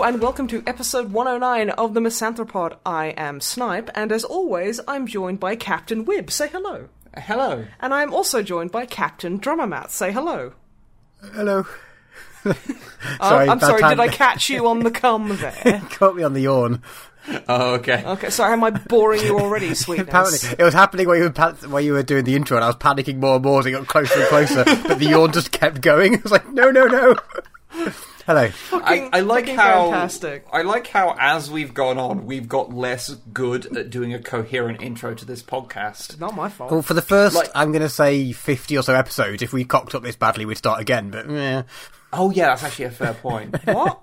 Hello and welcome to episode 109 of the Misanthropod. I am Snipe, and as always, I'm joined by Captain Wib. Say hello. Hello. And I'm also joined by Captain Drummermat. Say hello. Hello. Oh, Sorry, I'm sorry, time. did I catch you on the cum there? Caught me on the yawn. Oh, okay. Okay, sorry, am I boring you already, sweetness? Apparently, it was happening while you were pa- while you were doing the intro, and I was panicking more and more as it got closer and closer. but the yawn just kept going. I was like, no, no, no. Hello. I, I like how fantastic. I like how as we've gone on, we've got less good at doing a coherent intro to this podcast. Not my fault. Well, for the first, Like- I'm going to say 50 or so episodes. If we cocked up this badly, we'd start again. But yeah, Oh yeah, that's actually a fair point. what?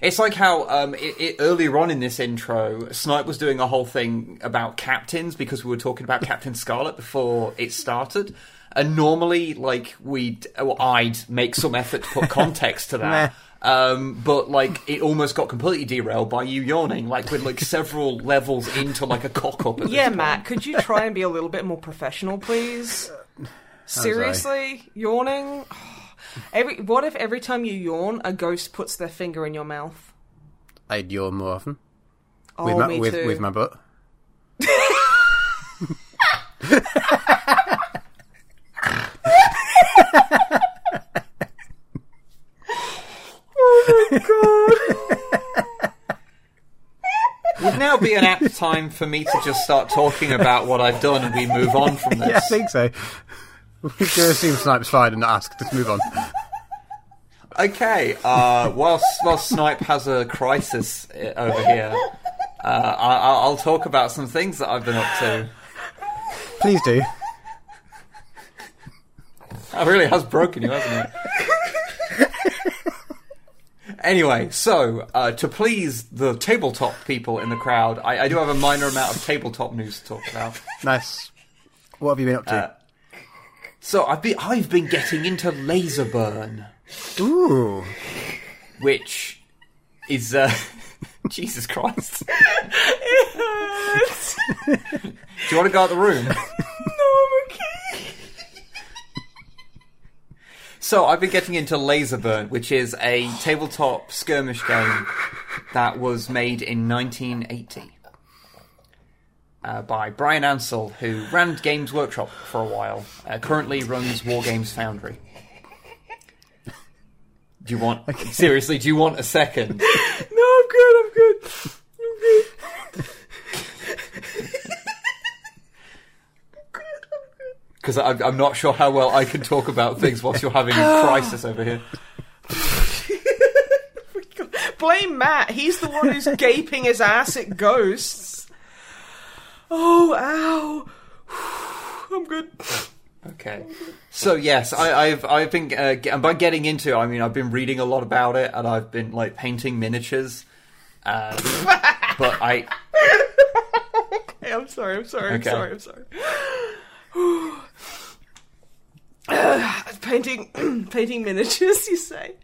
It's like how um, it, it, earlier on in this intro, Snipe was doing a whole thing about captains because we were talking about Captain Scarlet before it started. And normally, like we'd, well, I'd make some effort to put context to that. Um, but like it almost got completely derailed by you yawning, like with like several levels into like a cock up. At Yeah, this Matt, could you try and be a little bit more professional, please? Seriously? Yawning? Every What if every time you yawn, a ghost puts their finger in your mouth? I'd yawn more often Oh, with my me with, too. with my butt. would now be an apt time for me to just start talking about what I've done and we move on from this. Yeah, I think so. We can assume Snipe's fine and not ask. Just move on. Okay, uh, whilst, whilst Snipe has a crisis uh, over here, uh, I, I'll talk about some things that I've been up to. Please do. That really has broken you, hasn't it? anyway, so uh, to please the tabletop people in the crowd, I, I do have a minor amount of tabletop news to talk about. Nice. What have you been up to? Uh, So I've been I've been getting into Laserburn, Ooh. which is uh, Jesus Christ. Do you want to go out the room? No, I'm okay. So I've been getting into Laserburn, which is a tabletop skirmish game that was made in 1980 uh, by Brian Ansell, who ran Games Workshop for a while. Uh, currently runs War Games Foundry. Do you want seriously? Do you want a second? No, I'm good, I'm good. I'm good. Because I'm not sure how well I can talk about things whilst you're having a crisis over here. Blame Matt. He's the one who's gaping his ass at ghosts. Oh, ow. I'm good. Okay. So yes, I, I've I've been uh, and by getting into, I mean I've been reading a lot about it, and I've been like painting miniatures. Um, but I Hey, I'm sorry, I'm sorry, Okay. I'm sorry, I'm sorry. Uh, painting, painting miniatures. You say?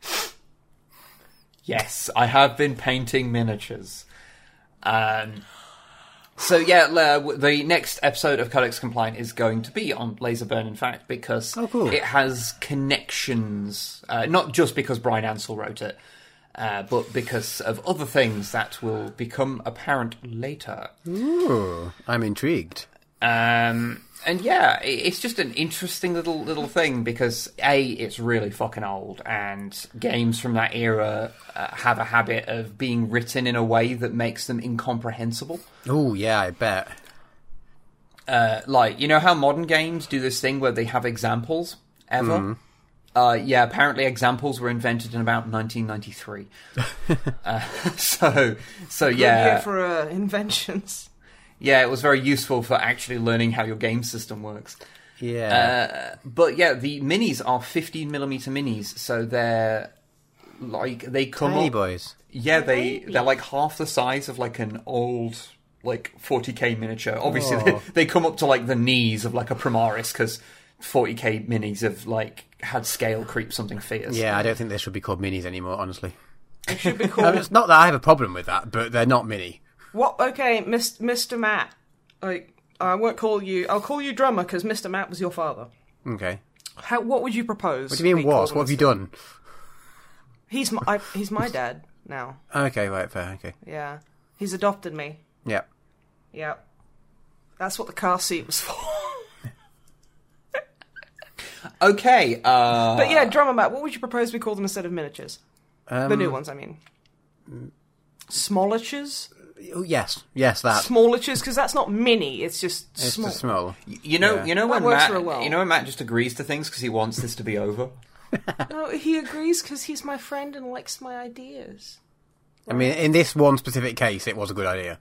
yes, I have been painting miniatures. Um. So yeah, le- the next episode of Codex Compliant is going to be on Laserburn, in fact, because Oh, cool. it has connections. Uh, not just because Brian Ansell wrote it, uh, but because of other things that will become apparent later. Ooh. I'm intrigued. Um, and yeah, it's just an interesting little little thing because a it's really fucking old, and games from that era uh, have a habit of being written in a way that makes them incomprehensible. Oh yeah, I bet. Uh, like you know how modern games do this thing where they have examples ever. Uh, yeah, apparently examples were invented in about 1993. uh, so, so Good yeah, year for uh, inventions. Yeah, it was very useful for actually learning how your game system works. Yeah. Uh, but yeah, the minis are 15 millimeter minis, so they're like they come Tiny up. boys. Yeah, they they're like half the size of like an old like 40k miniature. Obviously, Oh. they, they come up to like the knees of like a Primaris because 40k minis have like had scale creep something fierce. Yeah, I don't think they should be called minis anymore, honestly. It should be I called mean, it's not that I have a problem with that, but they're not mini. What? Okay, Mr. Matt. Like I won't call you. I'll call you drummer because Mr. Matt was your father. Okay. How? What would you propose? What do you mean, what? What have you done? He's my. I, he's my dad now. Okay, right, fair, okay. Yeah, he's adopted me. Yeah. Yep. That's what the car seat was for. Okay. Uh, but yeah, drummer Matt. What would you propose we call them instead of miniatures? Um, the new ones, I mean. Smalliches? Oh, Yes, yes, that. Smalliches, because that's not mini. It's just It's small. just small. you know, Yeah. you know when Matt, well. you know when Matt just agrees to things because he wants this to be over. No, he agrees because he's my friend and likes my ideas. I mean, in this one specific case, it was a good idea.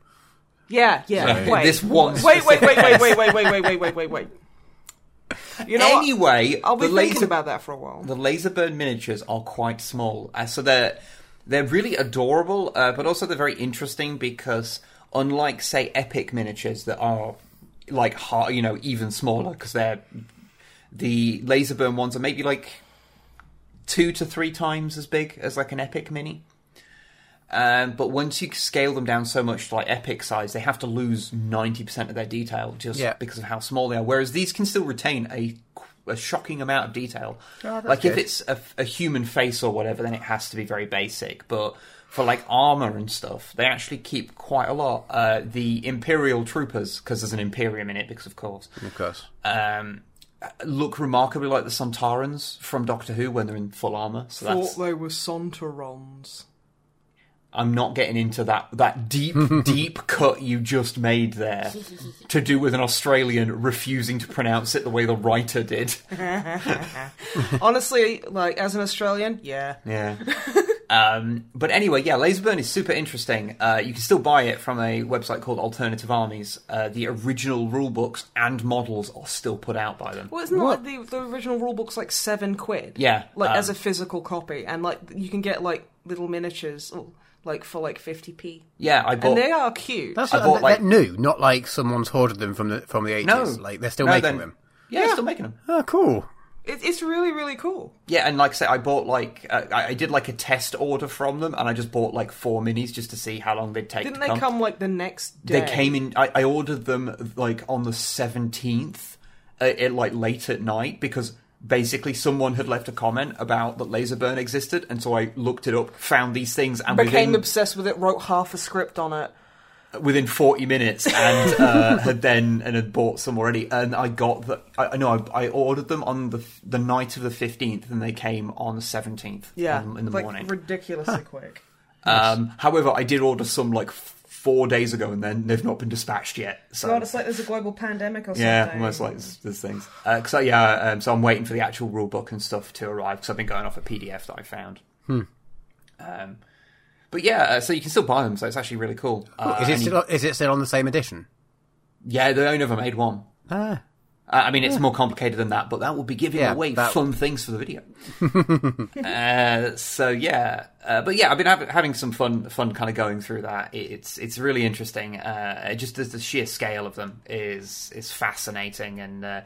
Yeah, yeah. So, wait. this one Wait, wait, wait, wait, wait, wait, wait, wait, wait, wait, wait, wait. You know what? anyway, I'll be the thinking laser about that for a while. the Laserburn miniatures are quite small, uh, so they're they're really adorable, uh, but also they're very interesting because unlike say Epic miniatures that are like har you know even smaller because they're the laser burn ones are maybe like two to three times as big as like an Epic mini. Um, but once you scale them down so much to like epic size, they have to lose ninety percent of their detail just Yeah. because of how small they are. Whereas these can still retain a, a shocking amount of detail. Oh, that's like if it's a, a human face or whatever, then it has to be very basic. But for like armor and stuff, they actually keep quite a lot. Uh, the Imperial troopers, because there's an Imperium in it, because of course, Of course. um, look remarkably like the Sontarans from Doctor Who when they're in full armor. So that's Thought they were Sontarons. I'm not getting into that that deep deep cut you just made there to do with an Australian refusing to pronounce it the way the writer did. Honestly, like as an Australian, yeah. Yeah. um, but anyway, yeah, Laserburn is super interesting. Uh, you can still buy it from a website called Alternative Armies. Uh, the original rule books and models are still put out by them. Well, isn't it like the, the original rulebook's like seven quid? Yeah, Like um, as a physical copy, and like you can get like little miniatures, oh, like for like fifty p, Yeah, I bought. and they are cute. That's I bought, they're like- new, not like someone's hoarded them from the from the 80s. No. Like, they're still No, making then- them. yeah, they're still making them. Oh, cool. It, it's really really cool. Yeah, and like I say, I bought like uh, I I did like a test order from them, and I just bought like four minis just to see how long they'd take Didn't to they come like the next day? They came in. I, I ordered them like on the seventeenth, uh, it, like late at night because basically someone had left a comment about that Laserburn existed, and so I looked it up, found these things, and Became within, obsessed with it. Wrote half a script on it. within forty minutes, and uh, had then and had bought some already, and I got the. I I know I, I ordered them on the the night of the fifteenth, and they came on the seventeenth. Yeah, in the like morning. ridiculously quick. Um, however, I did order some like f- four days ago, and then they've not been dispatched yet. So God, it's like there's a global pandemic or something. Yeah, almost like there's, there's things. Uh, so yeah, um, so I'm waiting for the actual rule book and stuff to arrive because I've been going off a PDF that I found. Um, but yeah, uh, so you can still buy them, so it's actually really cool. Uh, Is it and you- still is it still on the same edition? yeah, they only ever made one. Ah. Uh, I mean, it's more complicated than that, but that will be giving Yeah, away that- fun things for the video. uh, so yeah, uh, but yeah, I've been hav- having some fun, fun kind of going through that. It's it's really interesting. Uh, just the, the sheer scale of them is is fascinating, and uh,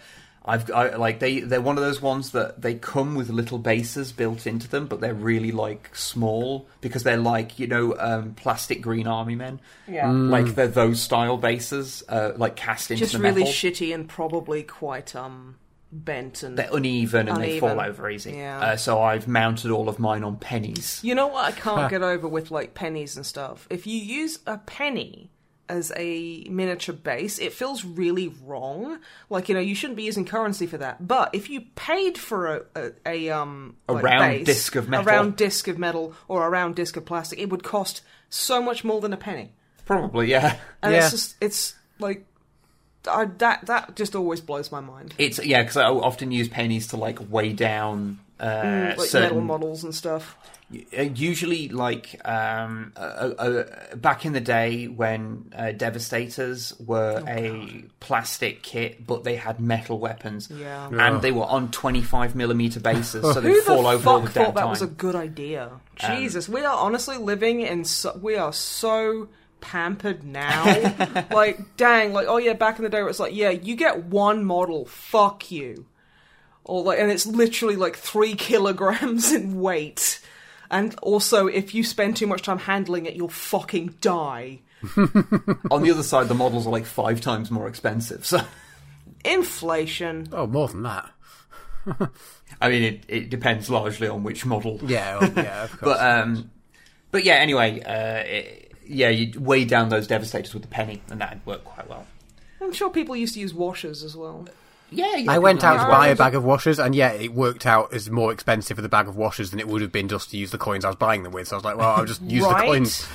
I've I, like they they're one of those ones that they come with little bases built into them, but they're really like small because they're like you know um, plastic green army men. Yeah. Mm. Like they're those style bases, uh, like cast into Just the really metal shitty and probably quite um bent and. they're uneven and they fall over easy. Yeah. Uh, so I've mounted all of mine on pennies. You know what I can't get over with like pennies and stuff? If you use a penny as a miniature base, it feels really wrong. Like, you know, you shouldn't be using currency for that. But if you paid for a, a, a um A like, round base, disc of metal. A round disc of metal or a round disc of plastic, it would cost so much more than a penny. Probably, yeah. And Yeah. it's just it's like I, that that just always blows my mind. It's yeah, because I often use pennies to like weigh down uh, Mm, like metal models and stuff. uh, usually, like um, uh, uh, back in the day when uh, Devastators were Oh, a plastic kit, but they had metal weapons, Yeah. and they were on twenty-five millimeter bases, so they fall the over all the fuck damn thought that time. was a good idea? Jesus, we are honestly living in. So, we are so pampered now. like, dang, like, oh yeah, back in the day where it's like, yeah, you get one model, fuck you. Or like, and it's literally like three kilograms in weight. And also, if you spend too much time handling it, you'll fucking die. On the other side, the models are like five times more expensive. So, Inflation. Oh, more than that. I mean, it, it depends largely on which model. Yeah, oh, yeah, of course. But um, but yeah. Anyway, uh, it, yeah, you weigh down those devastators with the penny, and that'd work quite well. I'm sure people used to use washers as well. Yeah, yeah I went out to buy a bag of washers, and yeah, it worked out as more expensive for the bag of washers than it would have been just to use the coins I was buying them with. So I was like, well, I'll just use right? the coins.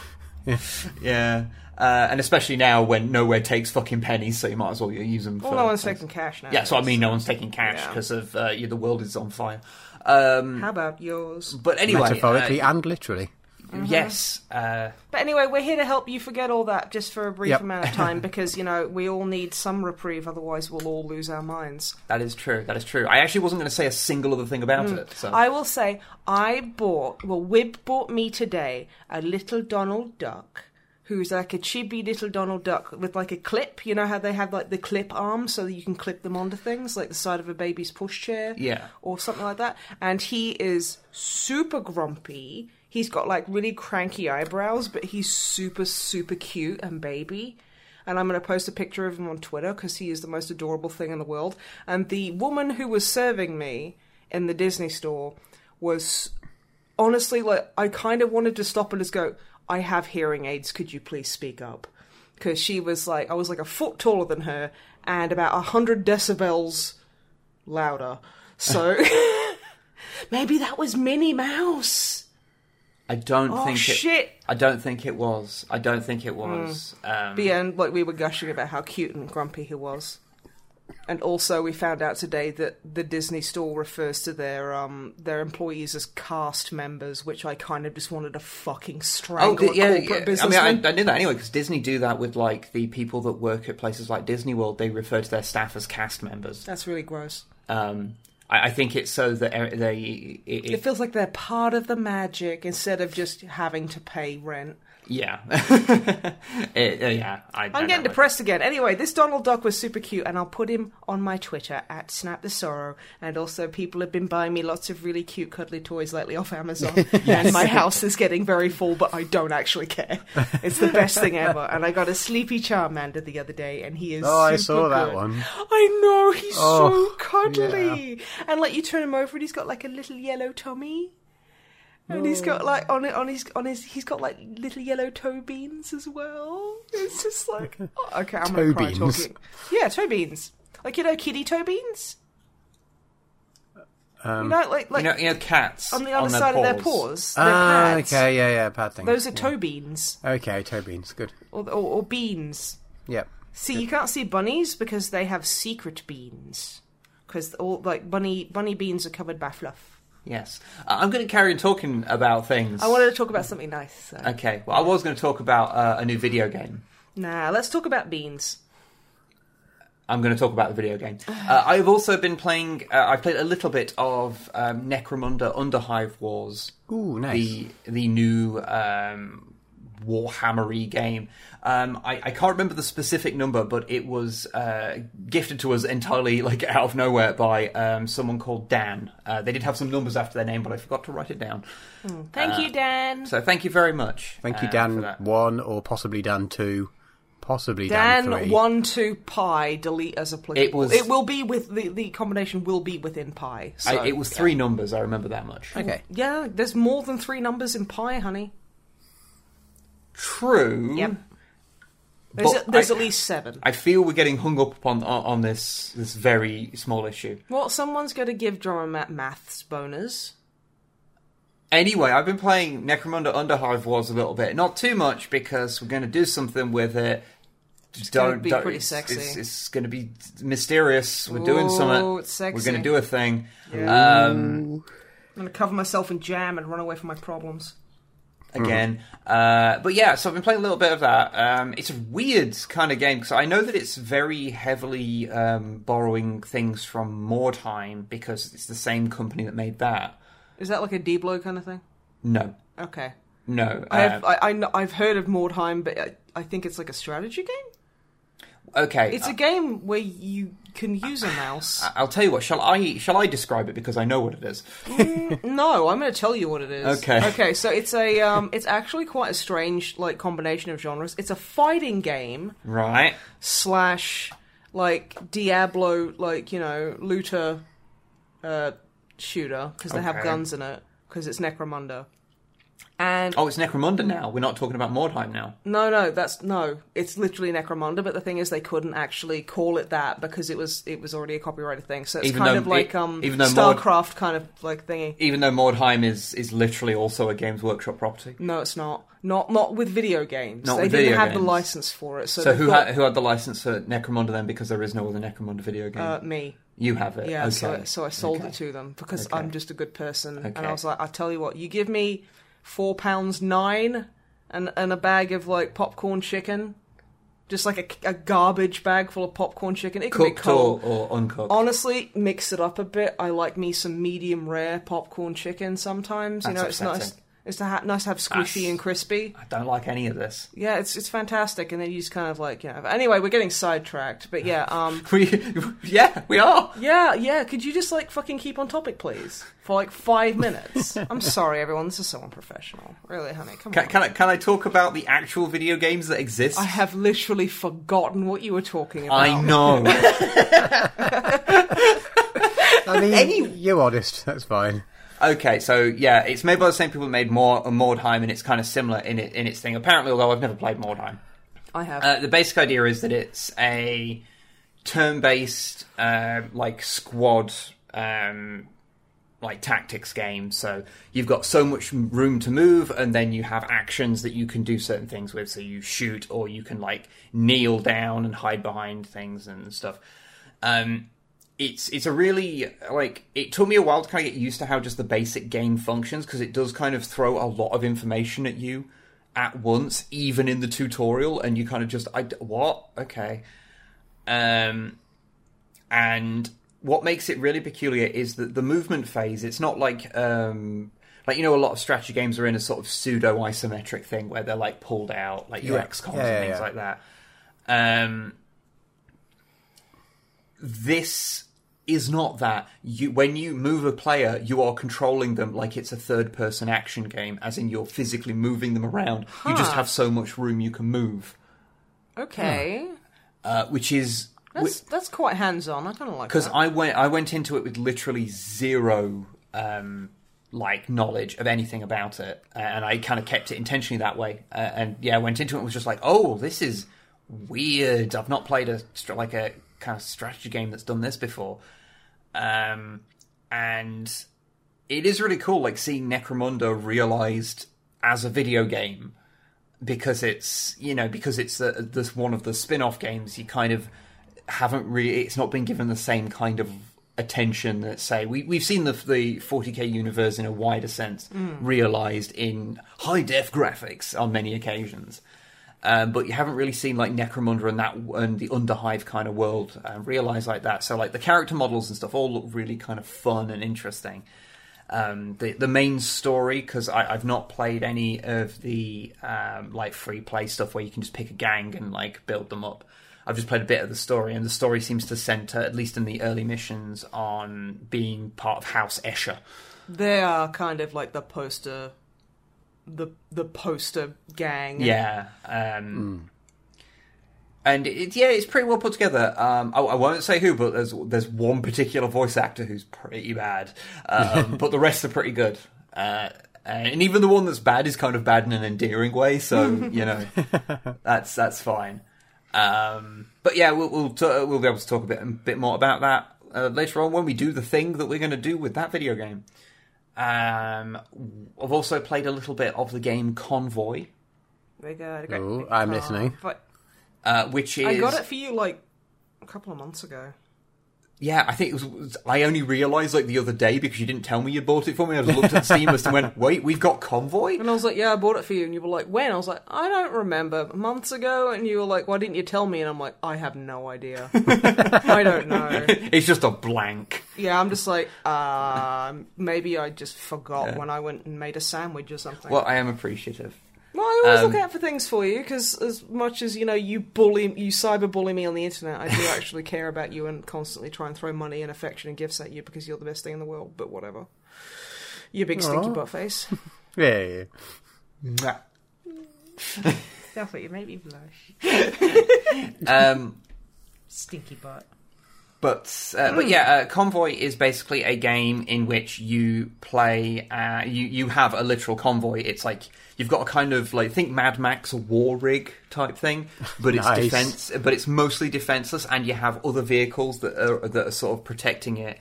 Yeah. Uh, and especially now when nowhere takes fucking pennies, so you might as well use them. Well, for no one's things. taking cash now. Yeah, so I mean, no one's taking cash Yeah. because of uh, yeah, the world is on fire. Um, How about yours? but anyway, Metaphorically uh, and literally. Yes, uh, But anyway, we're here to help you forget all that just for a brief Yep. amount of time because, you know, we all need some reprieve, otherwise we'll all lose our minds. that is true. That is true. I actually wasn't going to say a single other thing about it. So Mm. I will say, I bought, well, Wib bought me today a little Donald Duck. Who's like a chibi little Donald Duck with like a clip? You know how they have like the clip arms so that you can clip them onto things, like the side of a baby's pushchair? Yeah. Or something like that. And he is super grumpy. He's got like really cranky eyebrows, but he's super, super cute and baby. And I'm going to post a picture of him on Twitter because he is the most adorable thing in the world. And the woman who was serving me in the Disney store was honestly like, I kind of wanted to stop and just go, I have hearing aids. Could you please speak up? Because she was like, I was like a foot taller than her and about a hundred decibels louder. So maybe that was Minnie Mouse. I don't Oh think it. shit! I don't think it was. I don't think it was. Um, But yeah, and like we were gushing about how cute and grumpy he was. And also, we found out today that the Disney store refers to their um their employees as cast members, which I kind of just wanted to fucking Oh, strangle the- yeah, yeah. I mean. I, I knew that anyway because Disney do that with like the people that work at places like Disney World. They refer to their staff as cast members. That's really gross. Um, I, I think it's so that they. It, It feels like they're part of the magic instead of just having to pay rent. Yeah, It- uh, yeah. I, I'm getting depressed again. Anyway, this Donald Duck was super cute, and I'll put him on my Twitter at Snap the Sorrow. And also, people have been buying me lots of really cute, cuddly toys lately off Amazon. And my house is getting very full, but I don't actually care. It's the best thing ever. And I got a Sleepy Charmander the other day, and he is. Oh, I super saw that good. one. I know he's Oh, so cuddly, and like you turn him over, and he's got like a little yellow tummy. And he's got like on it on his on his he's got like little yellow toe beans as well. It's just like oh, okay, I'm Toe gonna cry beans? talking. Yeah, toe beans. Like you know, kitty toe beans. Um, you know, like like you know, you know, cats on the other their side of their paws. paws. They're ah, pads. okay, yeah, yeah, bad thing. Those are yeah. toe beans Okay, toe beans, good. or, or, or beans. Yep. See, you can't see bunnies because they have secret beans. Because all like bunny bunny beans are covered by fluff. Yes, uh, I'm going to carry on talking about things. I wanted to talk about something nice. So. Okay, well, I was going to talk about uh, a new video game. Nah, let's talk about beans. I'm going to talk about the video game. Uh, I've also been playing. Uh, I played a little bit of um, Necromunda Underhive Wars. Ooh, nice. The the new um, Warhammery game. Um, I, I can't remember the specific number, but it was uh, gifted to us entirely like out of nowhere by um, someone called Dan. Uh, they did have some numbers after their name, but I forgot to write it down. Thank you, Dan. So thank you very much. Thank you, uh, Dan that. one, or possibly Dan two, possibly Dan, Dan one two pi delete as applicable. It was- It will be with the the combination will be within pi. So, I, it was three numbers. I remember that much. Okay. Yeah, there's more than three numbers in pi, honey. True. Yep. There's, a, there's I- at least seven. I feel we're getting hung up on on, on this this very small issue. Well, someone's going to give drama maths bonus. Anyway, I've been playing Necromunda Underhive Wars a little bit, not too much because we're going to do something with it. Gonna don't be don't- pretty it's- sexy. It's, it's going to be mysterious. We're doing something. it's sexy. We're going to do a thing. Yeah. Um, I'm going to cover myself in jam and run away from my problems. Again. Uh, but yeah, so I've been playing a little bit of that. Um, it's a weird kind of game because I know that it's very heavily um, borrowing things from Mordheim because it's the same company that made that. Is that like a Diablo kind of thing? No, Okay. No. Have, uh, I, I I've heard of Mordheim, but I, I think it's like a strategy game. Okay. It's a game where you can use a mouse. I'll tell you what. Shall I? Shall I describe it because I know what it is? No, I'm going to tell you what it is. Okay. Okay, so it's a um, it's actually quite a strange like combination of genres. It's a fighting game Right. slash like Diablo, like you know, looter, uh, shooter because they have guns in it because it's Necromunda. And Oh, it's Necromunda now. We're not talking about Mordheim now. no, no, that's no. It's literally Necromunda, but the thing is, they couldn't actually call it that because it was it was already a copyrighted thing. So it's Even kind of like it- um even though Mord- StarCraft kind of like thingy. Even though Mordheim is is literally also a Games Workshop property. No, it's not. Not not with video games. Not they didn't have the license for it. So, So who got, had who had the license for Necromunda then? Because there is no other Necromunda video game. uh, me? you have it. Yeah. Okay. So so I sold Okay. it to them because Okay. I'm just a good person, and I was like, I tell you what, you give me four pounds nine and and a bag of like popcorn chicken, just like a, a garbage bag full of popcorn chicken. It can be Cooked cold. or, uncooked. Honestly, mix it up a bit. I like me some medium rare popcorn chicken sometimes. You That's know, it's nice. Upsetting. It's to ha- nice to have squishy That's- and crispy. I don't like any of this. Yeah, it's it's fantastic, and then you just kind of like you know. Anyway, we're getting sidetracked, but yeah, um, We, yeah, we are. yeah, yeah. Could you just like fucking keep on topic, please, for like five minutes? I'm sorry, everyone. This is so unprofessional. Really, honey, come Can, on. can I can I talk about the actual video games that exist? I have literally forgotten what you were talking about. I know. I mean, Any- you're honest. That's fine. Okay, so yeah, it's made by the same people who made more Mordheim, and it's kind of similar in it in its thing. Apparently, although I've never played Mordheim. I have. Uh, the basic idea is that it's a turn-based, uh, like squad, um, like tactics game. So you've got so much room to move, and then you have actions that you can do certain things with. So you shoot, or you can like kneel down and hide behind things and stuff. Um, it's it's a really like it took me a while to kind of get used to how just the basic game functions because it does kind of throw a lot of information at you at once, even in the tutorial, and you kind of just I what okay, um, and what makes it really peculiar is that the movement phase. It's not like um. Like you know, a lot of strategy games are in a sort of pseudo isometric thing where they're like pulled out, like Yeah. your XComs Yeah, and things like that. Um, this is not that you when you move a player you are controlling them like it's a third person action game as in you're physically moving them around you just have so much room you can move okay, uh, which is that's that's quite hands on. I kind of like because. I went I went into it with literally zero um, like knowledge of anything about it, and I kind of kept it intentionally that way. Uh, and yeah, I went into it and was just like, oh, this is weird. I've not played a like a kind of strategy game that's done this before, um, and it is really cool, like seeing Necromunda realized as a video game because it's you know because it's the, this one of the spin-off games you kind of haven't really it's not been given the same kind of attention that say we, we've seen the the 40k universe in a wider sense realized in high def graphics on many occasions um, but you haven't really seen like Necromunda and that and the Underhive kind of world uh, realized like that. So like the character models and stuff all look really kind of fun and interesting. Um, the the main story because I've not played any of the um, like free play stuff where you can just pick a gang and like build them up. I've just played a bit of the story, and the story seems to center, at least in the early missions, on being part of House Escher. They are kind of like the poster, the the poster gang. Yeah. Um, And it, yeah, it's pretty well put together. Um, I, I won't say who, but there's there's one particular voice actor who's pretty bad, um, but the rest are pretty good. Uh, and even the one that's bad is kind of bad in an endearing way, so you know that's that's fine. Um, but yeah, we'll we'll, t- we'll be able to talk a bit a bit more about that uh, later on when we do the thing that we're going to do with that video game. Um, I've also played a little bit of the game Convoy, They got a great- Ooh, I'm listening. Uh, which is I got it for you like a couple of months ago. Yeah, I think it was, I only realised like the other day because you didn't tell me you bought it for me. I just looked at the Steam list and went, "Wait, we've got Convoy." And I was like, "Yeah, I bought it for you." And you were like, "When?" I was like, "I don't remember. Months ago." And you were like, "Why didn't you tell me?" And I'm like, "I have no idea. I don't know." It's just a blank. Yeah, I'm just like, uh, maybe I just forgot when I went and made a sandwich or something. Well, I am appreciative. Well, I always Um, look out for things for you because, as much as you know, you bully, you cyber bully me on the internet, I do actually care about you and constantly try and throw money and affection and gifts at you because you're the best thing in the world. But whatever, you big stinky Aw. butt face. Yeah, yeah, yeah. That's what you made me blush. Um, Stinky butt. But uh, but yeah, uh, Convoy is basically a game in which you play. Uh, you you have a literal convoy. It's like you've got a kind of like think Mad Max war rig type thing, but it's Nice. defense. But it's mostly defenseless, and you have other vehicles that are that are sort of protecting it.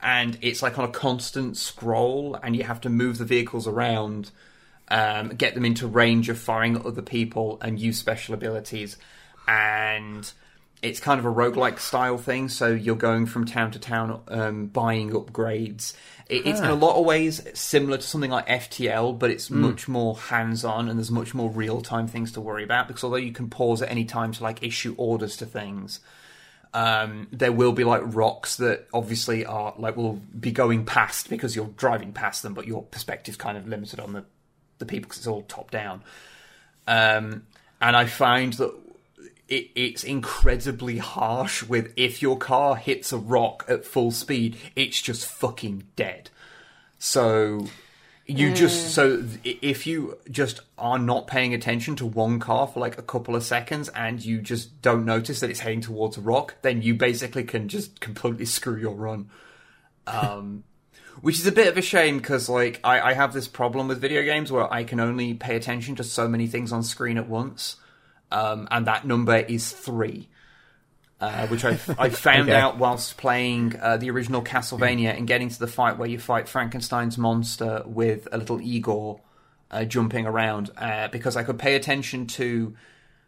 And it's like on a constant scroll, and you have to move the vehicles around, um, get them into range of firing at other people, and use special abilities. And it's kind of a roguelike style thing, so you're going from town to town um, buying upgrades. It, it's in a lot of ways similar to something like FTL, but it's much more hands on and there's much more real time things to worry about because although you can pause at any time to like issue orders to things, um, there will be like rocks that obviously are like will be going past because you're driving past them, but your perspective's kind of limited on the the people because it's all top down. Um, and I find that it, it's incredibly harsh with if your car hits a rock at full speed, it's just fucking dead. So you just so if you just are not paying attention to one car for like a couple of seconds and you just don't notice that it's heading towards a rock, then you basically can just completely screw your run. Um, which is a bit of a shame because like I, I have this problem with video games where I can only pay attention to so many things on screen at once, um, and that number is three. Uh, which I, I found Okay. out whilst playing uh, the original Castlevania and getting to the fight where you fight Frankenstein's monster with a little Igor uh, jumping around uh, because I could pay attention to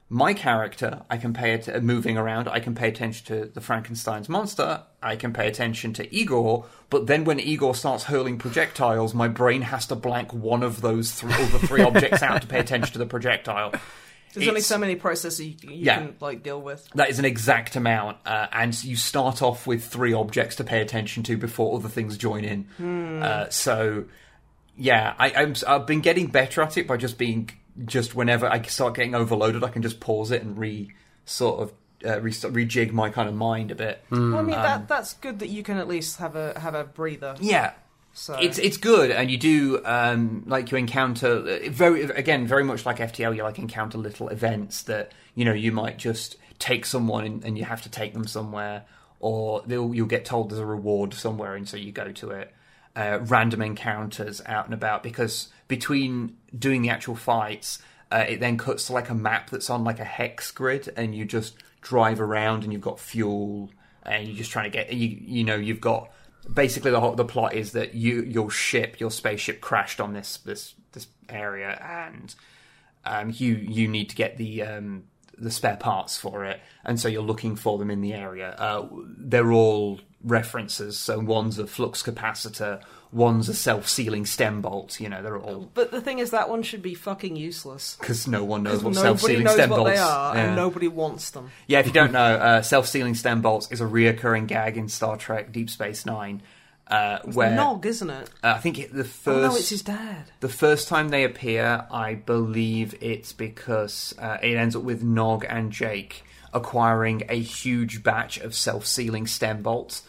my character. I can pay it uh, moving around. I can pay attention to the Frankenstein's monster. I can pay attention to Igor. But then when Igor starts hurling projectiles, my brain has to blank one of those th- other three objects out to pay attention to the projectile. There's only so many processes you, you Yeah. can like deal with. That is an exact amount, uh, and you start off with three objects to pay attention to before other things join in. Uh, so, yeah, I, I've been getting better at it by just being just whenever I start getting overloaded, I can just pause it and re sort of uh, re- rejig my kind of mind a bit. Well, I mean, that that's good that you can at least have a have a breather. Yeah, So it's it's good, and you do um, like you encounter uh, very again very much like FTL. You like encounter little events that you know you might just take someone and, and you have to take them somewhere, or you'll get told there's a reward somewhere, and so you go to it. Uh, random encounters out and about because between doing the actual fights, uh, it then cuts to like a map that's on like a hex grid, and you just drive around, and you've got fuel, and you're just trying to get you you know you've got basically the whole the plot is that you your ship your spaceship crashed on this this this area and um, you you need to get the um, the spare parts for it and so you're looking for them in the area. Uh, they're all references. So one's a flux capacitor one's a self-sealing stem bolt you know they're all But the thing is, that one should be fucking useless. because no one knows what self-sealing knows stem what bolts they are, yeah. and nobody wants them. Yeah, if you don't know, uh, self-sealing stem bolts is a reoccurring gag in Star Trek Deep Space Nine, uh, where Nog, isn't it? uh, I think it, the Oh no, it's his dad. the first time they appear, I believe it's because uh, it ends up with Nog and Jake acquiring a huge batch of self-sealing stem bolts.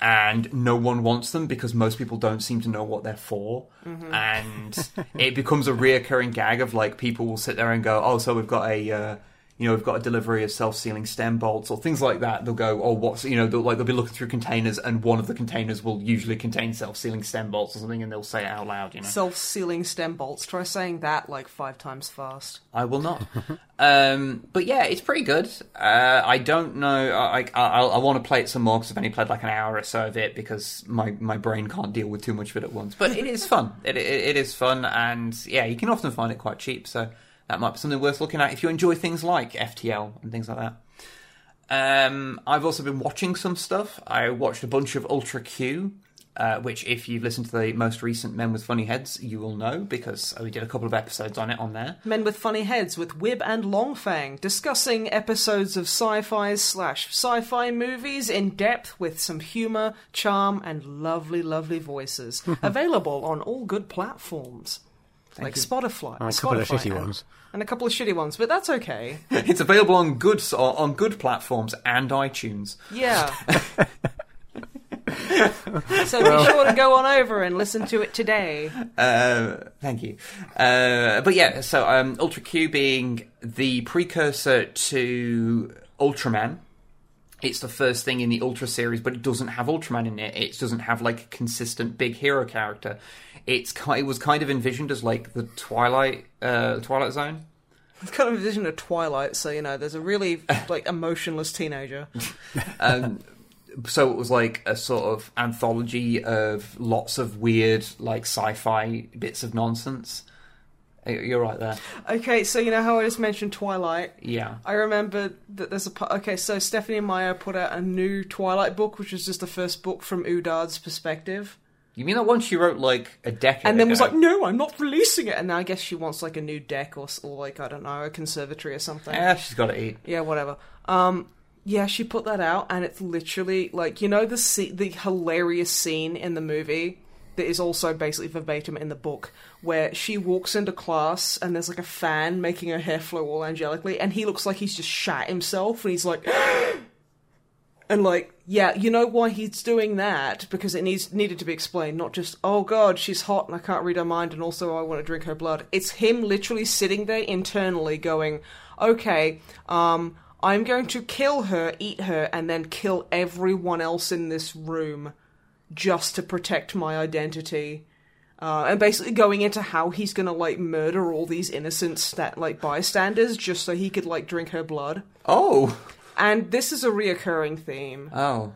And no one wants them because most people don't seem to know what they're for. And it becomes a reoccurring gag of like people will sit there and go, "Oh, so we've got a, uh, you know, we've got a delivery of self-sealing stem bolts or things like that." They'll go, "Oh, what's you know?" They'll, like they'll be looking through containers, and one of the containers will usually contain self-sealing stem bolts or something, and they'll say it out loud. You know, Self-sealing stem bolts. Try saying that like five times fast. I will not. um, but yeah, it's pretty good. Uh, I don't know. I I, I, I want to play it some more because I've only played like an hour or so of it because my, my brain can't deal with too much of it at once. But it is fun. It, it it is fun, and yeah, you can often find it quite cheap. So that might be something worth looking at if you enjoy things like FTL and things like that. Um, I've also been watching some stuff. I watched a bunch of Ultra Q. uh, which if you've listened to the most recent Men with Funny Heads, you will know because we did a couple of episodes on it on there. Men with Funny Heads with Wib and Longfang, discussing episodes of sci-fi slash sci-fi movies in depth with some humour, charm, and lovely, lovely voices. Available on all good platforms. like Spotify. And a couple of shitty and- ones. And a couple of shitty ones, but that's okay. It's available on good on good platforms and iTunes. Yeah. so be sure to go on over and listen to it today. Uh, thank you. Uh, but yeah, so um, Ultra Q being the precursor to Ultraman. It's the first thing in the Ultra series, but it doesn't have Ultraman in it. It doesn't have like a consistent big hero character. It's it was kind of envisioned as like the Twilight uh, Twilight Zone. It's kind of a vision of Twilight, so you know, there's a really like emotionless teenager. Um, so it was like a sort of anthology of lots of weird like sci-fi bits of nonsense. You're right there. Okay, so you know how I just mentioned Twilight? Yeah. I remember that there's a okay. So Stephenie Meyer put out a new Twilight book, which was just the first book from Edward's perspective, You mean that one she wrote like a decade and then was like, "No, I'm not releasing it." And now I guess she wants like a new deck or, or like I don't know, a conservatory or something. Yeah, she's got to eat. Yeah, whatever. Um, yeah, she put that out, and it's literally like you know the the hilarious scene in the movie that is also basically verbatim in the book, where she walks into class and there's like a fan making her hair flow all angelically, and he looks like he's just shat himself, and he's like. And like, yeah, you know why he's doing that? Because it needs needed to be explained, not just, oh god, she's hot and I can't read her mind, and also I want to drink her blood. It's him literally sitting there internally going, okay, um, I'm going to kill her, eat her, and then kill everyone else in this room just to protect my identity. Uh, and basically going into how he's gonna like murder all these innocent stat like bystanders just so he could like drink her blood. Oh, And this is a reoccurring theme oh,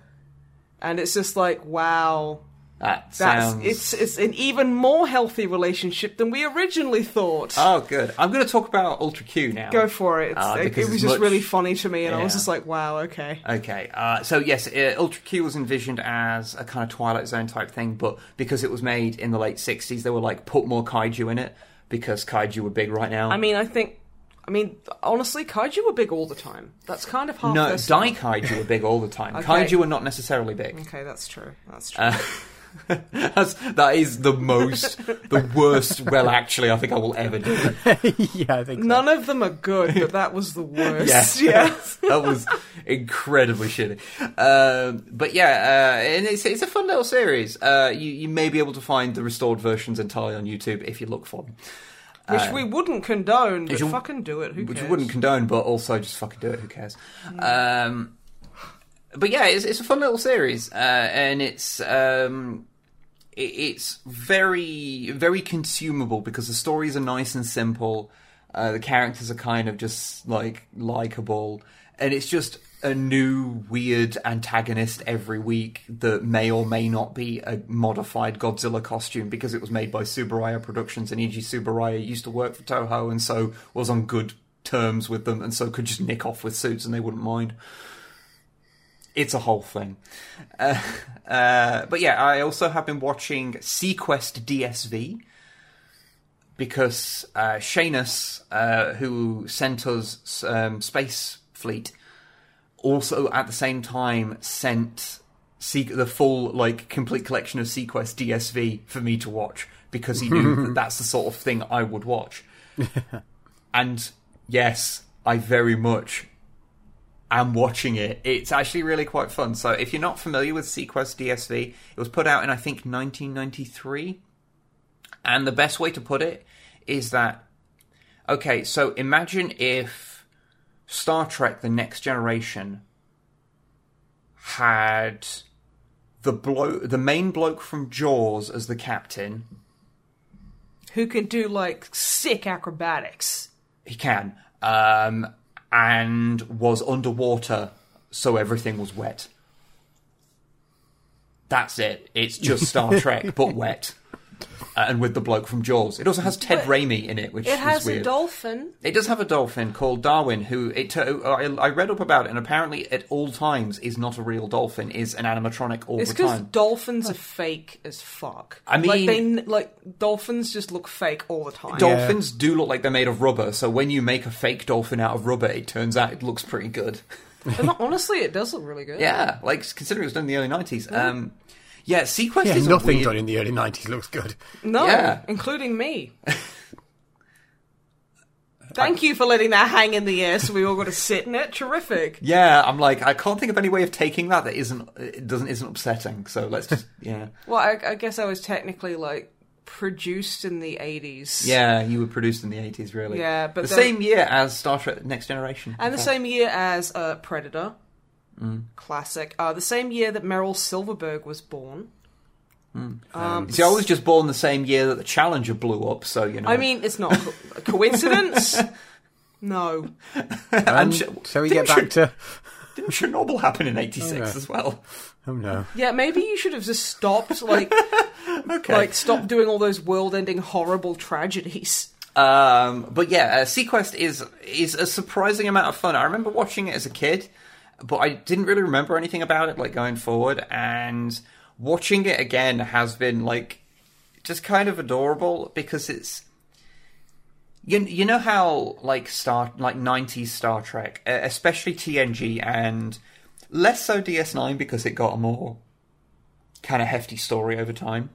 and it's just like wow that that's sounds. it's it's an even more healthy relationship than we originally thought Oh, good. I'm going to talk about Ultra Q now. go for it, Ah, it, it was just much- really funny to me and i was just like wow okay Okay, uh, so yes, uh, Ultra Q was envisioned as a kind of Twilight Zone type thing, but because it was made in the late 60s, they were like, put more kaiju in it, because kaiju were big right now. i mean i think i mean honestly kaiju were big all the time that's kind of half no, their Dai style. kaiju were big all the time. Okay. Kaiju were not necessarily big. okay that's true that's true Uh, That's, that is the most, the worst. Well, actually, I think I will ever do. yeah, I think so. none of them are good but that was the worst Yes. yes. that was incredibly shitty. Um, but yeah, uh, and it's, it's a fun little series. Uh, you, you may be able to find the restored versions entirely on YouTube if you look for them, which we wouldn't condone but you- fucking do it who which cares? you wouldn't condone, but also just fucking do it. Who cares? Um, but yeah, it's, it's a fun little series, uh, and it's um, it, it's very very consumable because the stories are nice and simple. Uh, the characters are kind of just like likable, and it's just a new weird antagonist every week that may or may not be a modified Godzilla costume because it was made by Tsuburaya Productions and Eiji Tsuburaya used to work for Toho and so was on good terms with them and so could just nick off with suits and they wouldn't mind. It's a whole thing. Uh, uh, but yeah, I also have been watching SeaQuest DSV because uh, Shanus, uh, who sent us um, Space Fleet, also at the same time sent Se- the full, like, complete collection of SeaQuest DSV for me to watch because he knew that that's the sort of thing I would watch. and yes, I very much am watching it. It's actually really quite fun. So if you're not familiar with SeaQuest DSV, it was put out in I think 1993. And the best way to put it is that okay, so imagine if Star Trek The Next Generation had the blo- the main bloke from Jaws as the captain. who can do like sick acrobatics He can. Um, and was underwater, so everything was wet. That's it. It's just Star Trek, but wet. Uh, and with the bloke from Jaws. It also has Ted Raimi in it, which it has weird. a dolphin. It does have a dolphin called Darwin, who it t- I, I read up about it, and apparently at all times is not a real dolphin, is an animatronic all It's the because time. dolphins are fake as fuck. I mean, like mean- they n- like dolphins just look fake all the time. Dolphins do look like they're made of rubber, so when you make a fake dolphin out of rubber, it turns out it looks pretty good. And honestly, it does look really good. Yeah, like considering it was done in the early nineties. Um, yeah, SeaQuest Yeah, is nothing weird- done in the early 90s looks good. No, Yeah. including me. Thank you for letting that hang in the air, so we all got to sit in it. Terrific. Yeah, I'm like I can't think of any way of taking that that isn't it doesn't isn't upsetting. So let's just yeah Well, I, I guess I was technically like produced in the eighties. yeah you were produced in the eighties really Yeah, but the then- same year as Star Trek Next Generation and the same year as uh, Predator. Mm. Classic. Uh, the same year that Meryl Silverberg was born. Um, See, I was just born the same year that the Challenger blew up, so you know. I mean, it's not a coincidence. no. and And so we get back Ch- to. didn't Chernobyl happen in '86 Okay. as well? Oh no. Yeah, maybe you should have just stopped, like, Okay. like stop doing all those world-ending horrible tragedies. Um, but yeah, uh, SeaQuest is is a surprising amount of fun. I remember watching it as a kid, but I didn't really remember anything about it like going forward. And watching it again has been like just kind of adorable because it's you you know how like Star like nineties Star Trek, especially TNG and less so DS9 because it got a more kind of hefty story over time.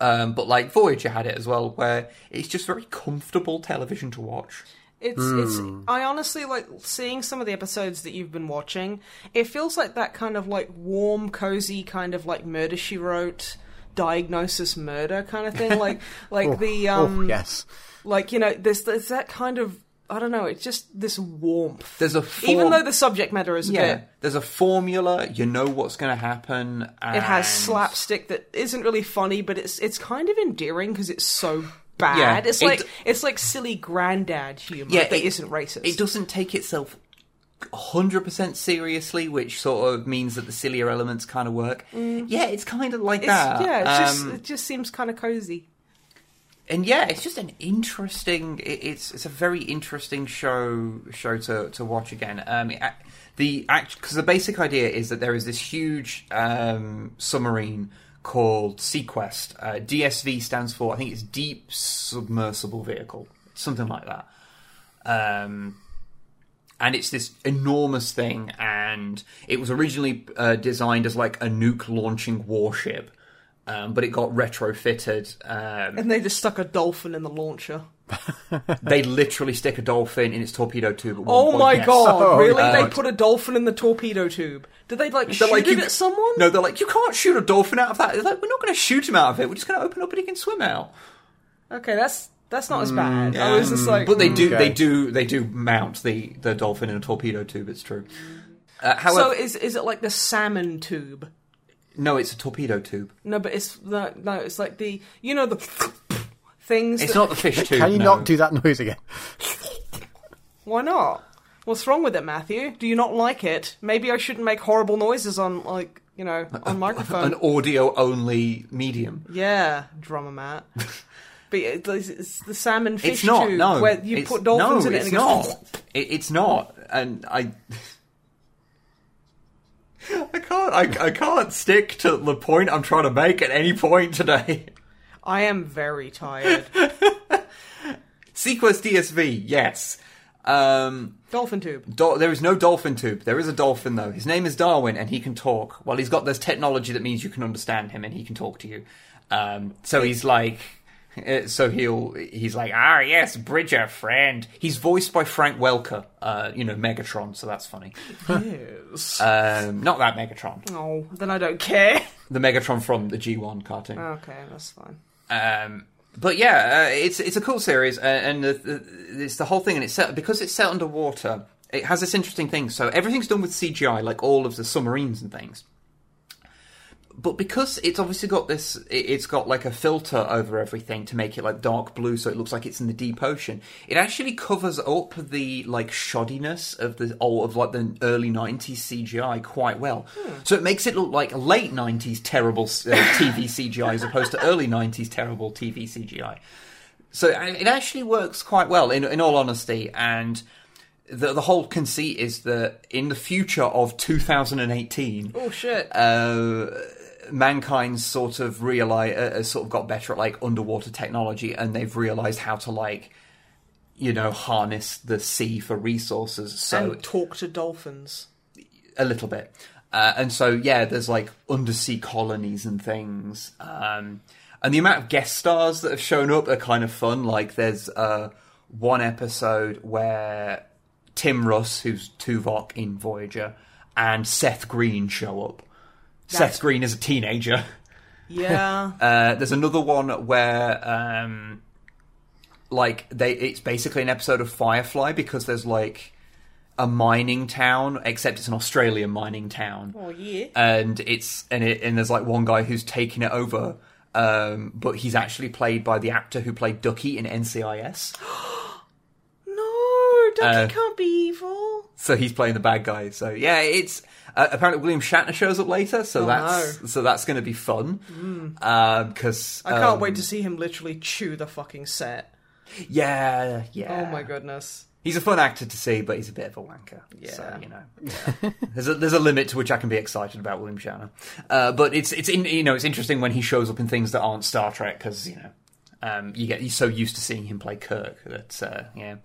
Um, but like Voyager had it as well, where it's just very comfortable television to watch. It's it's I honestly like seeing some of the episodes that you've been watching. It feels like that kind of like warm, cozy kind of like murder she wrote diagnosis murder kind of thing like like Oh, the oh, um yes. like you know there's there's that kind of I don't know it's just this warmth There's a even though the subject matter is yeah, bit there's a formula. You know what's going to happen. And it has slapstick that isn't really funny but it's it's kind of endearing because it's so bad it's it like d- it's like silly granddad humor Yeah, that it- isn't racist It doesn't take itself 100% seriously, which sort of means that the sillier elements kind of work. Yeah, it's kind of like Mm. It's- that. yeah it's just Um, it just seems kind of cozy and yeah, it's just an interesting. It, it's it's a very interesting show show to to watch again. Um, it- the act because the basic idea is that there is this huge um, submarine called SeaQuest. Uh, DSV stands for I think it's Deep Submersible Vehicle, something like that. Um, and it's this enormous thing, and it was originally uh, designed as like a nuke launching warship. Um, but it got retrofitted. Um, And they just stuck a dolphin in the launcher. they literally stick a dolphin in its torpedo tube. At one Oh point, Oh my yes. god, Oh, really? God. they put a dolphin in the torpedo tube. Did they like They're shoot like, it you- at someone? No, they're like, you can't shoot a dolphin out of that. They're like, we're not going to shoot him out of it. We're just going to open up and he can swim out. Okay, that's that's not as bad. I Yeah. was just like, but they do, okay. they do, they do mount the the dolphin in a torpedo tube. It's true. Uh, so is is it like the salmon tube? no, it's a torpedo tube. No, but it's no, no, it's like the you know the things. It's that- not the fish tube. Can you no. not do that noise again? Why not? What's wrong with it, Matthew? Do you not like it? Maybe I shouldn't make horrible noises on like you know on microphone. an audio only medium? yeah, drummer Matt. But it's, it's the salmon fish It's not. tube No, where you It's- put dolphins no, in it It's and it goes. not. It, it's not. And I. I can't. I, I can't stick to the point I'm trying to make at any point today. I am very tired. SeaQuest DSV, yes. Um, Dolphin tube. do- there is no dolphin tube. There is a dolphin though. His name is Darwin, and he can talk. Well, he's got this technology that means you can understand him, and he can talk to you. Um, so he's like, uh, so he'll he's like, ah, yes, Bridger, friend. He's voiced by Frank Welker, uh, you know, Megatron. So that's funny. Yes. Um, not that Megatron, oh, then I don't care. the Megatron from the G1 cartoon. Okay, that's fine. Um, but yeah, uh, it's it's a cool series, uh, and the, the, it's the whole thing, and it's set because it's set underwater. It has this interesting thing. So everything's done with CGI, like all of the submarines and things. But because it's obviously got this, it- it's got like a filter over everything to make it like dark blue, so it looks like it's in the deep ocean. It actually covers up the like shoddiness of the all of like the early '90s CGI quite well. So it makes it look like late '90s terrible uh, TV CGI as opposed to early '90s terrible TV CGI. So uh, it actually works quite well, in in all honesty, and. The, the whole conceit is that in the future of 2018, Oh shit. uh, mankind's sort of realize uh, has sort of got better at like underwater technology, and they've realized how to like you know harness the sea for resources. So and talk to dolphins. a little bit. Uh, and so, yeah, there's like undersea colonies and things. Um, and the amount of guest stars that have shown up are kind of fun. Like, there's uh, one episode where Tim Russ, who's Tuvok in Voyager, and Seth Green show up. That's- Seth Green is a teenager. Yeah. Uh, there's another one where, um, like, they it's basically an episode of Firefly because there's like a mining town, except it's an Australian mining town, oh yeah. and it's and it and there's like one guy who's taking it over, um, but he's actually played by the actor who played Ducky in NCIS, No, Ducky Uh, can't be evil. so he's playing the bad guy. So yeah, it's. Uh, apparently, William Shatner shows up later, so Oh, that's so that's going to be fun. Because I can't wait to see him literally chew the fucking set. Yeah, yeah. Oh my goodness. He's a fun actor to see, but he's a bit of a wanker. Yeah. So, you know, there's a there's a limit to which I can be excited about William Shatner. Uh, but it's it's in, you know it's interesting when he shows up in things that aren't Star Trek because you know um, you get you're so used to seeing him play Kirk that uh, yeah.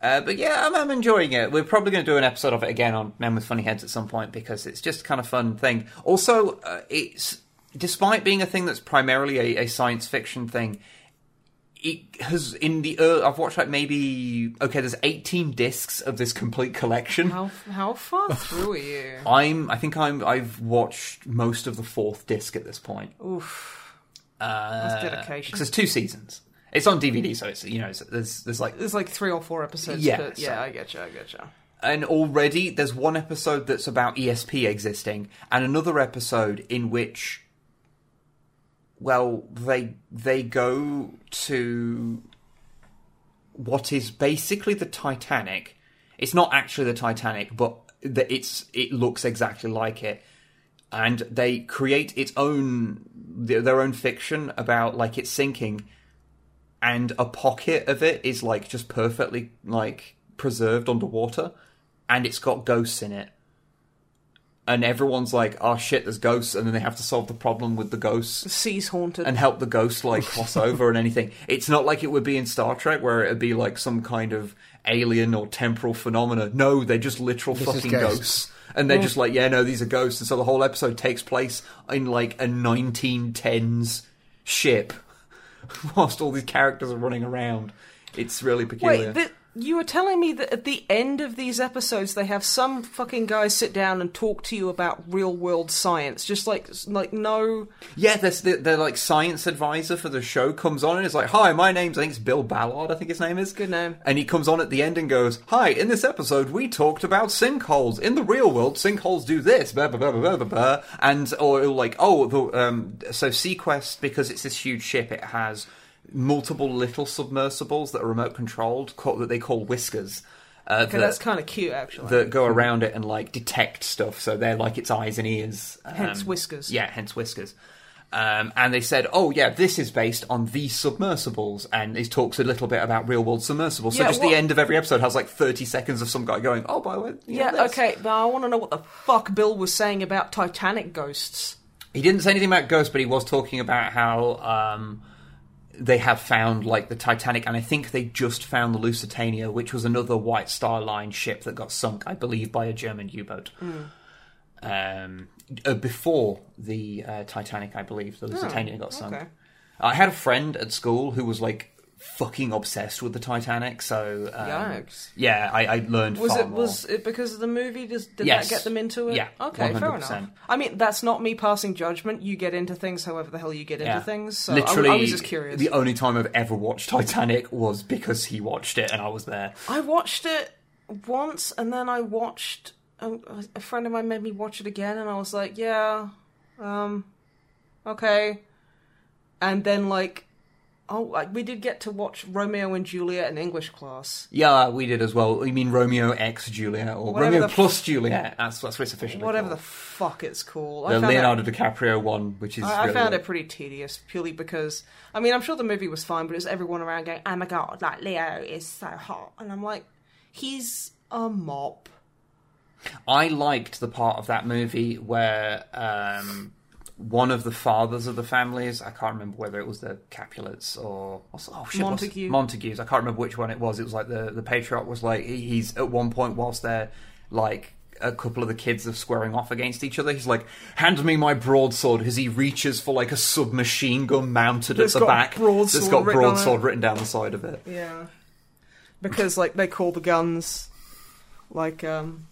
Uh, but yeah, I'm, I'm enjoying it. We're probably going to do an episode of it again on Men with Funny Heads at some point because it's just kind of fun thing. Also, uh, it's despite being a thing that's primarily a, a science fiction thing, it has in the early, I've watched like maybe okay. There's 18 discs of this complete collection. How how far through are you? I'm I think I'm I've watched most of the fourth disc at this point. Oof. Uh, That's dedication. Because there's two seasons. It's on DVD, mm-hmm. so it's you know it's, there's there's like There's like three or four episodes. Yeah, but so- yeah, I get you. I get you. and already there's one episode that's about ESP existing, and another episode in which, well, they they go to what is basically the Titanic. It's not actually the Titanic, but the, it's it looks exactly like it, and they create its own their their own fiction about like it sinking and a pocket of it is like just perfectly like preserved underwater and it's got ghosts in it. And everyone's like oh shit there's ghosts and then they have to solve the problem with the ghosts The sea's haunted. and help the ghosts like cross over and anything. It's not like it would be in star trek where it'd be like some kind of alien or temporal phenomena. No they're just literal is fucking ghosts. ghosts. And they're just like yeah no these are ghosts. And so the whole episode takes place in like a 1910s ship whilst all these characters are running around. It's really peculiar. Wait, th- you were telling me that at the end of these episodes, they have some fucking guy sit down and talk to you about real world science, just like like no. yeah, there's the, the like science advisor for the show comes on and is like, "Hi, my name's I think it's Bill Ballard. I think his name is. Good name. And he comes on at the end and goes, "Hi, in this episode we talked about sinkholes. In the real world, sinkholes do this, blah blah blah blah blah blah." And or like, "Oh, the, um, so SeaQuest because it's this huge ship, it has." Multiple little submersibles that are remote controlled, that they call whiskers. Uh, Okay, that- that's kind of cute, actually. that go around it and like detect stuff. So they're like its eyes and ears. Um, Hence whiskers. Yeah, hence whiskers. Um, and they said, "Oh yeah, this is based on these submersibles," and it talks a little bit about real world submersibles. So Yeah, just what- the end of every episode has like thirty seconds of some guy going, "Oh, by the way, yeah, know this." okay, but I want to know what the fuck Bill was saying about Titanic ghosts. He didn't say anything about ghosts, but he was talking about how um, they have found like the Titanic, and I think they just found the Lusitania, which was another White Star Line ship that got sunk, I believe, by a German U-boat. Um, uh, before the uh, Titanic, I believe the Lusitania got sunk. okay. I had a friend at school who was like fucking obsessed with the Titanic, so um, Yikes. yeah, I, I learned. Was it more. was it because of the movie? Does, did Yes. that get them into it? Yeah, Okay, fair 100%. enough. I mean, that's not me passing judgment. You get into things however the hell you get into things. So I- Literally, I, was just curious. the only time I've ever watched Titanic was because he watched it and I was there. I watched it once, and then I watched a, a friend of mine made me watch it again, and I was like, yeah, um, okay. And then like, oh, like, we did get to watch Romeo and Juliet in English class. Yeah, we did as well. You mean Romeo X Juliet or Whatever Romeo the f- plus Juliet? That's that's what it's officially Whatever the fuck it's called. The Leonardo it, DiCaprio one, which is I, I found good. it pretty tedious, purely because I mean I'm sure the movie was fine, but it's everyone around going, "Oh my god, like Leo is so hot," and I'm like, he's a mop. I liked the part of that movie where um, one of the fathers of the families, I can't remember whether it was the Capulets or, oh shit, Montague. Montagues. I can't remember which one it was. It was like the the patriarch was like he's at one point whilst they're like a couple of the kids are squaring off against each other. He's like, "Hand me my broadsword." As he reaches for like a submachine gun mounted at the got back, broadsword that's got written broadsword written down the side of it. Yeah, because like they call the guns like um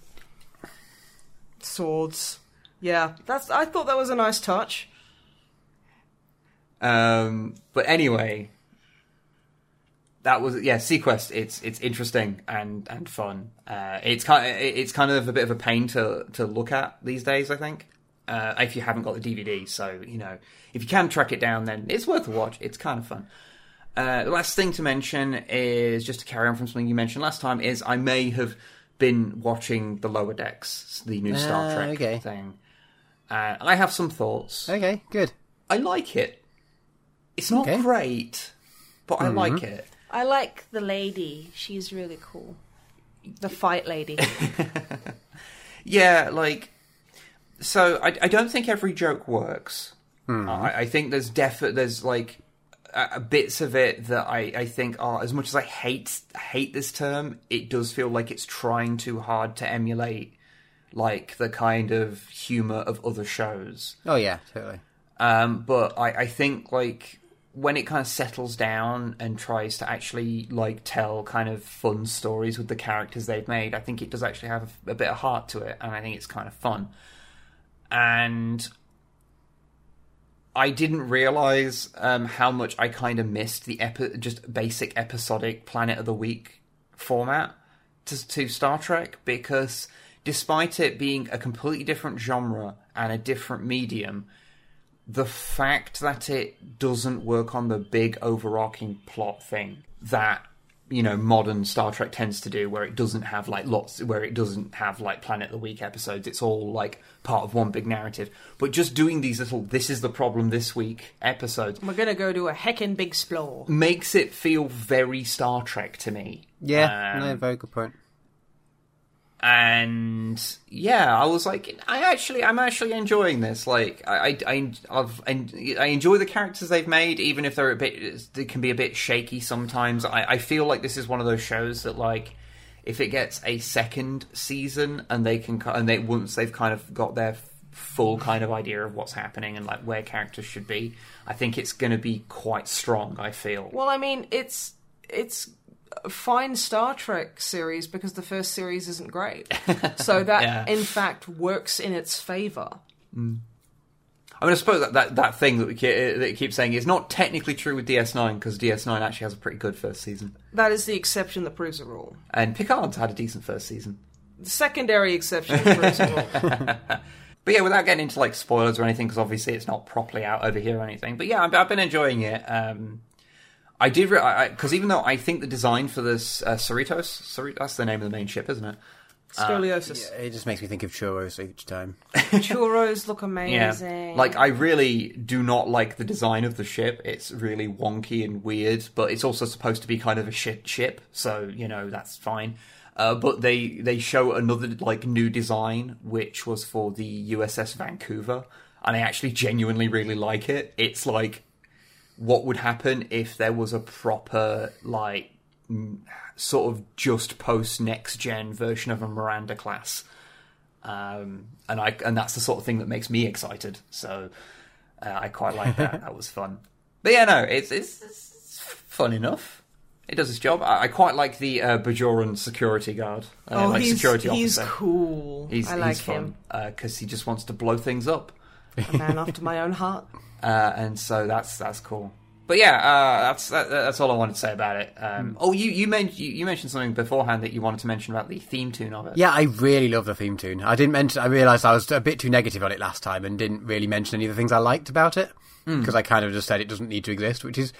swords. Yeah, that's. I thought that was a nice touch. Um, but anyway, that was yeah. SeaQuest. It's it's interesting and and fun. Uh, it's kind of, it's kind of a bit of a pain to to look at these days. I think uh, if you haven't got the DVD. So you know if you can track it down, then it's worth a watch. It's kind of fun. Uh, the last thing to mention is just to carry on from something you mentioned last time. Is I may have been watching the Lower Decks, the new Star Ah, Trek okay. thing. Uh, I have some thoughts. Okay, good. I like it. It's not Okay. great, but I like it. I like the lady. She's really cool. The fight lady. Yeah, like so. I, I don't think every joke works. I, I think there's definite there's like uh, bits of it that I, I think are as much as I hate hate this term, it does feel like it's trying too hard to emulate like the kind of humor of other shows. Oh yeah, totally. Um, but I, I think like when it kind of settles down and tries to actually like tell kind of fun stories with the characters they've made, I think it does actually have a, a bit of heart to it, and I think it's kind of fun. And I didn't realize um, how much I kind of missed the epi- just basic episodic Planet of the Week format to, to Star Trek because despite it being a completely different genre and a different medium, the fact that it doesn't work on the big overarching plot thing that you know modern Star Trek tends to do, where it doesn't have like lots, where it doesn't have like Planet of the Week episodes. It's all like part of one big narrative. But just doing these little "this is the problem this week" episodes We're gonna go do a heckin' big explore. makes it feel very Star Trek to me. Yeah, Um, no, very good point. And yeah, I was like, I actually, I'm actually enjoying this. Like, I, I, I've, I enjoy the characters they've made, even if they're a bit, they can be a bit shaky sometimes. I, I feel like this is one of those shows that, like, if it gets a second season and they can, and they once they've kind of got their full kind of idea of what's happening and like where characters should be, I think it's going to be quite strong. I feel. Well, I mean, it's it's fine Star Trek series because the first series isn't great. So that, Yeah. in fact, works in its favor. I mean, I suppose that, that, that thing that we keep, that you keep saying is not technically true with DS9 because DS9 actually has a pretty good first season, That is the exception that proves the rule. and Picard's had a decent first season. The secondary exception proves the rule. But yeah, without getting into like spoilers or anything, because obviously it's not properly out over here or anything. But yeah, I've, I've been enjoying it. Um, I did because even though I think the design for this uh, Cerritos, Cerritos, that's the name of the main ship, isn't it? Scoliosis. It just makes me think of churros each time. Churros look Yeah, amazing. like I really do not like the design of the ship. It's really wonky and weird, but it's also supposed to be kind of a shit ship, so you know that's fine. Uh, but they they show another like new design, which was for the USS Vancouver, and I actually genuinely really like it. It's like what would happen if there was a proper like sort of just post next gen version of a Miranda class um, and I and that's the sort of thing that makes me excited. So uh, I quite like that. that was fun. But yeah, no, it's it's, it's fun enough. It does its job. I, I quite like the uh, Bajoran security guard, uh, oh, like he's, security he's officer. cool. He's, I like he's him. fun because he just wants to blow things up, A man after my own heart. Uh, and so that's that's cool. But yeah, uh, that's that, that's all I wanted to say about it. Um, Oh, you you, men- you you mentioned something beforehand that you wanted to mention about the theme tune of it. Yeah, I really love the theme tune. I didn't mention. I realised I was a bit too negative on it last time and didn't really mention any of the things I liked about it because I kind of just said it doesn't need to exist, which is,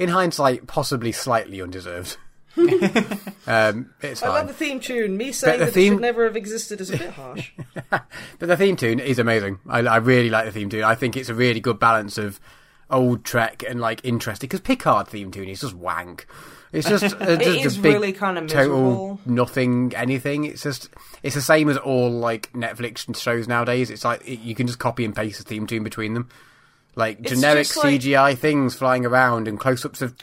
in hindsight, possibly slightly undeserved. Um, it's I love the theme tune. Me saying the that it theme- should never have existed is a bit harsh. But the theme tune is amazing. I, I really like the theme tune. I think it's a really good balance of old Trek and like interesting because Picard theme tune is just wank. It's just, uh, just is a big really kinda total nothing anything. It's just it's the same as all like Netflix shows nowadays. It's like it, you can just copy and paste the theme tune between them, like It's generic just like- CGI things flying around and close ups of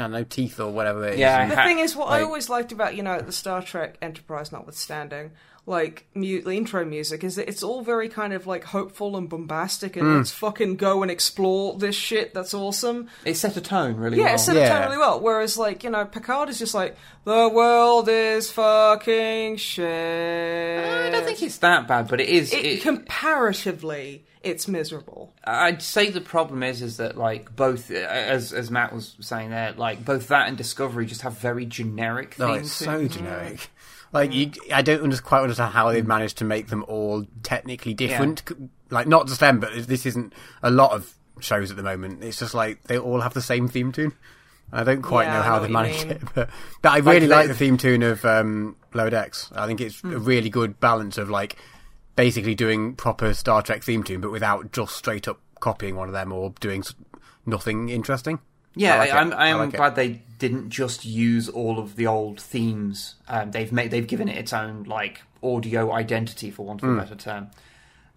I don't know teeth or whatever. It is. Yeah, The Ha- thing is, what I always liked about you know the Star Trek Enterprise, notwithstanding, like mu- the intro music, is that it's all very kind of like hopeful and bombastic, and hmm. let's fucking go and explore this shit. That's awesome. It set a tone really Yeah, well. it set Yeah. tone really well. Whereas, like you know, Picard is just like the world is fucking shit. I don't think it's that bad, but it is. it, it- comparatively, it's miserable. I'd say the problem is is that like both, uh, as as Matt was saying there, like both that and Discovery just have very generic No, themes. it's so them. generic. Like you, I don't under, quite understand how they've managed to make them all technically different. C- Like not just them, but this isn't a lot of shows at the moment. It's just like they all have the same theme tune. I don't quite Yeah, know how know they what managed mean. it, but, but I really they- like the theme tune of um, Lower Decks. I think it's Hmm. a really good balance of like basically doing proper Star Trek theme tune, but without just straight up copying one of them or doing nothing interesting. Yeah, I like I'm, I'm like it. glad they didn't just use all of the old themes. Um, they've made they've given it its own like audio identity, for want of Hmm. a better term.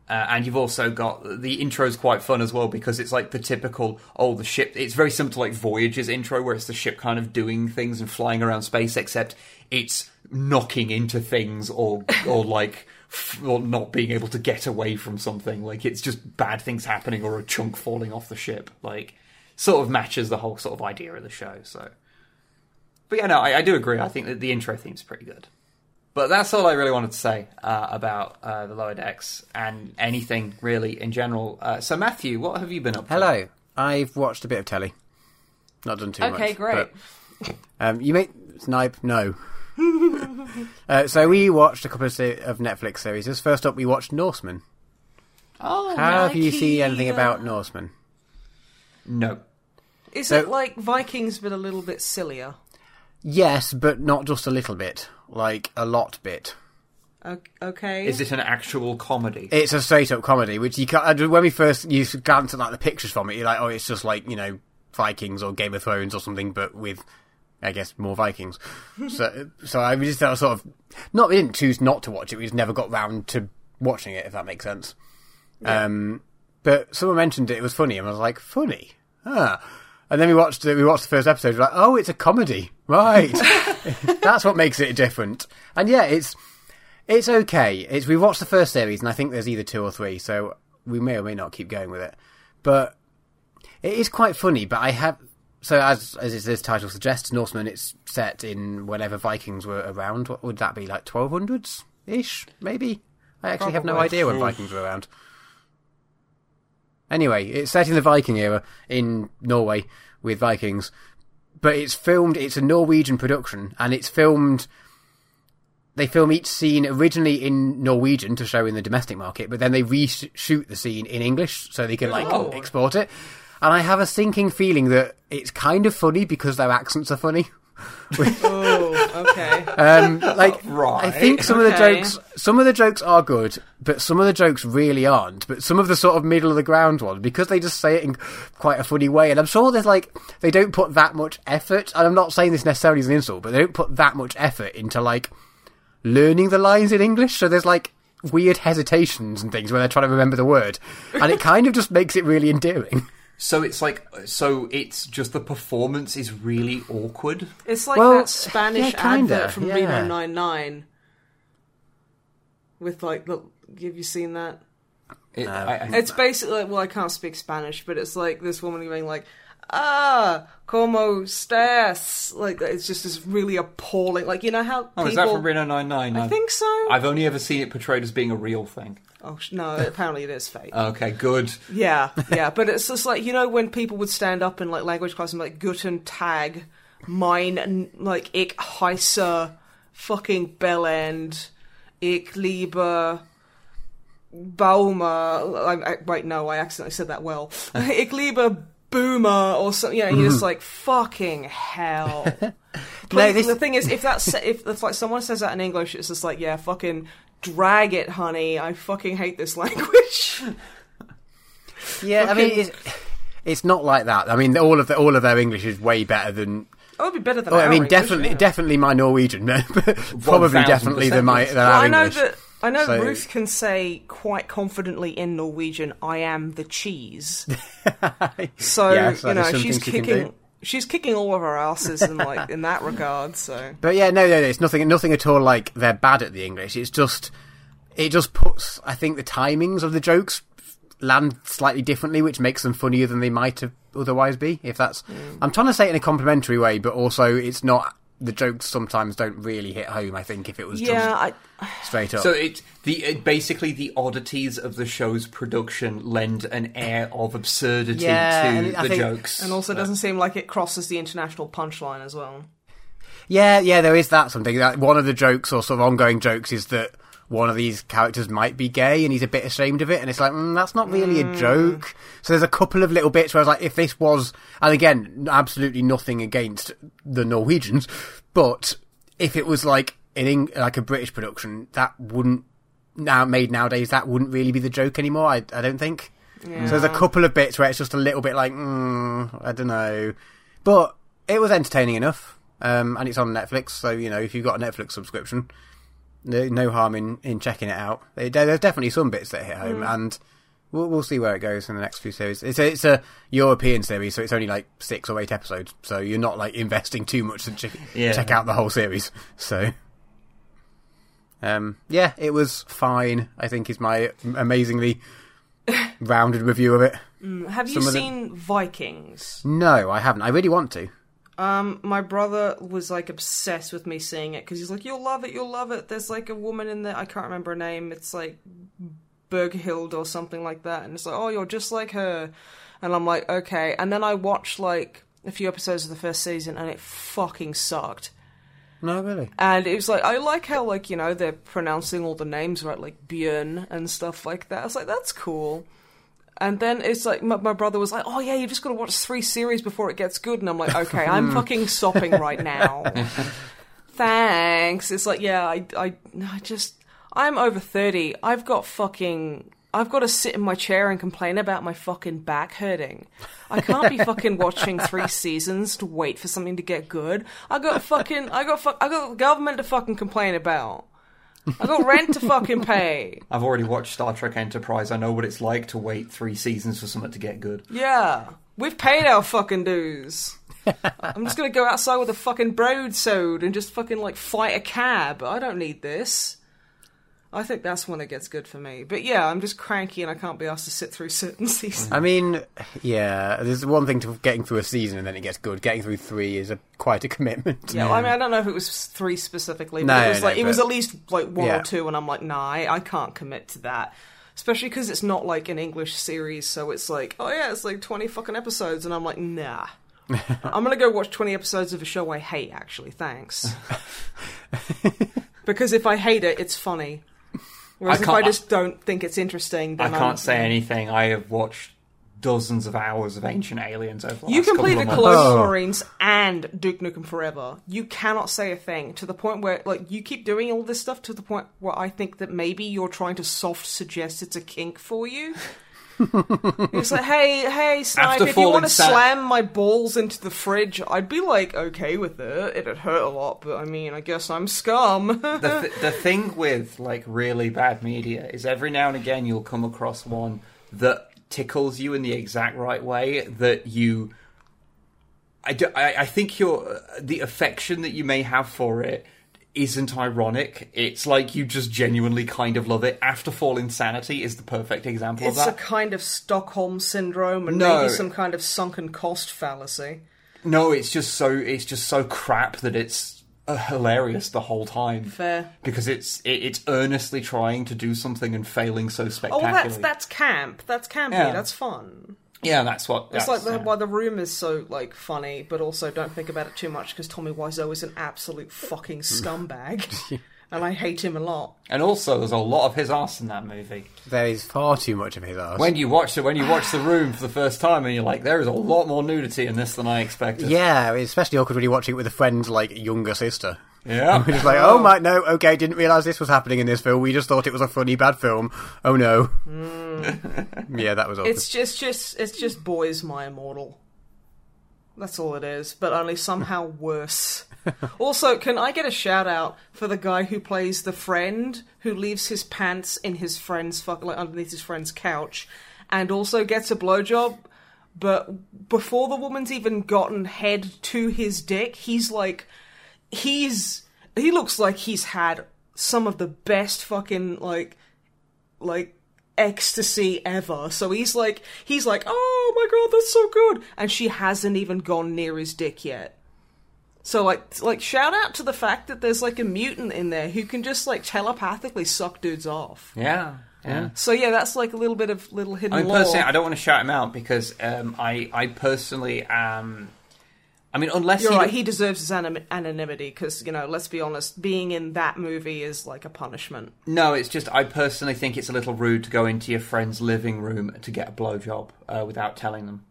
Uh, and you've also got the intro's quite fun as well because it's like the typical oh the ship. It's very similar to like Voyager's intro where it's the ship kind of doing things and flying around space, except it's knocking into things or or like f- or not being able to get away from something. Like it's just bad things happening or a chunk falling off the ship. Like sort of matches the whole sort of idea of the show. So, but yeah, no, I, I do agree. I think that the intro theme's pretty good. But that's all I really wanted to say uh, about uh, the lower decks and anything really in general. Uh, so, Matthew, what have you been up to? Hello, I've watched a bit of telly. Not done too much. Okay, great. but, um, you make snipe? No. uh, so we watched a couple of, se- of Netflix series. First up, we watched Norsemen. Oh, Have you seen anything about Norsemen? no. Is So- it like Vikings but a little bit sillier? Yes, but not just a little bit. Like a lot bit. Okay. Is it an actual comedy? It's a straight up comedy, which you can't. When we first you glance at like the pictures from it, you're like, oh, it's just like you know Vikings or Game of Thrones or something, but with I guess more Vikings. so, so I just sort of not. We didn't choose not to watch it. We just never got round to watching it, if that makes sense. Um, but someone mentioned it, it was funny, and I was like, funny, ah. And then we watched. We watched the first episode. We're like, oh, it's a comedy, right? That's what makes it different. And yeah, it's it's okay. It's we watched the first series, and I think there's either two or three, so we may or may not keep going with it. But it is quite funny. But I have so as as this title suggests, Norsemen. It's set in whenever Vikings were around. What would that be like? Twelve hundreds ish, maybe. I actually have no idea when hmm. Vikings were around. Anyway, it's set in the Viking era in Norway with Vikings, but it's filmed. It's a Norwegian production, and it's filmed they film each scene originally in Norwegian to show in the domestic market, but then they reshoot the scene in English so they can like Oh. export it. And I have a sinking feeling that it's kind of funny because their accents are funny. oh, okay. Um, like Right. I think some of the Okay. jokes, some of the jokes are good, but some of the jokes really aren't. But some of the sort of middle of the ground ones, because they just say it in quite a funny way, and I'm sure there's like they don't put that much effort. And I'm not saying this necessarily as an insult, but they don't put that much effort into like learning the lines in English. So there's like weird hesitations and things where they're trying to remember the word, and it kind of just makes it really endearing. So it's like, so it's just the performance is really awkward. It's like Well, that Spanish yeah, kinda, advert from yeah. Reno 99. With like the. Have you seen that? It, I, I- It's basically well, I can't speak Spanish, but it's like this woman going like, ah, como estás? Like it's just this really appalling. Like you know how Oh, people. is that from Reno 99? I think so. I've only ever seen it portrayed as being a real thing. Oh sh- no, apparently it is fake. Okay, good. Yeah, yeah, but it's just like you know when people would stand up in like language class and be like Guten Tag, mine, n- like ich heiße fucking Bellend, ich liebe Baumer. I, I, wait, no, I accidentally said that well. ich liebe Boomer or something. You know, you're just mm-hmm. like fucking hell. But this- the thing is, if that's if, if like someone says that in English, it's just like yeah, fucking drag it, honey. I fucking hate this language. Yeah, I mean, it's, it's not like that. I mean, all of the, all of their English is way better than. Oh, it'd be better than Oh, I mean, English, definitely, yeah. definitely my Norwegian, probably definitely than my than Well, our I know English. that I know So- Ruth can say quite confidently in Norwegian, "I am the cheese." so Yes, that you know something she's she kicking. She's kicking all of our asses in like in that regard. So But yeah, no, no, no, it's nothing, nothing at all like they're bad at the English. It's just, it just puts, I think, the timings of the jokes land slightly differently, which makes them funnier than they might have otherwise be. If that's, Hmm. I'm trying to say it in a complimentary way, but also it's not. The jokes sometimes don't really hit home. I think if it was yeah, I, straight up. So it the it, basically the oddities of the show's production lend an air of absurdity Yeah, to I the think- jokes. and also doesn't seem like it crosses the international punchline as well. Yeah, yeah, there is that something. That one of the jokes or sort of ongoing jokes is that one of these characters might be gay and he's a bit ashamed of it, and it's like mm, that's not really a joke. So there's a couple of little bits where I was like, if this was, and again, absolutely nothing against the Norwegians, but if it was like in Eng- like a British production, that wouldn't now made nowadays that wouldn't really be the joke anymore. I I don't think. So there's a couple of bits where it's just a little bit like, mm, I don't know, but it was entertaining enough, um, and it's on Netflix. So you know, if you've got a Netflix subscription, no, no harm in, in checking it out. There- There's definitely some bits that hit home, and we'll we'll see where it goes in the next few series. It's a, it's a European series, so it's only like six or eight episodes. So you're not like investing too much to check, Yeah. check out the whole series. So. Um, yeah, it was fine. I think is my amazingly rounded review of it. Have you Some of the- seen Vikings? No, I haven't. I really want to. Um, my brother was like obsessed with me seeing it because he's like, "You'll love it, you'll love it." There's like a woman in there. I can't remember her name. It's like Berghild or something like that, and it's like, "Oh, you're just like her," and I'm like, "Okay." And then I watched like a few episodes of the first season, and it fucking sucked. No, really. And it was like, I like how like you know they're pronouncing all the names right, like Björn and stuff like that. I was like, that's cool. And then it's like my, my brother was like, "Oh yeah, you just got to watch three series before it gets good." And I'm like, "Okay, I'm hmm. fucking stopping right now." Thanks. It's like, yeah, I, I, I just, I'm over thirty. I've got fucking, I've got to sit in my chair and complain about my fucking back hurting. I can't be fucking watching three seasons to wait for something to get good. I got fucking, I got, fuck, I got government to fucking complain about. I got rent to fucking pay. I've already watched Star Trek Enterprise. I know what it's like to wait three seasons for something to get good. Yeah, we've paid our fucking dues. I'm just gonna go outside with a fucking broadsword and just fucking like fight a cab. I don't need this. I think that's when it gets good for me. But yeah, I'm just cranky and I can't be asked to sit through certain seasons. I mean, yeah, there's one thing to getting through a season and then it gets good. Getting through three is a quite a commitment. Yeah, well, I mean, I don't know if it was three specifically, but No, it was no, like it was at least like one Yeah. or two, and I'm like, nah, I, I can't commit to that. Especially because it's not like an English series, so it's like, oh yeah, it's like 20 fucking episodes, and I'm like, nah. I'm gonna go watch 20 episodes of a show I hate, actually, thanks. because if I hate it, it's funny. Whereas I if can't- I just don't think it's interesting, I then can't I'm, say anything. I have watched dozens of hours of Ancient Aliens over the You last can play the months. Clone Oh. Marines and Duke Nukem Forever. You cannot say a thing to the point where, like, you keep doing all this stuff to the point where I think that maybe you're trying to soft suggest it's a kink for you. It's like, hey, hey, Snipe, After if you want to slam my balls into the fridge, I'd be like, okay with it. It'd hurt a lot, but I mean, I guess I'm scum. the, th- the thing with like really bad media is every now and again you'll come across one that tickles you in the exact right way that you I, do, I, I think your uh, the affection that you may have for it isn't ironic. It's like you just genuinely kind of love it. Afterfall InSanity is the perfect example It's of a kind of Stockholm syndrome and No. maybe some kind of sunken cost fallacy. No, it's just so it's just so crap that it's uh, hilarious the whole time. Fair. Because it's it, it's earnestly trying to do something and failing so Oh, spectacularly. well, that's that's camp. That's campy. Yeah. That's fun. Yeah, that's what. It's like the, yeah. why the room is so like funny, but also don't think about it too much because Tommy Wiseau is an absolute fucking scumbag, and I hate him a lot. And also, there's a lot of his ass in that movie. There is far too much of his ass. When you watch it, when you watch the room for the first time, and you're like, there is a lot more nudity in this than I expected. yeah, especially awkward when you're watching it with a friend's like younger sister. Yeah. We're just like, oh my, no, okay, didn't realise this was happening in this film. We just thought it was a funny bad film. Oh no. Mm. yeah, that was awkward. It's just just it's just boys my immortal. That's all it is, but only somehow worse. also, can I get a shout out for the guy who plays the friend who leaves his pants in his friend's fuck like underneath his friend's couch, and also gets a blowjob, but before the woman's even gotten head to his dick, he's like, he's he looks like he's had some of the best fucking like like ecstasy ever. So he's like he's like, "Oh my god, that's so good." And she hasn't even gone near his dick yet. So like like shout out to the fact that there's like a mutant in there who can just like telepathically suck dudes off. Yeah. Yeah. So yeah, that's like a little bit of little hidden I mean, lore. personally, I don't want to shout him out because um, I, I personally am. I mean, unless You're he, right. He deserves his anim- anonymity because you know, let's be honest, being in that movie is like a punishment. no, it's just I personally think it's a little rude to go into your friend's living room to get a blowjob uh, without telling them.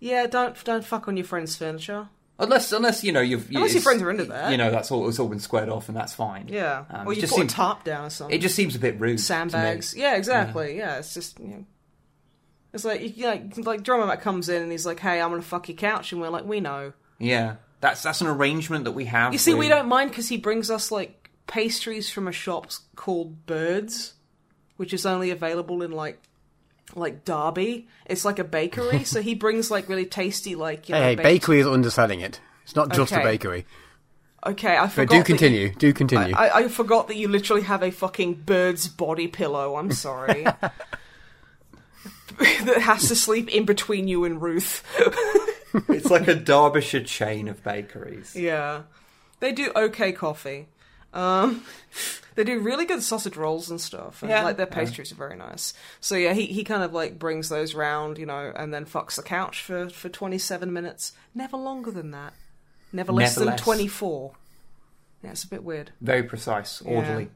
Yeah, don't don't fuck on your friend's furniture. Unless, unless you know you've Unless your friends are into that. You know, that's all. It's all been squared off, and that's fine. Yeah, Um, or you just put seems- a tarp down or something. It just seems a bit rude. sandbags. Yeah, exactly. Yeah. it's just you know, it's like you like like drummer Matt comes in and he's like, "Hey, I'm gonna fuck your couch," and we're like, "We know." Yeah, that's that's an arrangement that we have. You see, we don't mind because he brings us like pastries from a shop called Birds, which is only available in like like Derby. It's like a bakery, so he brings like really tasty like you know. hey, hey, baked- bakery is underselling it. It's not just a bakery. Okay, I forgot. But forgot. do that continue. you- Do continue. I, I forgot that you literally have a fucking bird's body pillow. I'm sorry. that has to sleep in between you and Ruth. It's like a Derbyshire chain of bakeries. yeah, they do okay coffee. Um, they do really good sausage rolls and stuff, and Yeah. like their pastries are very nice. So yeah, he he kind of like brings those round, you know, and then fucks the couch for for 27 minutes. Never longer than that. Never less Never than less. 24. Yeah, it's a bit weird. Very precise, orderly.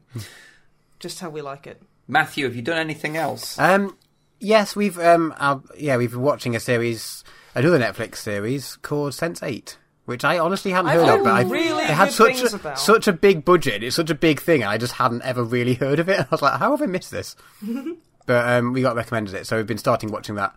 Just how we like it. Matthew, have you done anything else? Um, yes, we've um, uh, yeah, we've been watching a series, another Netflix series called Sense8, which I honestly hadn't I've heard heard of, but I really it had such a, about. such a big budget, it's such a big thing, and I just hadn't ever really heard of it. I was like, how have I missed this? but um, we got recommended it, so we've been starting watching that.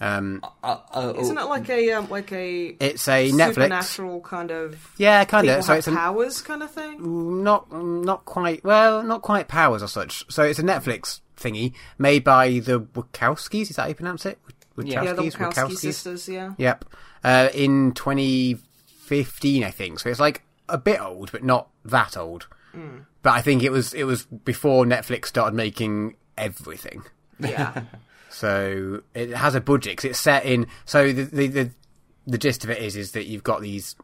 Um, Uh, uh, Isn't it like a um, like a it's a Netflix, supernatural kind of yeah, kind of. So it's a, powers kind of thing? not not quite well, not quite powers or such. So it's a Netflix thingy made by the Wachowskis. Is that how you pronounce it? Yeah. Yeah, the Wachowskis, Wachowski Wachowskis? sisters. Yeah. Yep. Uh, in 2015, I think. So it's like a bit old, but not that old. But I think it was it was before Netflix started making everything. Yeah. So it has a budget 'cause it's set in. So the, the the the gist of it is is that you've got these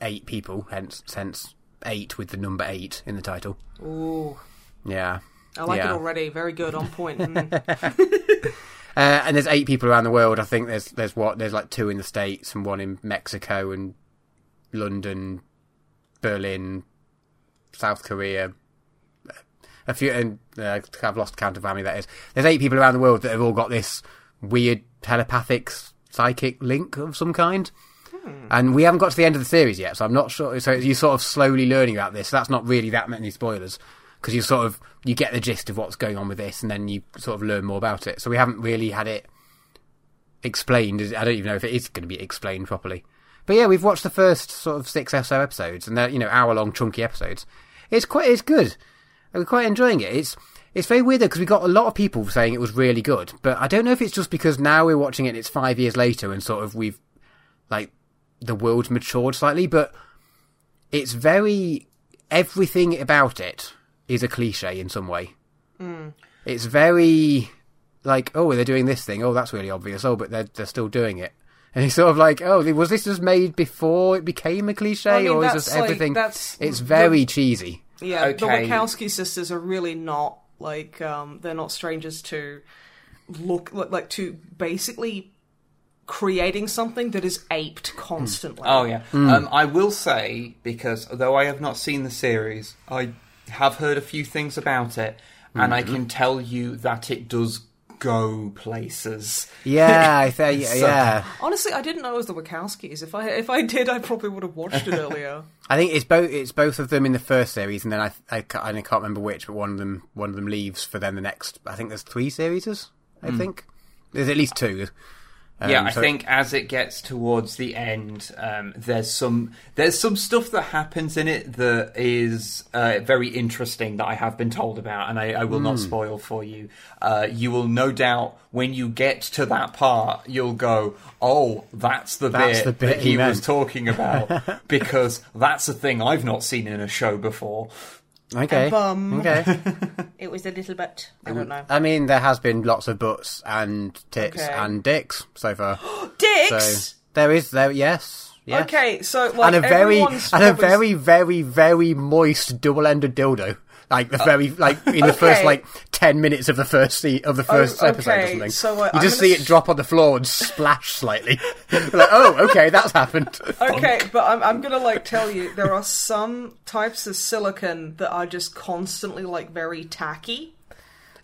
eight people, hence hence eight with the number eight in the title. Ooh, Yeah. I like Yeah. it already. Very good, on point. Uh, and there's eight people around the world. I think there's there's what there's like two in the states and one in Mexico and London, Berlin, South Korea. A few, and uh, I've lost count of how many that is. There's eight people around the world that have all got this weird telepathic psychic link of some kind. And we haven't got to the end of the series yet, so I'm not sure. So you're sort of slowly learning about this. So that's not really that many spoilers because you sort of you get the gist of what's going on with this, and then you sort of learn more about it. So we haven't really had it explained. I don't even know if it is going to be explained properly. But yeah, we've watched the first sort of six or so episodes, and they're you know hour long chunky episodes. It's quite it's good. We're quite enjoying it. It's it's very weird though because we got a lot of people saying it was really good, but I don't know if it's just because now we're watching it. and It's five years later, and sort of we've like the world's matured slightly, but it's very everything about it is a cliche in some way. It's very like, oh, they're doing this thing. Oh, that's really obvious. Oh, but they're they're still doing it. And it's sort of like, oh, was this just made before it became a cliche, I mean, or is that's just like- everything? that's it's the- very cheesy. Yeah, the Wachowski sisters are really not like um, they're not strangers to look like, like to basically creating something that is aped constantly. Oh yeah. Um, I will say because although I have not seen the series, I have heard a few things about it, and I mm-hmm. can tell you that it does go places. Yeah, I think, So- yeah. Honestly, I didn't know it was the Wachowskis. If I if I did, I probably would have watched it earlier. I think it's both. It's both of them in the first series, and then I I, I can't remember which, but one of them one of them leaves for then the next. I think there's three series. I hmm. think there's at least two. Um, yeah, I so- think as it gets towards the end, um, there's some there's some stuff that happens in it that is uh, very interesting that I have been told about, and I, I will Hmm. not spoil for you. Uh, you will no doubt when you get to that part, you'll go, "Oh, that's the That's bit the bit that he he was talking about," because that's a thing I've not seen in a show before. Okay. bum. Okay. It was a little bit. I don't know. I mean, there has been lots of butts and tits Okay. and dicks so far. Dicks. So there is there. Yes. Yes. Okay, so like and a very everyone's and a probably- very very very moist double-ended dildo. Like the very like in the first like ten minutes of the first se- of the first Oh, episode or something. so, uh, you I'm just see it drop on the floor and splash slightly. Like, oh, okay, that's happened. Okay, but I'm, I'm gonna like tell you there are some types of silicon that are just constantly like very tacky.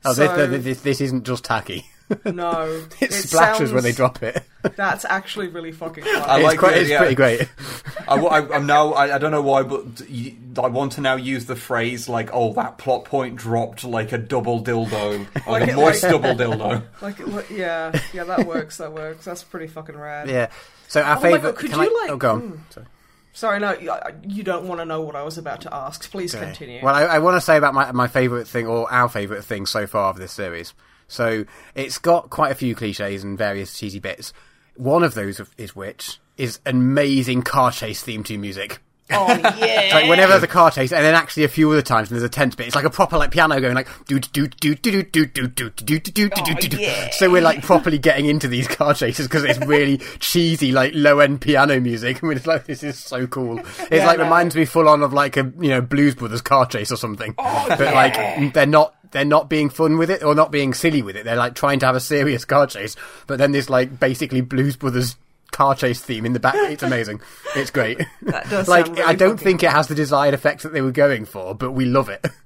Oh, So- this, this, this isn't just tacky. No, It, splashes when they drop it. That's actually really fucking funny. I it's like quite, the it's idea. pretty great. I, am now. I, I don't know why, but I want to now use the phrase like, "Oh, that plot point dropped like a double dildo, like, Like a it- moist like- double dildo." Like, like, yeah, yeah, that works. That works. That's pretty fucking rad. Yeah. So our Oh my favorite. God, could you, I, like- oh, go on. mm. Sorry. Sorry, no, you, you don't want to know what I was about to ask. Please continue. Well, I, I want to say about my my favorite thing or our favorite thing so far of this series. So it's got quite a few cliches and various cheesy bits. One of those is which is amazing car chase theme to music. Oh yeah. Like whenever there's a car chase, and then actually a few other times when there's a tense bit, it's like a proper like piano going like do do do do do do do do do do do do do. So we're like properly getting into these car chases because it's really cheesy like low end piano music. I mean, it's like this is so cool. It's Yeah, like no. reminds me full on of like a you know Blues Brothers car chase or something. but like they're not they're not being fun with it or not being silly with it. They're like trying to have a serious car chase, but then this like basically Blues Brothers car chase theme in the back. It's amazing. It's great. Like really I don't think it has the desired effects that they were going for, but we love it.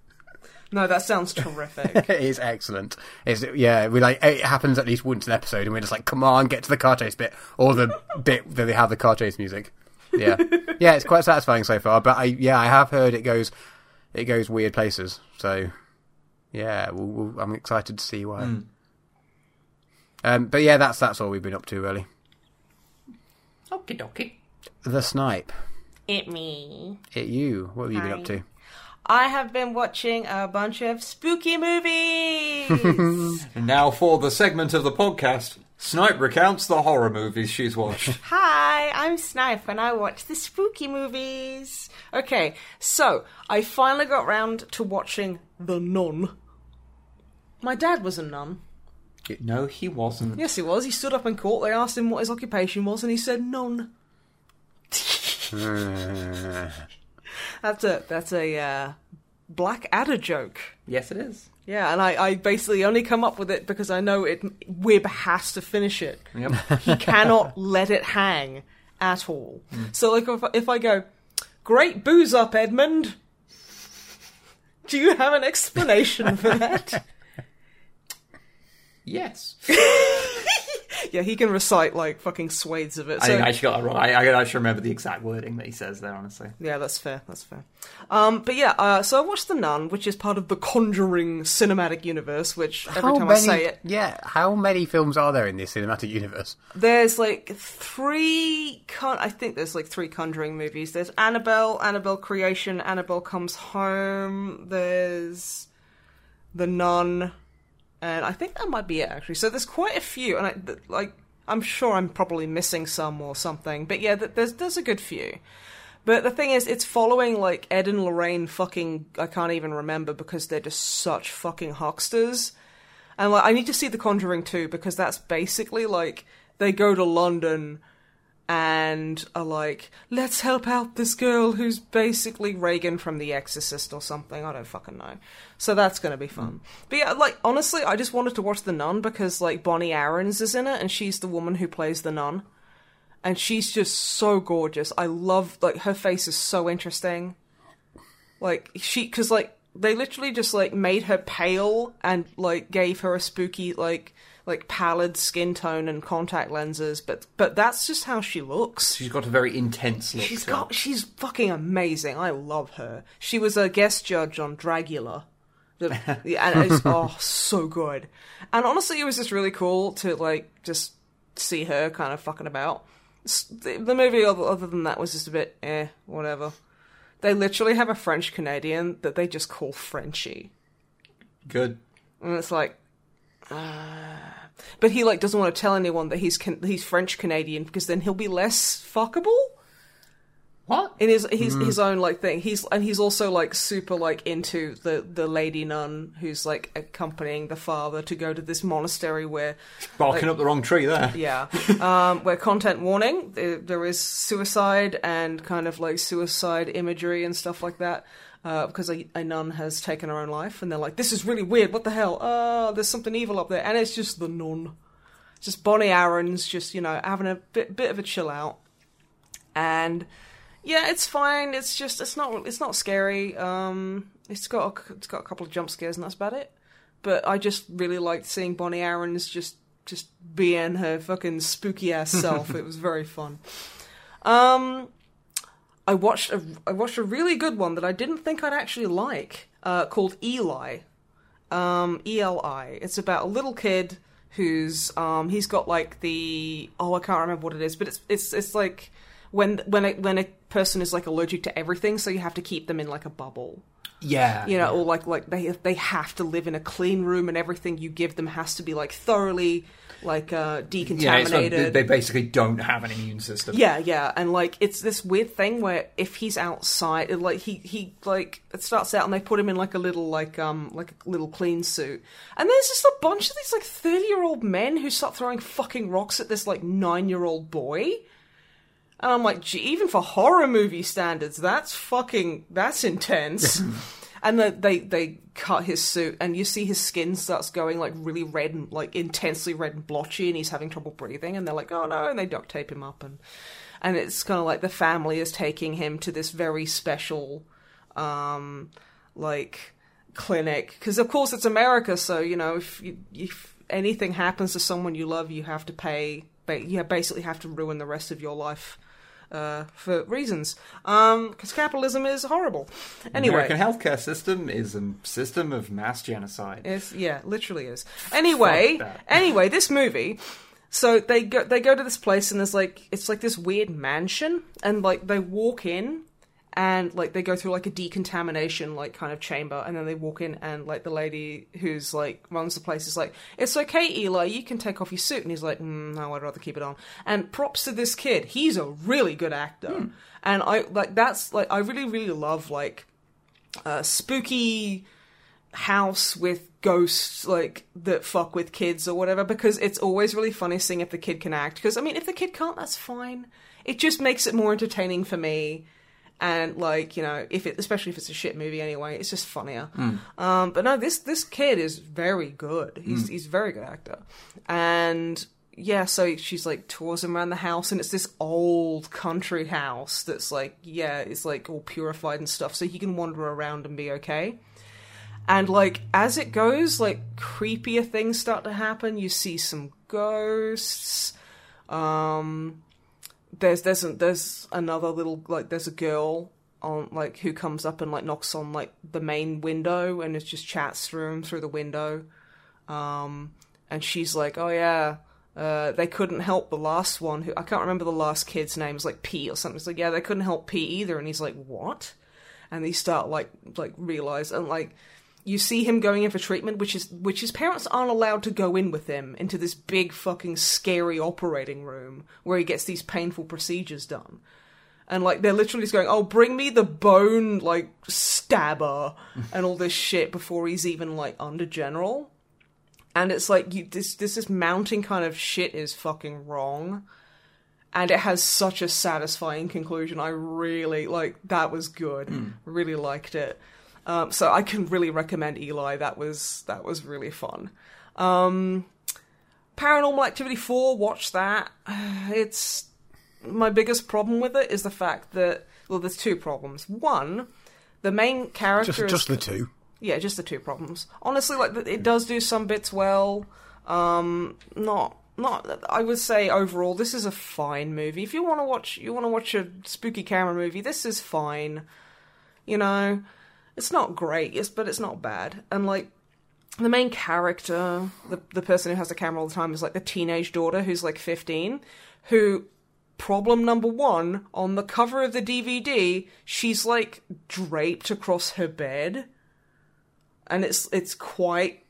No, that sounds terrific. it is excellent. It's yeah, we like it happens at least once an episode, and we're just like, come on, get to the car chase bit or the bit that they have the car chase music. Yeah, yeah, it's quite satisfying so far. But I yeah, I have heard it goes it goes weird places. So yeah, we'll, we'll, I'm excited to see why. Um, but yeah, that's that's all we've been up to really. Okie dokie. The snipe. it me. It you. What have you been Hi. up to? I have been watching a bunch of spooky movies. Now for the segment of the podcast, Snipe recounts the horror movies she's watched. Hi, I'm Snipe and I watch the spooky movies. Okay, so I finally got round to watching The Nun. My dad was a nun. No, he wasn't. Yes, he was. He stood up in court. They asked him what his occupation was, and he said. Uh, That's a that's a uh, Blackadder joke. Yes, it is. Yeah, and I, I basically only come up with it because I know it. Wib has to finish it. Yep. He cannot let it hang at all. So, like, if, if I go, "Great booze up, Edmund," do you have an explanation for that? yes. yeah, he can recite like fucking swathes of it. I So, think I actually got that wrong. I, I actually remember the exact wording that he says there, honestly. yeah, that's fair. That's fair. Um, but yeah, uh, so I watched The Nun, which is part of the Conjuring cinematic universe. Which every time I say it, Yeah, how many films are there in this cinematic universe? There's like three. Con- I think there's like three Conjuring movies. There's Annabelle, Annabelle Creation, Annabelle Comes Home. There's The Nun, and I think that might be it actually. So there's quite a few, and I th- like. I'm sure I'm probably missing some or something, but yeah, th- there's there's a good few. But the thing is, it's following like Ed and Lorraine fucking I can't even remember because they're just such fucking hucksters. And like I need to see The Conjuring 2 because that's basically like they go to London and are like, let's help out this girl who's basically Regan from The Exorcist or something. I don't fucking know. So that's gonna be fun. But yeah, like honestly, I just wanted to watch The Nun because like Bonnie Aarons is in it and she's the woman who plays the nun. And she's just so gorgeous. I love like her face is so interesting. Like she, because like they literally just like made her pale and like gave her a spooky like like pallid skin tone and contact lenses, but but that's just how she looks. She's got a very intense look. She's got she's fucking amazing. I love her. She was a guest judge on Dragula. The, yeah, and it's oh so good. And honestly, it was just really cool to like just see her kind of fucking about. The, the movie, other, other than that, was just a bit eh, whatever. They literally have a French Canadian that they just call Frenchie. good. And it's like, ah. but he like doesn't want to tell anyone that he's can- he's French Canadian because then he'll be less fuckable What? in his his his own like thing. He's and he's also like super like into the the lady nun who's like accompanying the father to go to this monastery where Barking up the wrong tree there. yeah um where content warning there, there is suicide and kind of like suicide imagery and stuff like that. Uh, because a, a nun has taken her own life, and they're like, "This is really weird. What the hell? Oh, there's something evil up there." And it's just the nun, just Bonnie Aarons, just you know, having a bit bit of a chill out. And yeah, it's fine. It's just it's not it's not scary. Um, it's got a, it's got a couple of jump scares, and that's about it. But I just really liked seeing Bonnie Aarons just just being her fucking spooky ass self. it was very fun. Um, I watched a I watched a really good one that I didn't think I'd actually like, uh, called Eli. Um, ELI. It's about a little kid who's um he's got like the oh I can't remember what it is, but it's it's it's like when when a, when a person is like allergic to everything, so you have to keep them in like a bubble Yeah. you know, or like like they they have to live in a clean room and everything you give them has to be like thoroughly like uh Yeah, decontaminated. like they basically don't have an immune system. Yeah, yeah, and like it's this weird thing where if he's outside, like he he like it starts out and they put him in like a little like um like a little clean suit, and there's just a bunch of these like thirty year old men who start throwing fucking rocks at this like nine year old boy. And I'm like, gee, even for horror movie standards, that's fucking that's intense. and the, they they cut his suit, and you see his skin starts going like really red and like intensely red and blotchy, and he's having trouble breathing. And they're like, oh no, and they duct tape him up, and and it's kind of like the family is taking him to this very special, um, like clinic because of course it's America, so you know if you, if anything happens to someone you love, you have to pay. But You basically have to ruin the rest of your life uh, for reasons. Because capitalism is horrible. Anyway, American healthcare system is a system of mass genocide. it's yeah, literally is. Anyway, anyway, this movie. So they go they go to this place and there's like it's like this weird mansion and like they walk in and like they go through like a decontamination like kind of chamber and then they walk in and like the lady who's like runs the place is like it's okay Eli you can take off your suit. And he's like mm, no I'd rather keep it on. And props to this kid. He's a really good actor. And I like that's like I really really love like uh, spooky house with ghosts like that fuck with kids or whatever because it's always really funny seeing if the kid can act. Because I mean if the kid can't that's fine. It just makes it more entertaining for me and like you know if it especially if it's a shit movie anyway it's just funnier. Um but no this this kid is very good. He's he's a very good actor. And yeah so she's like tours him around the house and it's this old country house that's like yeah it's like all purified and stuff so he can wander around and be okay. And like as it goes like creepier things start to happen. You see some ghosts. Um there's there's there's another little like there's a girl on like who comes up and like knocks on like the main window and it's just chats through through the window um and she's like oh yeah uh, they couldn't help the last one who I can't remember the last kid's name. It's like Pete or something. It's like, yeah, they couldn't help Pete either. And he's like, what? And they start like like realize and like you see him going in for treatment, which is which his parents aren't allowed to go in with him into this big fucking scary operating room where he gets these painful procedures done. And like they're literally just going, "Oh, bring me the bone like stabber and all this shit before he's even like under general." And it's like you this this this mounting kind of shit is fucking wrong. And it has such a satisfying conclusion. I really like that was good. Hmm. Really liked it. Um, so I can really recommend Eli. That was that was really fun. Um, Paranormal Activity 4, watch that. It's my biggest problem with it is the fact that well, there's two problems. One, the main character Just, is just the two. yeah, just the two problems. Honestly, like it does do some bits well. Um, not not. I would say overall, this is a fine movie. If you want to watch, you want to watch a spooky camera movie. This is fine. You know, it's not great, yes, but it's not bad. And like the main character, the the person who has the camera all the time, is like the teenage daughter who's like fifteen, who problem number one on the cover of the DVD, she's like draped across her bed. And it's it's quite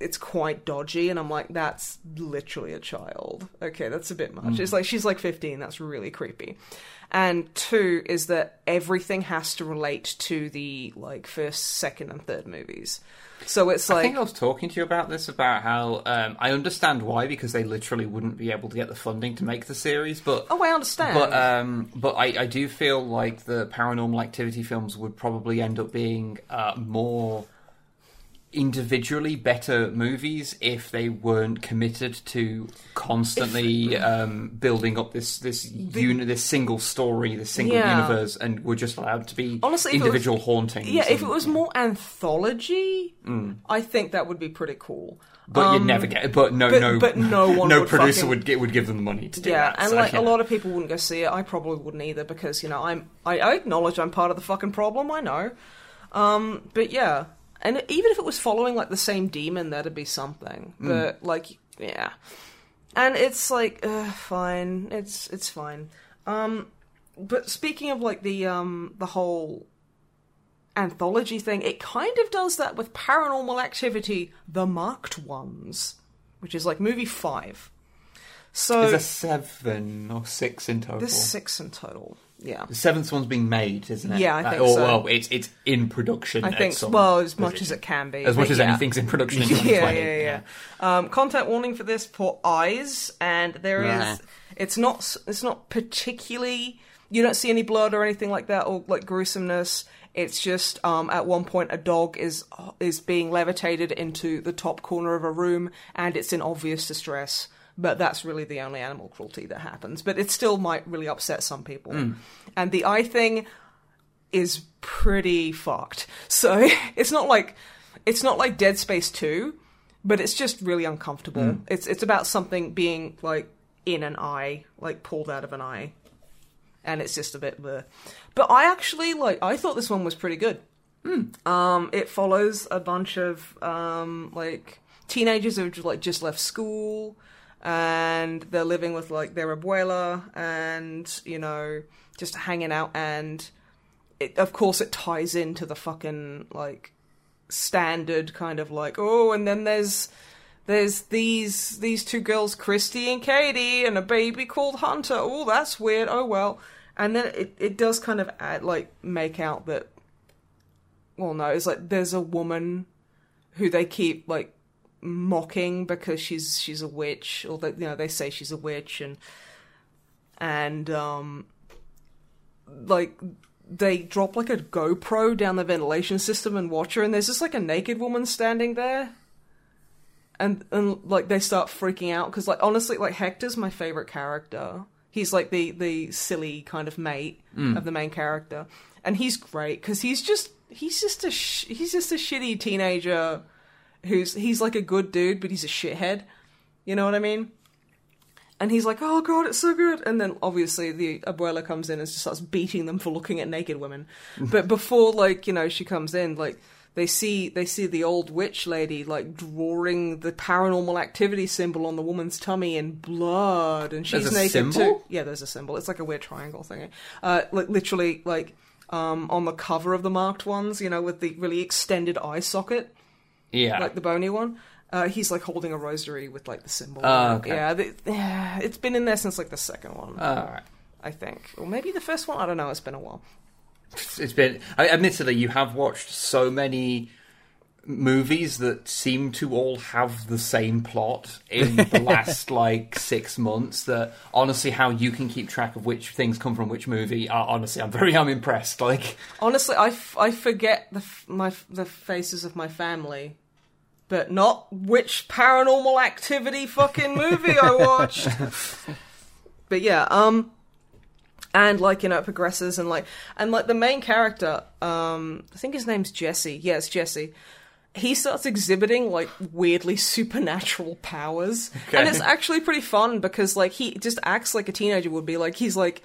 it's quite dodgy and i'm like that's literally a child. Okay that's a bit much. Hmm. It's like she's like 15 that's really creepy and two is that everything has to relate to the like first second and third movies. So it's I like think I was talking to you about this about how um, I understand why because they literally wouldn't be able to get the funding to make the series, but oh i understand. But um, but I, I do feel like the paranormal activity films would probably end up being uh, more individually better movies if they weren't committed to constantly um, building up this this uni- this single story, this single Yeah. universe, and were just allowed to be Honestly, if it was- individual hauntings. yeah if it and- was more anthology i think that would be pretty cool but you'd never get. But no, um, but- no, but no one no would producer fucking- would get would give them the money to do yeah, that. and so, like yeah. a lot of people wouldn't go see it. I probably wouldn't either because you know I'm I, I acknowledge I'm part of the fucking problem. I know, um, but yeah, and even if it was following like the same demon, that'd be something. Mm. But like, yeah, and it's like uh, fine. It's it's fine. Um, but speaking of like the um the whole anthology thing, it kind of does that with Paranormal Activity: The Marked Ones, which is like movie five. So There's a seven or six in total. there's six in total. Yeah. The seventh one's being made, isn't it? Yeah, I Uh, think or, so. Well, it's it's in production. I think well as much position. as it can be. as much as yeah. anything's in production in Yeah, 2020. yeah, yeah. Um, content warning for this for eyes, and there is. Nah. It's not. It's not particularly. You don't see any blood or anything like that, or like gruesomeness. It's just um, at one point a dog is is being levitated into the top corner of a room, and it's in obvious distress. But that's really the only animal cruelty that happens. But it still might really upset some people. And the eye thing is pretty fucked. So it's not like it's not like Dead Space 2, but it's just really uncomfortable. It's it's about something being like in an eye, like pulled out of an eye. And it's just a bit bleh. But I actually like I thought this one was pretty good. Um it follows a bunch of um like teenagers who've like just left school and they're living with like their abuela and you know just hanging out. And it, of course it ties into the fucking like standard kind of like oh and then there's there's these these two girls Christy and Katie and a baby called Hunter. Oh that's weird. Oh well. And then it, it does kind of add, like make out that well no it's like there's a woman who they keep like mocking because she's she's a witch or that you know they say she's a witch and and um like they drop like a GoPro down the ventilation system and watch her, and there's just like a naked woman standing there, and and like they start freaking out because like honestly, like Hector's my favorite character. He's like the the silly kind of mate of the main character, and he's great because he's just he's just a sh- he's just a shitty teenager who's he's like a good dude, but he's a shithead. You know what I mean? And he's like, "Oh god, it's so good!" And then obviously the abuela comes in and just starts beating them for looking at naked women. but before, like you know, she comes in, like they see they see the old witch lady like drawing the paranormal activity symbol on the woman's tummy in blood, and she's naked symbol? too. Yeah, there's a symbol. It's like a weird triangle thing. Uh, like literally, like um, on the cover of the marked ones, you know, with the really extended eye socket Yeah. like the bony one. Uh, he's like holding a rosary with like the symbol. Oh, okay. Yeah, yeah, it's been in there since like the second one. All right. I think, or maybe the first one. I don't know. It's been a while. It's been. I, admittedly, you have watched so many movies that seem to all have the same plot in the last like six months that honestly how you can keep track of which things come from which movie uh, honestly i'm very i'm impressed like Honestly, I, f- I forget the f- my f- the faces of my family, but not which Paranormal Activity fucking movie I watched. but yeah, um, and like you know, it progresses and like and like the main character, um, I think his name's Jesse. Yeah, it's Jesse. He starts exhibiting like weirdly supernatural powers, and it's actually pretty fun because like he just acts like a teenager would be. Like he's like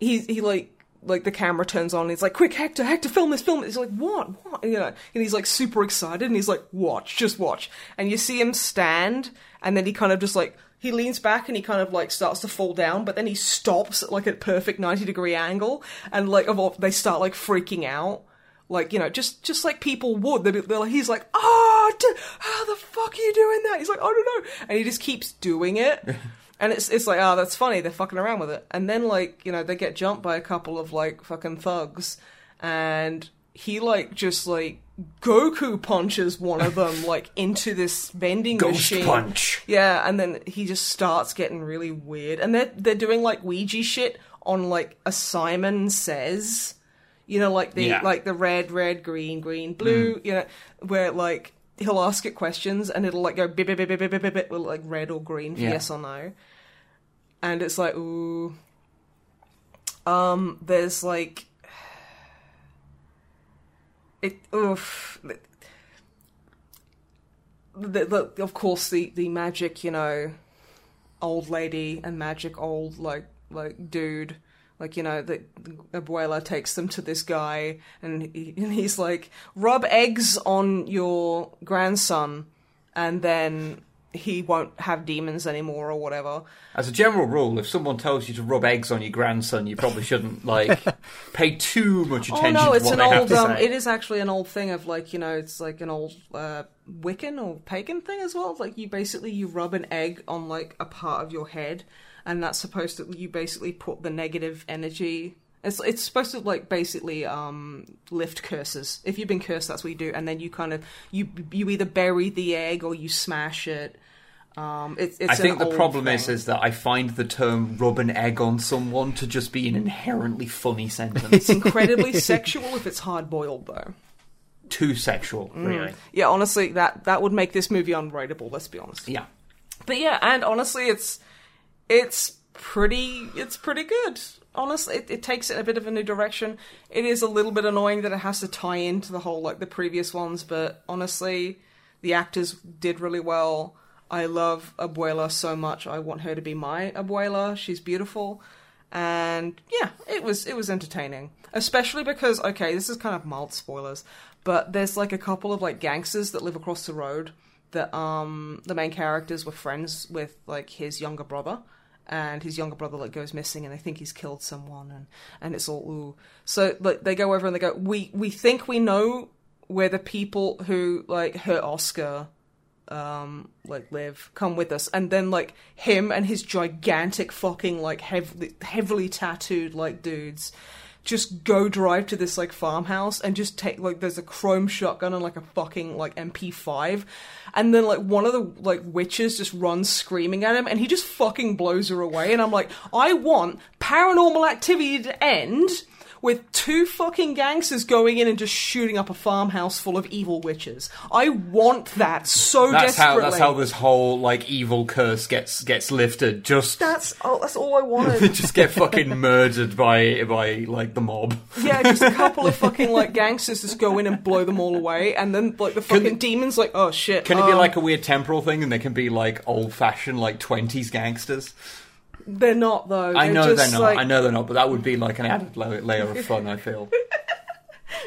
he's he like like the camera turns on and he's like quick hector hector film this film this." he's like what? What? You know and he's like super excited and he's like watch just watch. And you see him stand and then he kind of just like he leans back and he kind of like starts to fall down but then he stops at like a perfect 90 degree angle and like they start like freaking out. Like you know just just like people would. They're, they're like, he's like oh how the fuck are you doing that? He's like i don't know. And he just keeps doing it and it's it's like oh that's funny they're fucking around with it and then like you know they get jumped by a couple of like fucking thugs and he like just like goku punches one of them like into this vending Ghost machine punch. yeah and then he just starts getting really weird and they're they're doing like ouija shit on like a simon says you know, like the Yeah. like the red, red, green, green, blue. Mm. You know, where like he'll ask it questions and it'll like go bip bip bip bip bip bip, bip, with like red or green for Yeah. yes or no. And it's like ooh. Um, there's like it. Oof. The, the, of course, the the magic, you know, old lady and magic old like like dude like you know the abuela takes them to this guy and, he, and he's like rub eggs on your grandson and then he won't have demons anymore or whatever. As a general rule, if someone tells you to rub eggs on your grandson, you probably shouldn't like pay too much attention oh no it's an old um it is actually an old thing of like you know it's like an old uh wiccan or pagan thing as well. Like you basically you rub an egg on like a part of your head and that's supposed to you basically put the negative energy it's it's supposed to like basically um lift curses if you've been cursed that's what you do and then you kind of you you either bury the egg or you smash it um it's, it's I think the problem is thing. is that I find the term "rub an egg on someone" to just be an inherently funny sentence. it's incredibly sexual if it's hard boiled though Too sexual, Mm. really. yeah honestly that that would make this movie unrateable let's be honest Yeah. But yeah, and honestly, it's it's pretty it's pretty good. Honestly, it, it takes it a bit of a new direction. It is a little bit annoying that it has to tie into the whole like the previous ones, but honestly, the actors did really well. I love Abuela so much. I want her to be my Abuela. She's beautiful. And yeah, it was it was entertaining. Especially because okay, this is kind of mild spoilers, but there's like a couple of like gangsters that live across the road that um the main characters were friends with like his younger brother and his younger brother like goes missing and they think he's killed someone and and it's all ooh. So like they go over and they go we we think we know where the people who like hurt oscar um like live come with us. And then like him and his gigantic fucking like heavily heavily tattooed like dudes just go drive to this like farmhouse and just take like there's a chrome shotgun and like a fucking like MP5 and then like one of the like witches just runs screaming at him and he just fucking blows her away. And I'm like I want paranormal activity to end with two fucking gangsters going in and just shooting up a farmhouse full of evil witches. I want that so That's how desperately. that's how this whole like evil curse gets gets lifted. Just That's oh, that's all I wanted. just get fucking murdered by by like the mob. Yeah, just a couple of fucking like gangsters just go in and blow them all away, and then like the fucking demons like, oh shit. Can it be um, like a weird temporal thing, and they can be like old fashioned like twenties gangsters? They're not though. I They're know they're not. Like, I know they're not, but that would be like an added layer of fun. I feel.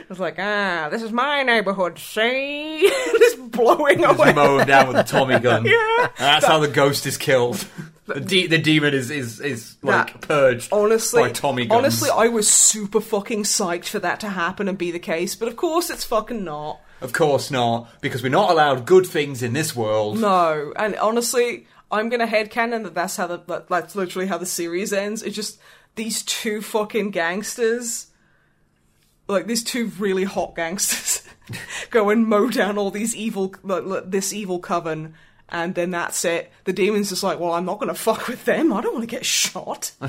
It's like ah, this is my neighborhood. See, just blowing away. Just mow him down with a Tommy gun. Yeah. That's how the ghost is killed. The, de- the demon is is is like That- purged Honestly, by Tommy guns. honestly, I was super fucking psyched for that to happen and be the case, but of course it's fucking not. of course not, because we're not allowed good things in this world. No, and honestly, I'm gonna headcanon that that's how the that, that's literally how the series ends. It's just these two fucking gangsters, like these two really hot gangsters, go and mow down all these evil, like, this evil coven, and then that's it. The demon's just like, well, I'm not gonna fuck with them. I don't want to get shot.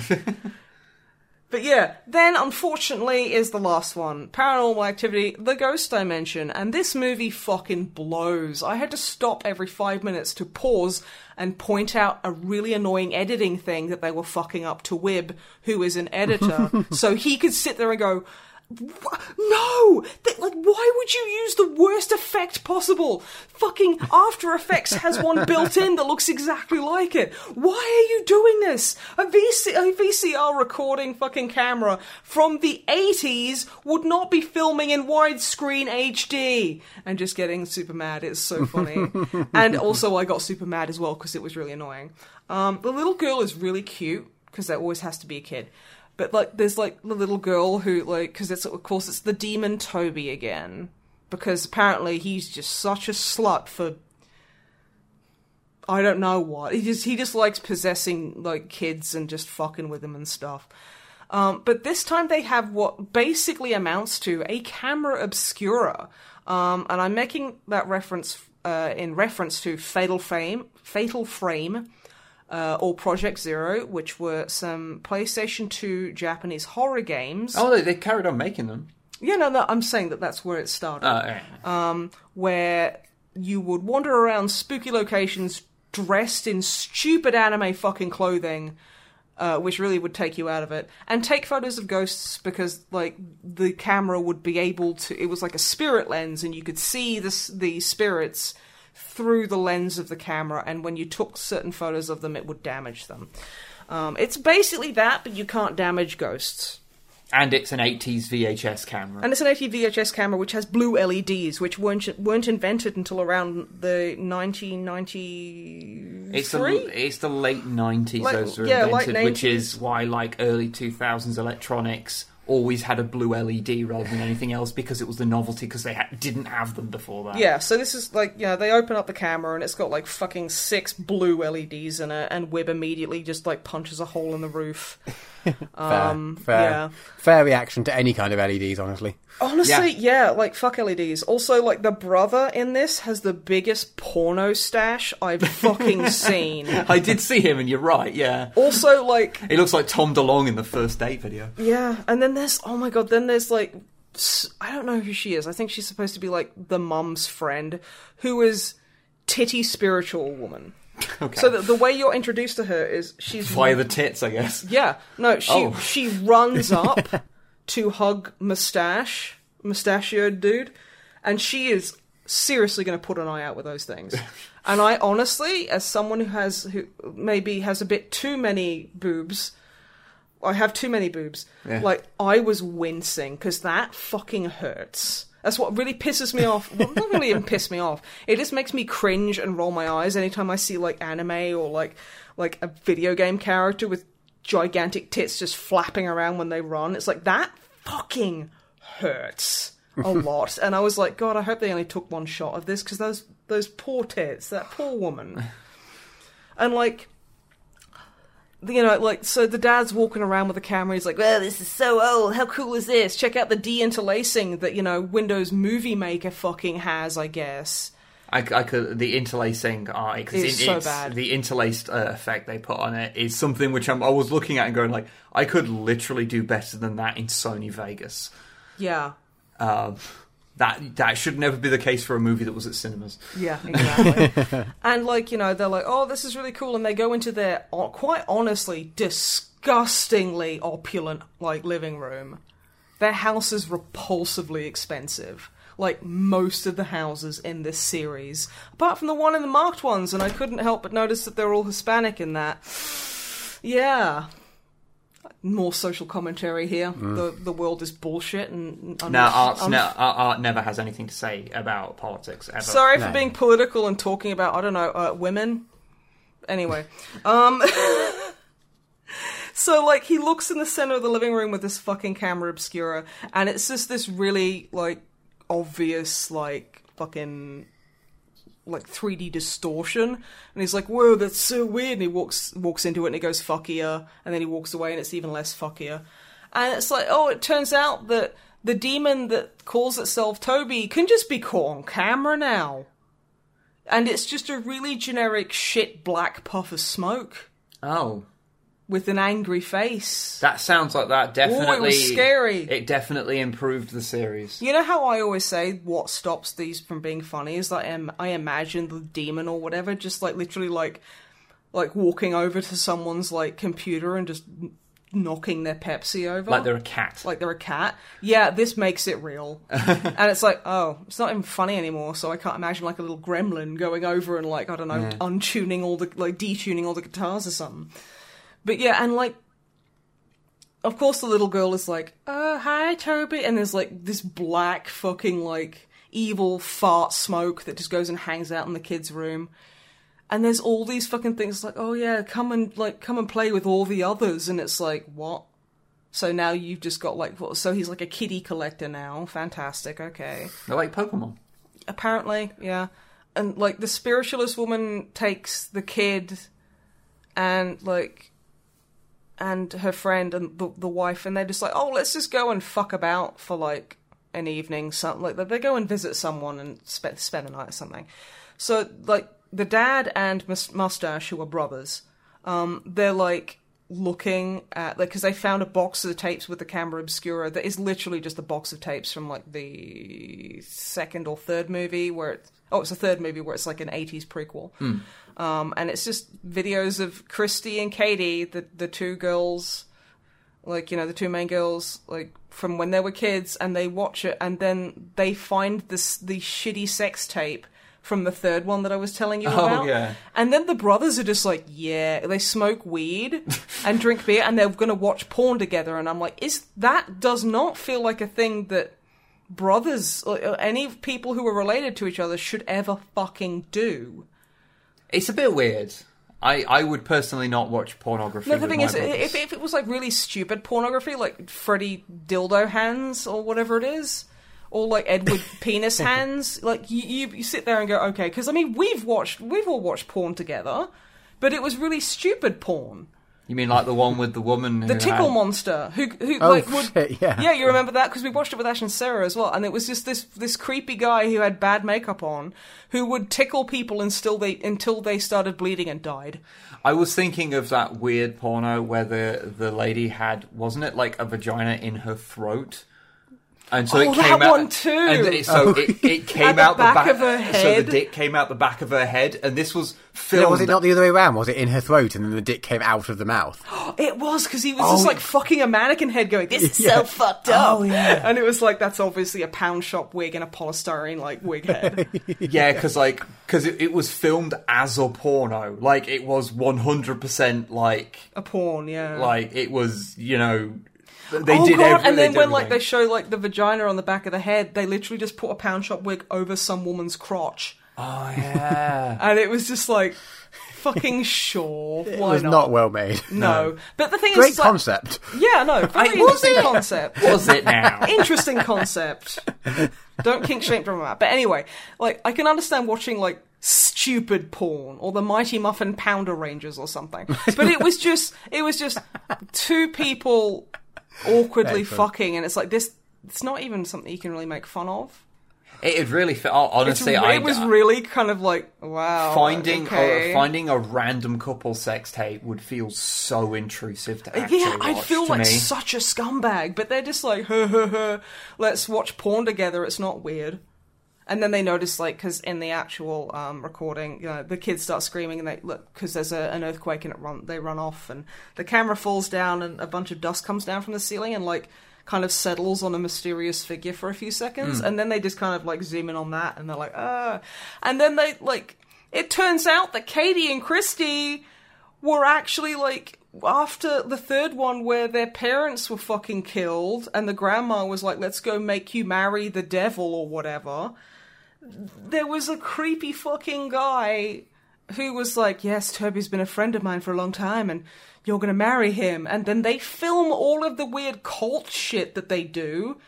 But yeah, then unfortunately is the last one. Paranormal Activity, The Ghost Dimension, and this movie fucking blows. I had to stop every five minutes to pause and point out a really annoying editing thing that they were fucking up to Wib, who is an editor, so he could sit there and go, "Wha- no! Like, why would you use the worst effect possible? Fucking After Effects has one built in that looks exactly like it. Why are you doing this? A, VC- a VCR recording fucking camera from the 80s would not be filming in widescreen HD. And just getting super mad. It's so funny. and also, I got super mad as well because it was really annoying. Um, the little girl is really cute because there always has to be a kid. But like, there's like the little girl who like, because it's of course it's the demon Toby again, because apparently he's just such a slut for. I don't know what he just he just likes possessing like kids and just fucking with them and stuff. Um, but this time they have what basically amounts to a camera obscura, um, and I'm making that reference uh, in reference to Fatal Frame, Fatal Frame, uh, or Project Zero, which were some PlayStation 2 Japanese horror games. Oh, they, they carried on making them. Yeah, no, no, I'm saying that that's where it started Uh, alright. where you would wander around spooky locations dressed in stupid anime fucking clothing, uh, which really would take you out of it, and take photos of ghosts because like the camera would be able to. It was like a spirit lens, and you could see this the spirits through the lens of the camera, and when you took certain photos of them, it would damage them. Um, it's basically that, but you can't damage ghosts. and it's an 80s VHS camera. And it's an 80s VHS camera which has blue LEDs, which weren't weren't invented until around the 1993. It's the it's the late nineties Like- those were yeah, invented, which is why like early two thousands electronics always had a blue LED rather than anything else because it was the novelty because they ha- didn't have them before that. Yeah, so this is like, yeah, they open up the camera and it's got like fucking six blue LEDs in it, and Wib immediately just like punches a hole in the roof. Um, fair, yeah. fair reaction to any kind of LEDs, honestly. Honestly, yeah. like fuck LEDs. Also, like the brother in this has the biggest porno stash I've fucking seen. I did see him, and you're right. Yeah, Also, like he looks like Tom DeLonge in the first date video. Yeah, and then there's oh my god, then there's like I don't know who she is. I think she's supposed to be like the mum's friend, who is titty spiritual woman. Okay. So the, the way you're introduced to her is she's Via the tits, I guess. yeah no she Oh. she runs up to hug mustache mustachioed dude, and she is seriously going to put an eye out with those things. and I honestly, as someone who has who maybe has a bit too many boobs. I have too many boobs. Yeah. Like I was wincing because that fucking hurts. That's what really pisses me off. Well, not really even piss me off. It just makes me cringe and roll my eyes anytime I see like anime or like like a video game character with gigantic tits just flapping around when they run. It's like that fucking hurts a lot. And I was like, God, I hope they only took one shot of this because those those poor tits, that poor woman, and like you know, like, so the dad's walking around with a camera. He's like, well, this is so old. How cool is this? Check out the de-interlacing that, you know, Windows Movie Maker fucking has, I guess. I, I could the interlacing uh, because It's so bad. the interlaced uh, effect they put on it is something which I'm, I was looking at and going like I could literally do better than that in Sony Vegas. Yeah. Um, that that should never be the case for a movie that was at cinemas. Yeah, exactly. and, like, you know, they're like, oh, this is really cool. And they go into their, uh, quite honestly, disgustingly opulent, like, living room. Their house is repulsively expensive. Like most of the houses in this series, apart from the one in the marked ones, and I couldn't help but notice that they're all Hispanic in that. Yeah, more social commentary here. The the world is bullshit, and I'm, Now, art's I'm ne- art, art never has anything to say about politics ever. Sorry for being political and talking about I don't know uh, women. Anyway, um, so like he looks in the center of the living room with this fucking camera obscura, and it's just this really like obvious like fucking like 3D distortion, and he's like, "Whoa, that's so weird." And he walks walks into it, and he goes "fuckier," and then he walks away, and it's even less fuckier. And it's like, oh, it turns out that the demon that calls itself Toby can just be caught on camera now, and it's just a really generic shit black puff of smoke. Oh, with an angry face. that sounds like that definitely. it was scary. It definitely improved the series. You know how I always say what stops these from being funny is that I, am, I imagine the demon or whatever just like literally like like walking over to someone's like computer and just knocking their Pepsi over Like they're a cat. like they're a cat. Yeah, this makes it real. and it's like, oh, it's not even funny anymore, so I can't imagine like a little gremlin going over and like, I don't know, untuning all the like detuning all the guitars or something. But yeah, and like of course the little girl is like, "Oh, hi Toby." And there's like this black fucking like evil fart smoke that just goes and hangs out in the kids' room. And there's all these fucking things like, "Oh yeah, come and like come and play with all the others." And it's like, "What?" So now you've just got like what? So he's like a kitty collector now. Fantastic. Okay. They're like Pokemon. Apparently, yeah. And like the spiritualist woman takes the kid and like and her friend and the the wife and they're just like, "Oh, let's just go and fuck about for like an evening, something like that. They go and visit someone and spend spend the night or something." So like the dad and Mus- Mustache, who are brothers, um, they're like looking at like because they found a box of tapes with the camera obscura that is literally just a box of tapes from like the second or third movie where it's oh it's a third movie where it's like an 80s prequel um, and it's just videos of Christy and Katie the the two girls like you know the two main girls like from when they were kids and they watch it and then they find this the shitty sex tape from the third one that I was telling you Oh, about. yeah. And then the brothers are just like, yeah, they smoke weed and drink beer and they're going to watch porn together and I'm like, is that does not feel like a thing that brothers or or any people who are related to each other should ever fucking do. It's a bit weird. I, I would personally not watch pornography. No, the thing is, brothers. if, if it was like really stupid pornography, like Freddy dildo hands or whatever it is, or like Edward penis hands, like you, you, you sit there and go, okay, because I mean, we've watched, we've all watched porn together, but it was really stupid porn. You mean like the one with the woman? The tickle had- monster, who who Oh, like would shit, yeah. yeah, you remember that because we watched it with Ash and Sarah as well, and it was just this this creepy guy who had bad makeup on, who would tickle people until they until they started bleeding and died. I was thinking of that weird porno where the the lady had wasn't it like a vagina in her throat, and so Oh, it that came out. one too! And it, so oh. it, it came At the out back the back of her head. So the dick came out the back of her head, and this was No, filmed. was it not the other way around? Was it in her throat and then the dick came out of the mouth? It was because he was Oh, just like fucking a mannequin head, going, "This is Yeah. so fucked up." Oh, yeah. and it was like that's obviously a pound shop wig and a polystyrene like wig head. Yeah, because like because it, it was filmed as a porno. Like it was one hundred percent like a porn, yeah. like it was you know they oh did god! every, and then when like they show like the vagina on the back of the head, they literally just put a pound shop wig over some woman's crotch, oh yeah and it was just like, fucking sure, It why was not? not well made. no. but the thing Great is, like- concept. yeah, no, very was interesting it? concept. was it now? interesting concept. Don't kink shame from that. But anyway, like I can understand watching like stupid porn or the Mighty Muffin Pounder Rangers or something. But it was just it was just two people awkwardly fucking and it's like this it's not even something you can really make fun of. It had really fit. oh, It's, honestly, it was really kind of like wow. finding okay. uh, finding a random couple sex tape would feel so intrusive to actually yeah, I'd watch feel like me. such a scumbag, but they're just like, let's watch porn together. It's not weird. And then they notice, like, because in the actual um, recording, you know, the kids start screaming and they look because there's a, an earthquake and it run, they run off, and the camera falls down and a bunch of dust comes down from the ceiling and like kind of settles on a mysterious figure for a few seconds, and then they just kind of like zoom in on that, and they're like, ah, and then they like. It turns out that Katie and Christy were actually like after the third one where their parents were fucking killed and the grandma was like let's go make you marry the devil or whatever there was a creepy fucking guy who was like yes toby's been a friend of mine for a long time and you're gonna marry him. And then they film all of the weird cult shit that they do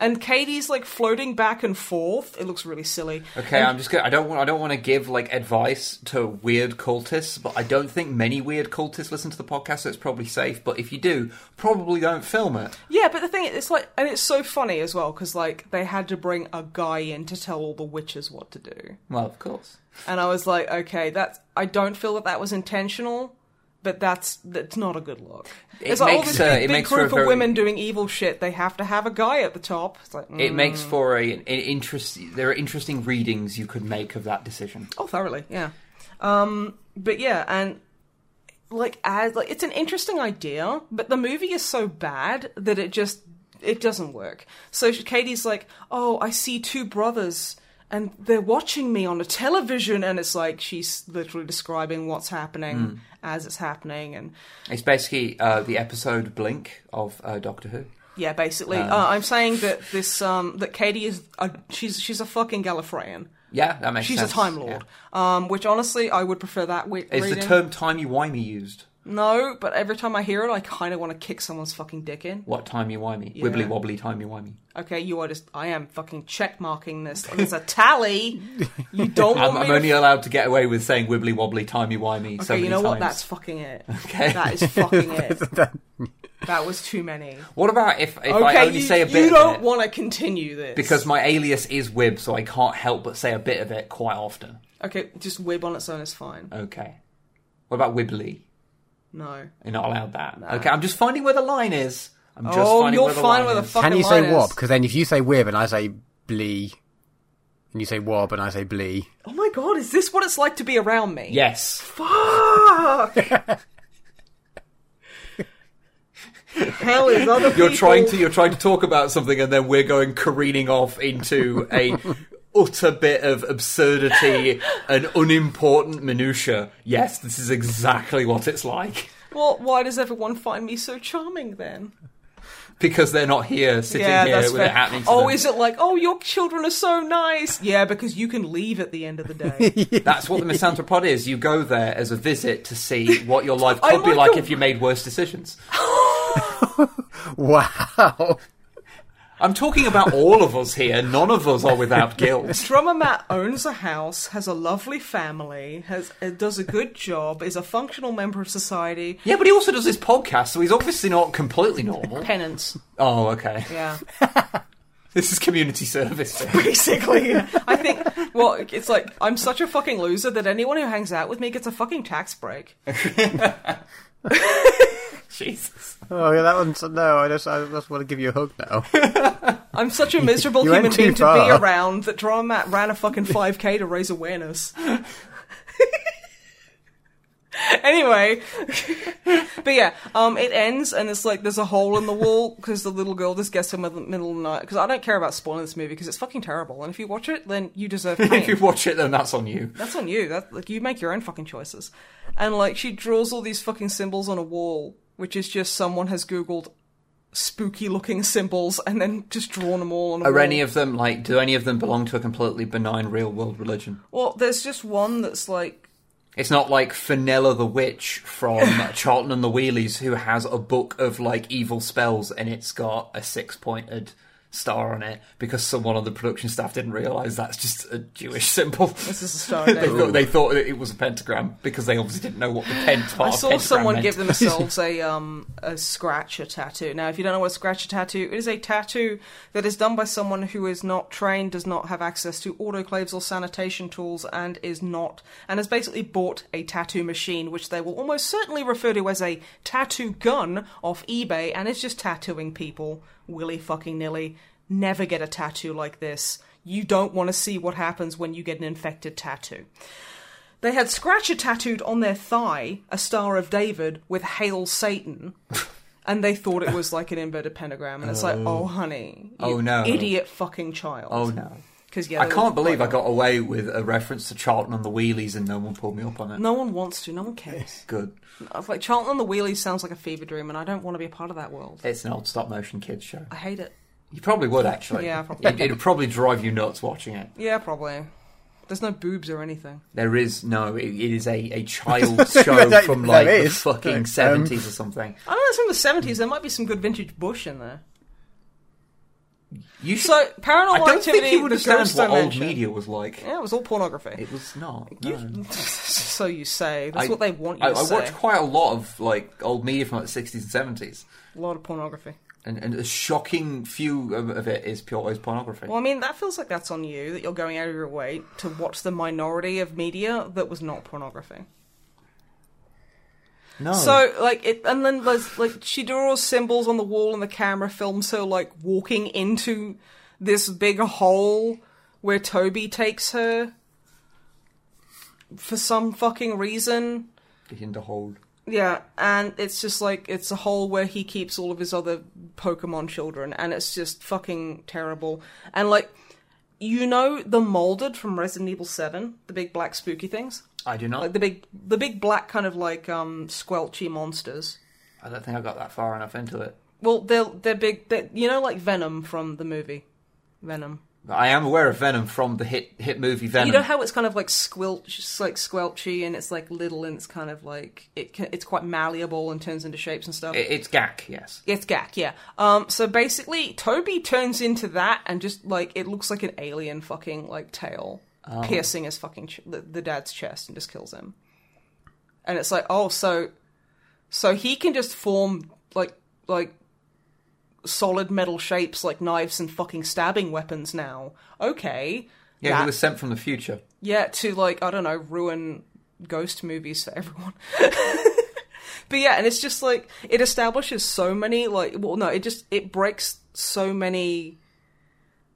and Katie's like floating back and forth. It looks really silly. Okay, I'm just gonna. I don't want. I don't want to give like advice to weird cultists, but I don't think many weird cultists listen to the podcast, so it's probably safe. But if you do, probably don't film it. Yeah, but the thing is, it's like, and it's so funny as well because like they had to bring a guy in to tell all the witches what to do, Well, of course. and I was like, okay, that's. I don't feel that that was intentional, but that's that's not a good look. It it's like all makes, this uh, big, it big makes for group a very- of women doing evil shit. They have to have a guy at the top. It's like It mm. makes for a an interest. There are interesting readings you could make of that decision. Oh, thoroughly, yeah. Um, but yeah, and like as like it's an interesting idea, but the movie is so bad that it just it doesn't work. So Katie's like, "Oh, I see two brothers." And they're watching me on a television, and it's like she's literally describing what's happening as it's happening, and It's basically uh, the episode Blink of uh, Doctor Who. yeah, basically, uh, I'm saying that this um that Katie is a, she's she's a fucking Gallifreyan. Yeah, that makes She's sense. She's a Time Lord, um, which honestly I would prefer that. Wi- Yeah. Is the term timey wimey used? No, but every time I hear it, I kind of want to kick someone's fucking dick in. What timey wimey? Yeah. Wibbly wobbly timey wimey. Okay, you are just. I am fucking check marking this. There's a tally. You don't want I'm, me I'm to. only allowed to get away with saying wibbly wobbly timey wimey. okay, so many you know what? That's fucking it. Okay. That is fucking it. That was too many. What about if if okay, I only you, say a bit you don't want to continue this because my alias is Wib, so I can't help but say a bit of it quite often. Okay, just wib on its own is fine. Okay. What about wibbly? No. You're not allowed that. Okay, I'm just finding where the line is. I'm oh, just Oh, finding you're where the fine line with the is. fuck- Can you Fucking say line wob? Because then if you say wib and I say blee, and you say wob and I say blee, Oh my god, is this what it's like to be around me? Yes. Fuck. Hell is other You're people- trying to you're trying to talk about something and then we're going careening off into a utter bit of absurdity and unimportant minutia. Yes, this is exactly what it's like. Well, why does everyone find me so charming then? Because they're not here sitting yeah, here with fair. it happening to oh, them. is it like, oh, your children are so nice? Yeah, because you can leave at the end of the day. That's what the Misanthropod is. You go there as a visit to see what your life could be like like a- if you made worse decisions. wow. I'm talking about all of us here. None of us are without guilt. Drummer Matt owns a house, has a lovely family, has uh, does a good job, is a functional member of society. Yeah, but he also does this podcast, so he's obviously not completely normal. Penance. Oh, okay. Yeah. This is community service. Basically, I think. Well, it's like I'm such a fucking loser that anyone who hangs out with me gets a fucking tax break. Jesus. Oh, yeah, that one's no. I just, I just want to give you a hug now. I'm such a miserable You went human too being to be far. around that Drummer Matt ran a fucking 5k to raise awareness. anyway, but yeah, um, it ends and it's like there's a hole in the wall because the little girl just gets him in the middle of the night. Because I don't care about spoiling this movie because it's fucking terrible. And if you watch it, then you deserve if you watch it, then that's on you. That's on you. That like you make your own fucking choices. And like she draws all these fucking symbols on a wall, which is just someone has googled spooky looking symbols and then just drawn them all on a Are wall. any of them like? Do any of them belong to a completely benign real world religion? Well, there's just one that's like It's not like Fenella the witch from Chorlton and the Wheelies, who has a book of like evil spells, and it's got a six pointed star on it because someone on the production staff didn't realize that's just a Jewish symbol. this is a star They thought, they thought it was a pentagram because they obviously didn't know what the pent part I saw someone meant. give themselves a um a scratcher tattoo. Now, if you don't know what a scratcher tattoo, it is a tattoo that is done by someone who is not trained, does not have access to autoclaves or sanitation tools, and is not and has basically bought a tattoo machine, which they will almost certainly refer to as a tattoo gun off eBay, and is just tattooing people willy fucking nilly. Never get a tattoo like this. You don't want to see what happens when you get an infected tattoo. They had Scratcher tattooed on their thigh a Star of David with Hail Satan. And they thought it was like an inverted pentagram, and it's like, oh, oh honey, oh, you Oh, no. idiot fucking child. Oh no. Because yeah, I can't believe I got away with a reference to Chorlton and the Wheelies and no one pulled me up on it. No one wants to. No one cares. Good. Like Chorlton and the Wheelies sounds like a fever dream, and I don't want to be a part of that world. It's an old stop motion kids show. I hate it. You probably would actually. Yeah, probably. It, it'd probably drive you nuts watching it. Yeah, probably. There's no boobs or anything. There is no. It, it is a, a child's show There- from like the is. fucking Um, seventies or something. I don't know. It's from the seventies. There might be some good vintage bush in there. You should, So paranormal I don't activity. think you the understand ghost what old media was like. Yeah, it was all pornography. It was not. You- no. so you say. That's I- what they want you I, to I say. watched quite a lot of like old media from like the sixties and seventies, A lot of pornography. and, and a shocking few of, of it is pure is pornography. Well, I mean, that feels like that's on you that you're going out of your way to watch the minority of media that was not pornography. No, So, like, it, and then there's like she draws symbols on the wall, and the camera films her like walking into this big hole where Toby takes her for some fucking reason. in the hold. Yeah, and it's just like it's a hole where he keeps all of his other Pokemon children, and it's just fucking terrible. And like, you know, the molded from Resident Evil Seven, the big black spooky things, I do not. like the big, the big black kind of like um squelchy monsters. I don't think I got that far enough into it. Well, they're they're big. They're, you know, like Venom from the movie Venom. I am aware of Venom from the hit hit movie Venom. You know how it's kind of like squelch, just like squelchy, and it's like little, and it's kind of like it. Can, it's quite malleable and turns into shapes and stuff. It- it's Gak, yes. It's Gak, yeah. Um, so basically, Toby turns into that, and just like it looks like an alien fucking like tail Um, piercing his fucking ch- the, the dad's chest and just kills him. And it's like, oh, so so he can just form like like solid metal shapes like knives and fucking stabbing weapons now. Okay, Yeah, That- he was sent from the future. yeah, to like I don't know, ruin ghost movies for everyone. but yeah, and it's just like it establishes so many like well no, it just it breaks so many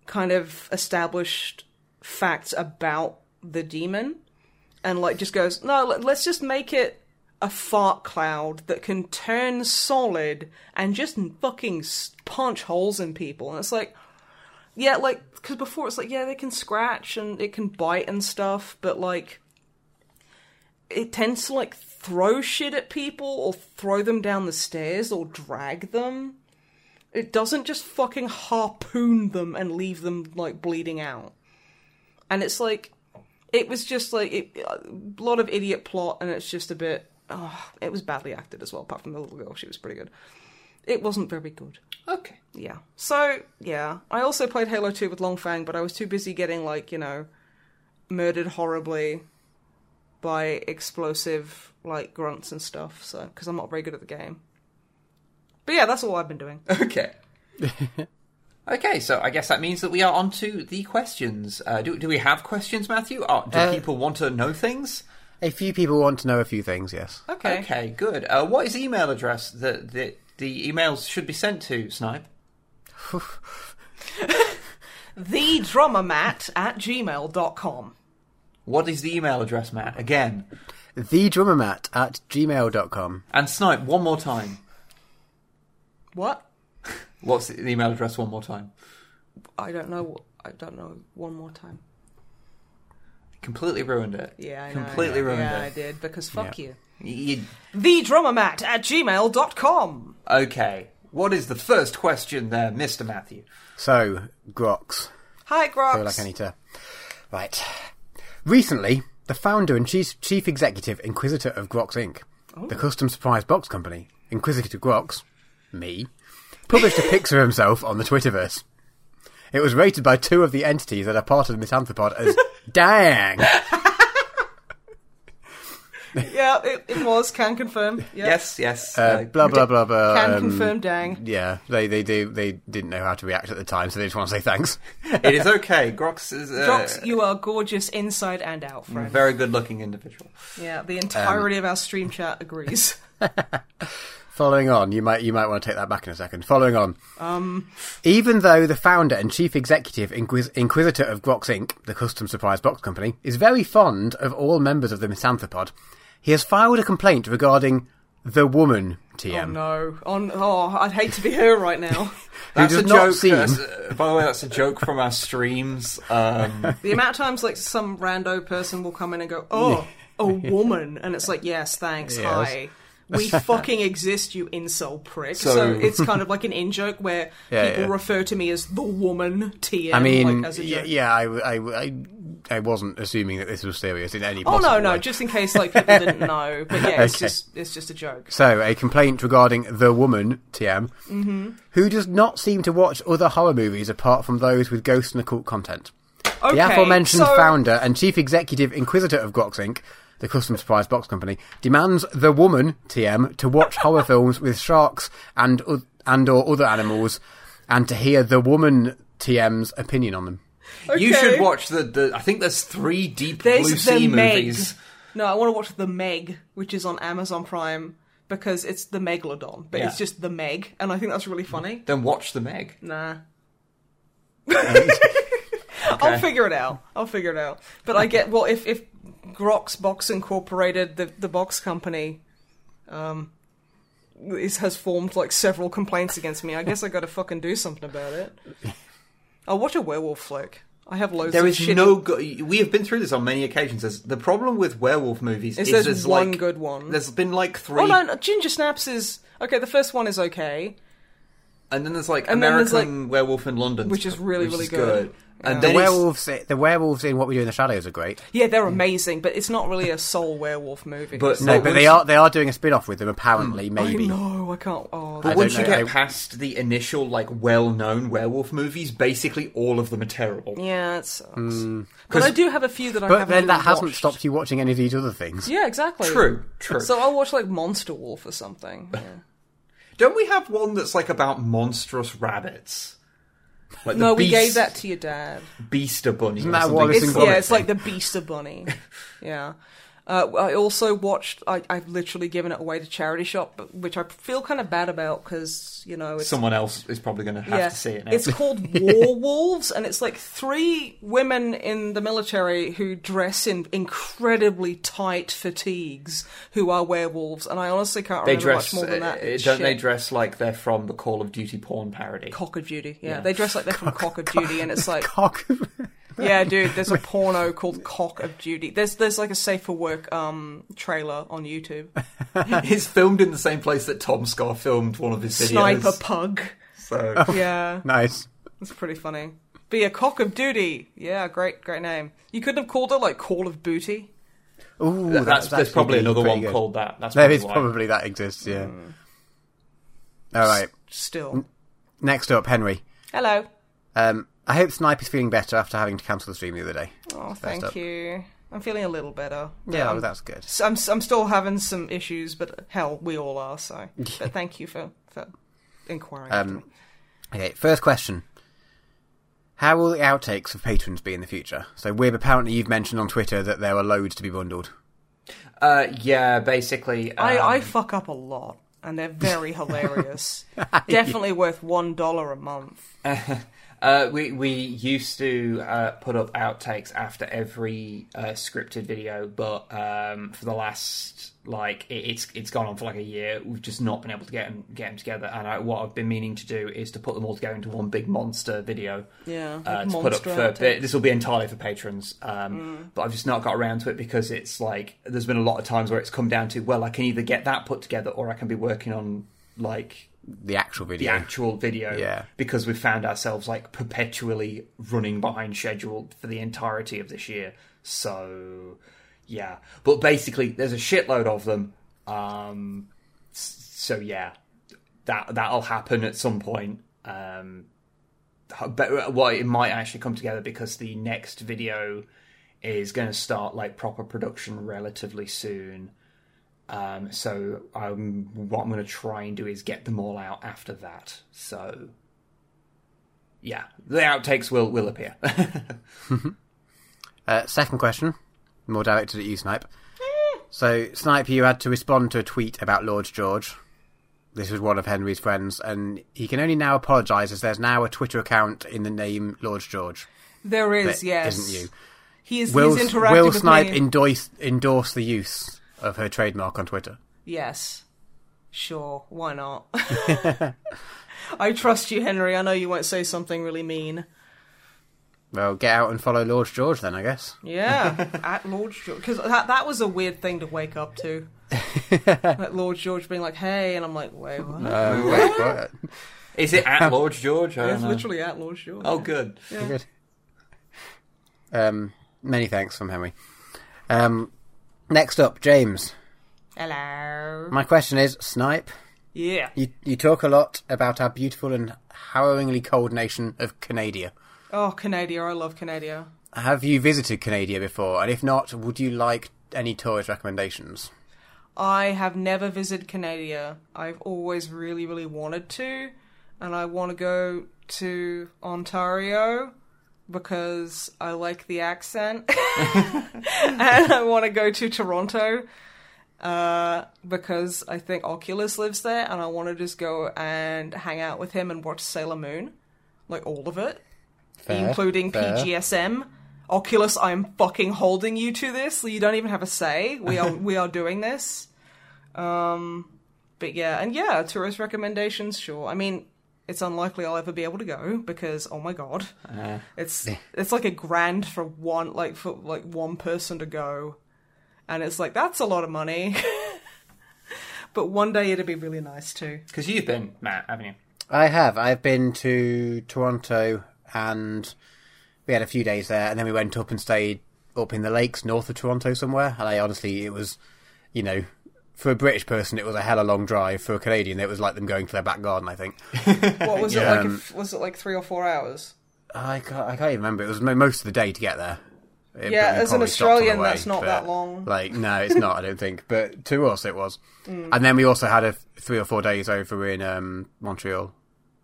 kind of established facts about the demon and like just goes, "No, let- let's just make it a fart cloud that can turn solid and just fucking punch holes in people." And it's like yeah, like because before it's like yeah, they can scratch and it can bite and stuff, but like it tends to like throw shit at people or throw them down the stairs or drag them. It doesn't just fucking harpoon them and leave them like bleeding out. And it's like it was just like it, a lot of idiot plot, and it's just a bit. Oh, it was badly acted as well. Apart from the little girl, she was pretty good. It wasn't very good. Okay. Yeah. So, yeah. I also played Halo 2 with Longfang, but I was too busy getting, like, you know, murdered horribly by explosive, like, grunts and stuff, so, because I'm not very good at the game. But yeah, that's all I've been doing. Okay. okay, so I guess that means that we are on to the questions. Uh, do, do we have questions, Matthew? Oh, do Uh, people want to know things? A few people want to know a few things, yes. Okay. Okay, good. Uh, what is email address that, that the emails should be sent to, Snipe? TheDrummermat at gmail.com. What is the email address, Matt? Again. TheDrummermat at gmail.com. And Snipe, one more time. What? What's the email address one more time? I don't know. I don't know. One more time. Completely ruined it. Yeah, I know. Completely ruined it. Yeah, I did, because fuck you. You- TheDrummermat at gmail.com. okay. What is the first question there, Mr. Matthew? So, Grox. Hi, Grox. I feel like I need to. Right. Recently, the founder and chief, chief executive Inquisitor of Grox Inc., the oh. custom surprise box company, Inquisitor to Grox, me, published a picture of himself on the Twitterverse. It was rated by two of the entities that are part of the Misanthropod as dang. Yeah, it, it was. Can confirm. Yeah. Yes, yes. Uh, blah blah blah blah. Can um, confirm. Dang. Yeah, they they do they didn't know how to react at the time, so they just want to say thanks. it is okay. Grox is uh, Drox, you are gorgeous inside and out, friend. very good-looking individual. yeah, the entirety of our stream chat agrees. Following on, you might you might want to take that back in a second. Following on, um, even though the founder and chief executive Inquis- Inquisitor of Grox Inc., the custom surprise box company, is very fond of all members of the Misanthropod, he has filed a complaint regarding the woman oh TM. no! On oh, I'd hate to be her right now. That's does a not joke. seem- that's, uh, by the way, that's a joke from our streams. Um, The amount of times like some rando person will come in and go, "Oh, a woman," and it's like, "Yes, thanks, Yes. hi." We fucking exist, you incel prick. So, So- it's kind of like an in joke where Yeah, people yeah. refer to me as the woman TM. I mean, like, as a yeah, yeah I, I, I, I wasn't assuming that this was serious in any Oh no, no, way. just in case like people didn't know. But yeah, it's Okay. just it's just a joke. So, a complaint regarding the woman, TM, Mm-hmm. who does not seem to watch other horror movies apart from those with ghosts and occult content. Okay, The aforementioned so, founder and chief executive inquisitor of Grox Inc., the custom surprise box company, demands the woman, TM, to watch horror films with sharks and, and or other animals and to hear the woman, TM's opinion on them. You should watch the, the. I think there's three Deep There's Blue Sea Meg. movies. No, I want to watch the Meg, which is on Amazon Prime because it's the Megalodon, but it's just the Meg, and I think that's really funny. Mm-hmm. Then watch the Meg. Nah. I'll figure it out. I'll figure it out. But I get well if if Grox Box Incorporated, the the box company, um, is, has formed like several complaints against me. I guess I got to fucking do something about it. I'll watch a werewolf flick. I have loads. There of is shit no. Go- we have been through this on many occasions. There's, the problem with werewolf movies Is is, there's one like, good one. There's been like three. no, no, Ginger Snaps is okay. The first one is okay. and then there's like And American there's, Werewolf in London, Which is really, which really is good. And The werewolves, the werewolves in What We Do in the Shadows are great. Yeah, they're amazing, but it's not really a soul werewolf movie. But No, but they are they are doing a spin off with them apparently, I maybe. know I can't. Oh, But once you get I- past the initial like well-known werewolf movies, basically all of them are terrible. yeah, it sucks. Mm. but I do have a few that I But haven't then that really hasn't stopped you watching any of these other things. Yeah, exactly. True, true. So I'll watch like Monster Wolf or something. Yeah. Don't we have one that's like about monstrous rabbits? Like the no, we Beast- gave that to your dad. Beaster Bunny. Isn't that something Wallace It's, and silly. yeah, it's like the Beaster Bunny. yeah. Uh, I also watched. I, I've literally given it away to charity shop, which I feel kind of bad about because you know it's Someone else is probably going to have yeah, to see it now. it's called War Wolves, and it's like three women in the military who dress in incredibly tight fatigues who are werewolves, and I honestly can't they remember dress. much more than that. uh, don't they dress like they're from the Call of Duty porn parody? Cock of Duty, yeah. Yeah. They dress like they're from Cock of Duty, and it's like, Cock. Yeah, dude. There's a porno called Cock of Duty. There's there's like a safe for work um trailer on YouTube. it's filmed in the same place that Tom Scott filmed one of his videos. Sniper Pug. So Yeah, nice. that's pretty funny. Be a Cock of Duty. Yeah, great, great name. You couldn't have called it like Call of Booty. Ooh, that's, that's, there's probably another one good. called that. That's There probably is why. probably that exists. Yeah. Mm. All right. Still. Next up, Henry. Hello. Um, I hope Snipe is feeling better after having to cancel the stream the other day. Oh, thank up. you. I'm feeling a little better. Yeah, Um, well, that's good. s- I'm I'm still having some issues, but hell, we all are. So, but thank you for for inquiring. Um, Okay, first question. How will the outtakes of patrons be in the future? So, Wib, apparently you've mentioned on Twitter that there are loads to be bundled. Uh, yeah, basically. Um, I I fuck up a lot, and they're very hilarious. Definitely worth one dollar a month. Uh, we we used to uh, put up outtakes after every uh, scripted video, but um, for the last like it, it's it's gone on for like a year. We've just not been able to get them get them together. And I, what I've been meaning to do is to put them all together into one big monster video. Yeah, Uh, like to put up monster for outtakes. this will be entirely for patrons, um, but I've just not got around to it because it's like there's been a lot of times where it's come down to well I can either get that put together or I can be working on like The actual video. the actual video. Yeah. because we've found ourselves like perpetually running behind schedule for the entirety of this year. So yeah. But basically there's a shitload of them. Um so yeah. That that'll happen at some point. Um but well it might actually come together because the next video is going to start like proper production relatively soon um, so um, what I'm going to try and do is get them all out after that. So yeah, the outtakes will will appear. Uh, second question, more directed at you, Snipe. So, Snipe, you had to respond to a tweet about Lord George. This was one of Henry's friends, and he can only now apologise as there's now a Twitter account in the name Lord George. There is, That yes. isn't you. He is, Will, he's interacted will with Snipe me. endorse, endorse the use of her trademark on Twitter? Yes. Sure, why not? I trust you, Henry. I know you won't say something really mean. Well, get out and follow Lord George then, I guess. Yeah, at Lord George. Because that, that was a weird thing to wake up to. like Lord George being like, hey, and I'm like, wait, what? Uh, wait, what? is it at Lord George? I it's literally at Lord George. Oh, good. Yeah. Good. Um, Many thanks from Henry. Um, next up, James. Hello. My question is, Snipe, Yeah. you, you talk a lot about our beautiful and harrowingly cold nation of Canada. Oh, Canada. I love Canada. Have you visited Canada before? And if not, would you like any tourist recommendations? I have never visited Canada. I've always really, really wanted to, and I want to go to Ontario because I like the accent, and I want to go to Toronto uh, because I think Oculus lives there, and I want to just go and hang out with him and watch Sailor Moon, like all of it, Fair, including fair. PGSM. Oculus, I'm fucking holding you to this. You don't even have a say. We are we are doing this. Um, but yeah, and yeah, tourist recommendations. Sure. I mean, it's unlikely I'll ever be able to go because oh my god, Uh, it's it's like a grand for one like for like one person to go, and it's like that's a lot of money. but one day it'd be really nice too. Because you've been, Matt, haven't you? I have. I've been to Toronto and we had a few days there, and then we went up and stayed up in the lakes north of Toronto somewhere. And I honestly, it was, you know, for a British person, it was a hella long drive. For a Canadian, it was like them going to their back garden. I think. What was Yeah. it like? Um, If, was it like three or four hours? I can't, I can't even remember. It was most of the day to get there. It- Yeah, as an probably stopped on the Australian, way, that's not but, that long. Like, no, it's not. I don't think. But to us, it was. Mm. And then we also had a three or four days over in um, Montreal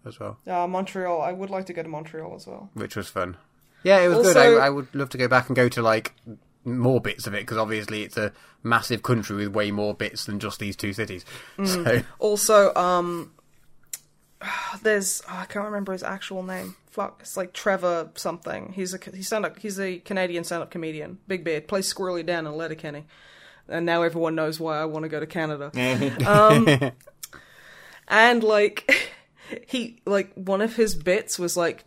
as well. Uh, Montreal. I would like to go to Montreal as well. which was fun. Yeah, it was good. I, I would love to go back and go to like more bits of it because obviously it's a massive country with way more bits than just these two cities. Mm. So Also, um, there's oh, I can't remember his actual name. Fuck, it's like Trevor something. He's a he's stand up. He's a Canadian stand up comedian. Big beard, plays Squirrely Dan in Letterkenny. And now everyone knows why I want to go to Canada. um, and like he like one of his bits was like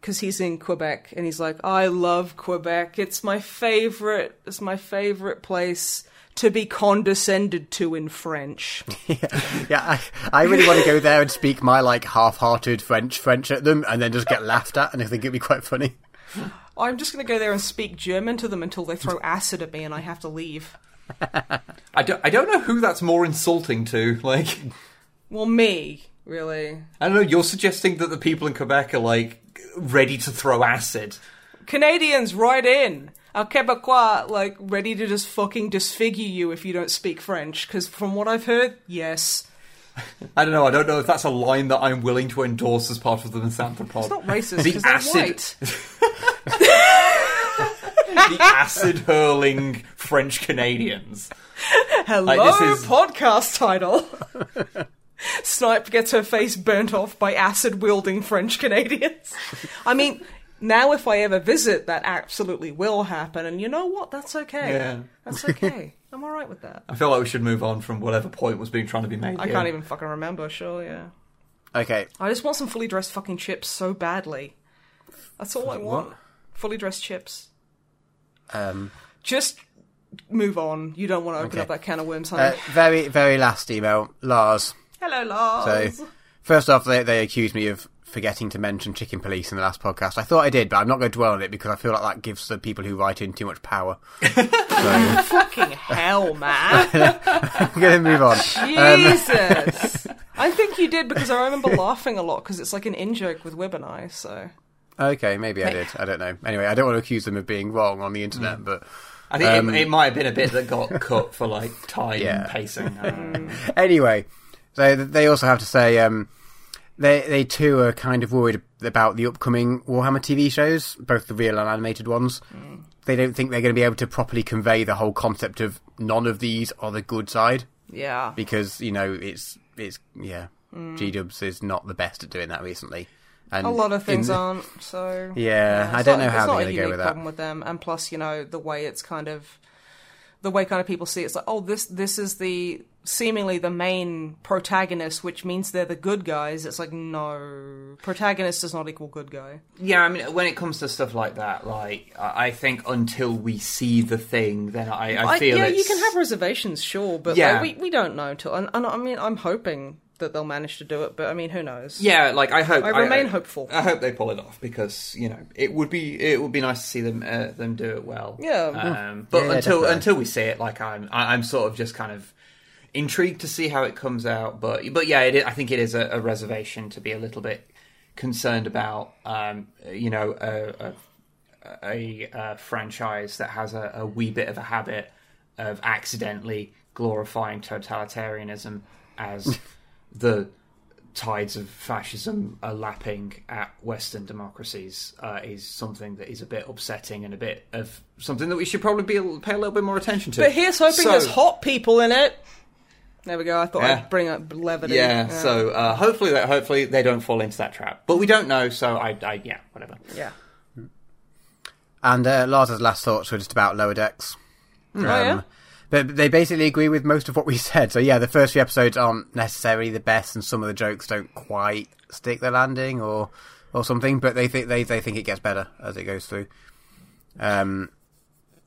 because he's in Quebec and he's like, I love Quebec. It's my favorite. It's my favorite place to be condescended to in French. yeah, yeah I, I really want to go there and speak my like half-hearted French French at them, and then just get laughed at, and I think it'd be quite funny. I'm just going to go there and speak German to them until they throw acid at me and I have to leave. I don't, I don't know who that's more insulting to. Like, Well, me, really. I don't know, you're suggesting that the people in Quebec are, like, ready to throw acid. Canadians, right in. Our Quebecois, like, ready to just fucking disfigure you if you don't speak French. Because from what I've heard, yes. I don't know, I don't know if that's a line that I'm willing to endorse as part of the Misanthropod. It's not racist The acid- the acid hurling French Canadians. Hello, Like, is- podcast title. Snipe gets her face burnt off by acid wielding French Canadians. I mean, now if I ever visit, that absolutely will happen, and you know what? That's okay. Yeah. That's okay. I'm alright with that. I feel like we should move on from whatever point was being trying to be made. I here. can't even fucking remember, sure, yeah. Okay, I just want some fully dressed fucking chips so badly. That's all I want. What? Fully dressed chips. um, Just move on. You don't want to open Okay. up that can of worms, honey. uh, very very last email, Lars. Hello, Lars. So, first off, they they accused me of forgetting to mention Chicken Police in the last podcast. I thought I did, but I'm not going to dwell on it because I feel like that gives the people who write in too much power. so, fucking hell, man. I'm going to move on. Jesus. I think you did because I remember laughing a lot because it's like an in joke with Web and I, so. Okay, maybe I did. I don't know. Anyway, I don't want to accuse them of being wrong on the internet, Mm. but I think Um, it, it might have been a bit that got cut for like time Yeah. pacing. I anyway, so they also have to say um, they they too are kind of worried about the upcoming Warhammer TV shows, both the real and animated ones. They don't think they're going to be able to properly convey the whole concept of none of these are the good side Yeah. because you know it's it's yeah, G Dubs is not the best at doing that recently. And A lot of things in- aren't, so. Yeah, I don't not- know how they're going to go with that. problem with them, and plus, you know, the way it's kind of. The way kind of people see it, it's like, oh, this this is the seemingly the main protagonist, which means they're the good guys. It's like, no, protagonist does not equal good guy. Yeah, I mean, when it comes to stuff like that, like I I think until we see the thing, then I, I I, feel yeah, it's... you can have reservations, sure, but Yeah. like, we we don't know till, and, and I mean, I'm hoping that they'll manage to do it. But I mean, who knows? Yeah, like I hope. I remain hopeful. I hope they pull it off because you know it would be it would be nice to see them uh, them do it well. Yeah. Um, but Yeah, yeah, until definitely. until we see it, like I'm I'm sort of just kind of intrigued to see how it comes out. But but yeah, it, I think it is a, a reservation to be a little bit concerned about. Um, you know, a, a, a, franchise that has a, a wee bit of a habit of accidentally glorifying totalitarianism as the tides of fascism are lapping at Western democracies uh, is something that is a bit upsetting and a bit of something that we should probably be pay a little bit more attention to. But here's hoping So- there's hot people in it. There we go. I thought Yeah. I'd bring up levity. Yeah, so uh, hopefully that hopefully they don't fall into that trap, but we don't know. So I, I yeah, whatever. yeah. And uh, Lars's last thoughts were just about lower decks. oh yeah. But they basically agree with most of what we said. So yeah, the first few episodes aren't necessarily the best, and some of the jokes don't quite stick the landing or or something. But they think they they think it gets better as it goes through. Um,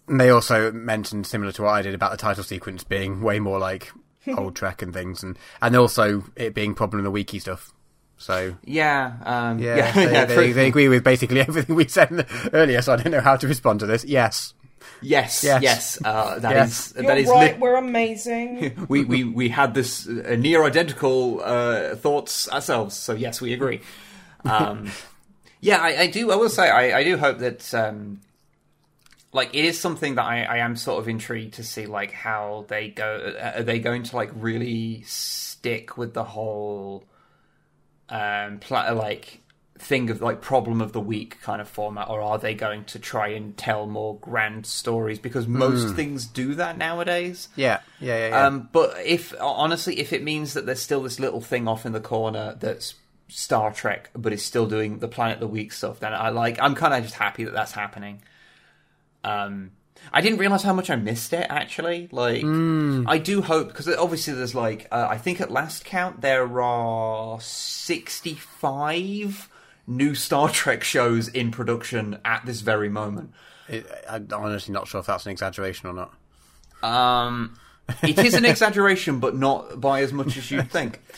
and they also mentioned similar to what I did about the title sequence being way more like old Trek and things, and and also it being problem of the wiki stuff. So Yeah, um, yeah, yeah, they, yeah, they, they agree with basically everything we said earlier. So I don't know how to respond to this. Yes, yes, yes, Yes. Uh, that Yes. is You're that is right. lit- We're amazing. we, we we had this uh, near identical uh, thoughts ourselves. So yes, we agree. Um, yeah, I, I do. I will say I, I do hope that um, like it is something that I, I am sort of intrigued to see like how they go. uh, Are they going to like really stick with the whole um pla- like thing of like problem of the week kind of format or are they going to try and tell more grand stories because most things do that nowadays yeah, yeah, yeah. yeah. um, but if honestly, if it means that there's still this little thing off in the corner that's Star Trek, but is still doing the Planet of the Week stuff, then I like. I'm kind of just happy that that's happening. Um, I didn't realize how much I missed it. Actually, like I do hope because obviously there's like uh, I think at last count there are 65 new Star Trek shows in production at this very moment. It, I'm honestly not sure if that's an exaggeration or not. Um, it is an exaggeration, but not by as much as you'd think.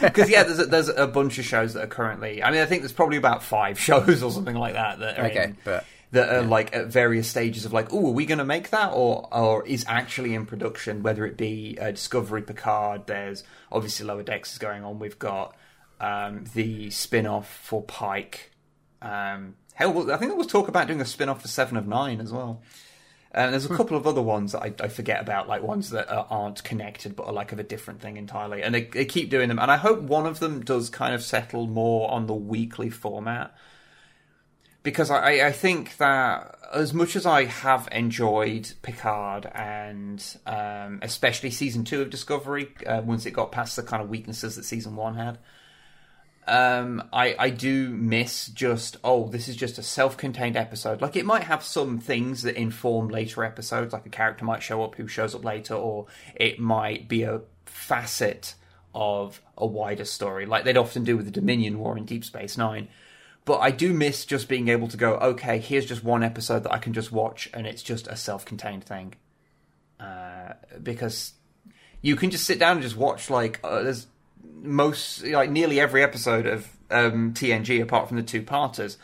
Because yeah, there's a, there's a bunch of shows that are currently. I mean, I think there's probably about five shows or something like that that are Okay, in- but- that are like at various stages of like, oh, are we going to make that, or or is actually in production? Whether it be uh, Discovery, Picard. There's obviously Lower Decks is going on. We've got um, the spin off for Pike. Um, hell, I think there was talk about doing a spin off for Seven of Nine as well. And there's a couple of other ones that I, I forget about, like ones that are, aren't connected but are like of a different thing entirely. And they, they keep doing them. And I hope one of them does kind of settle more on the weekly format. Because I, I think that as much as I have enjoyed Picard and um, especially season two of Discovery, uh, once it got past the kind of weaknesses that season one had, um, I, I do miss just oh this is just a self-contained episode. Like it might have some things that inform later episodes like a character might show up who shows up later or it might be a facet of a wider story like they'd often do with the Dominion War in Deep Space Nine but I do miss just being able to go okay here's just one episode that I can just watch and it's just a self-contained thing. Uh, because you can just sit down and just watch like uh, there's most like nearly every episode of um, TNG apart from the two parters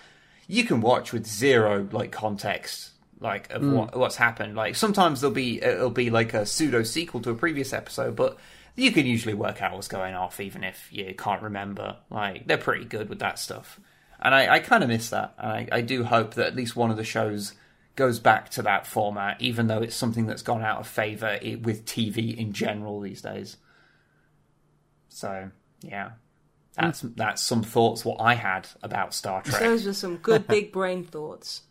you can watch with zero like context like of what, what's happened. Like sometimes there'll be it'll be like a pseudo sequel to a previous episode but you can usually work out what's going off even if you can't remember. Like they're pretty good with that stuff and I, I kind of miss that and I, I do hope that at least one of the shows goes back to that format even though it's something that's gone out of favor with TV in general these days so yeah, that's hmm. that's some thoughts what I had about Star Trek. Those are some good big brain thoughts.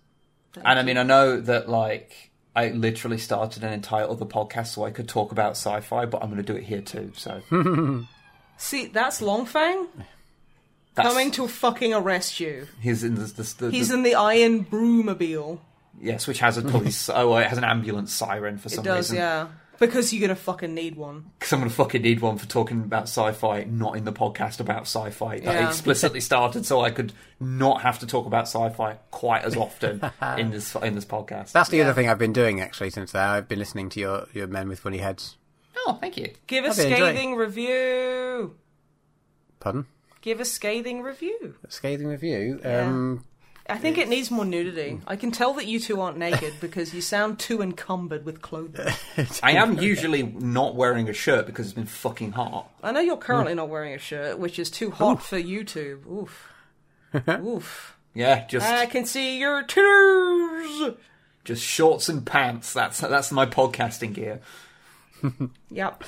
and I mean, I know that like I literally started an entire other podcast so I could talk about sci-fi, but I'm going to do it here too. So See, that's Longfang that's, coming to fucking arrest you. he's in this, this the, He's the- in the Iron Broomobile. yes, which has a police. oh, well, it has an ambulance siren for It does, reason. yeah. Because you're gonna fucking need one. Because I'm going to fucking need one for talking about sci-fi, not in the podcast about sci-fi that I Yeah. explicitly started, so I could not have to talk about sci-fi quite as often in this in this podcast. That's the Yeah. other thing I've been doing actually since uh, I've been listening to your, your Men with Funny Heads. Oh, thank you. Give a I've been enjoying- scathing review. Pardon? Give a scathing review. A scathing review. Yeah. Um, I think it needs more nudity. I can tell that you two aren't naked because you sound too encumbered with clothing. I am usually not wearing a shirt because it's been fucking hot. I know you're currently not wearing a shirt, which is too hot for YouTube. Oof. Oof. Yeah, just I can see your titters. just shorts and pants. That's that's my podcasting gear. Yep.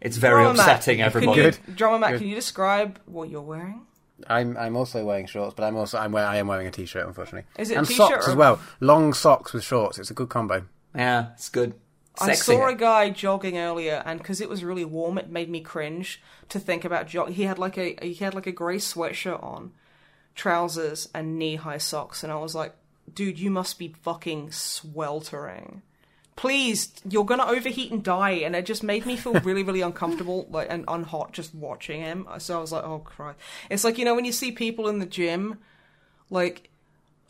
It's very Drummer Matt, upsetting, everybody. Good. Drummer Matt, Good. can you describe what you're wearing? I'm I'm also wearing shorts, but I'm also I'm wear, I am wearing a t-shirt, unfortunately. Is it and t-shirt socks or- as well? Long socks with shorts. It's a good combo. Yeah, it's good. I saw a guy jogging earlier, and because it was really warm, it made me cringe to think about jog. He had like a he had like a grey sweatshirt on, trousers, and knee high socks, and I was like, dude, you must be fucking sweltering. Please, you're gonna overheat and die, and it just made me feel really, really uncomfortable, like and unhot just watching him. So I was like, oh Christ! It's like you know when you see people in the gym, like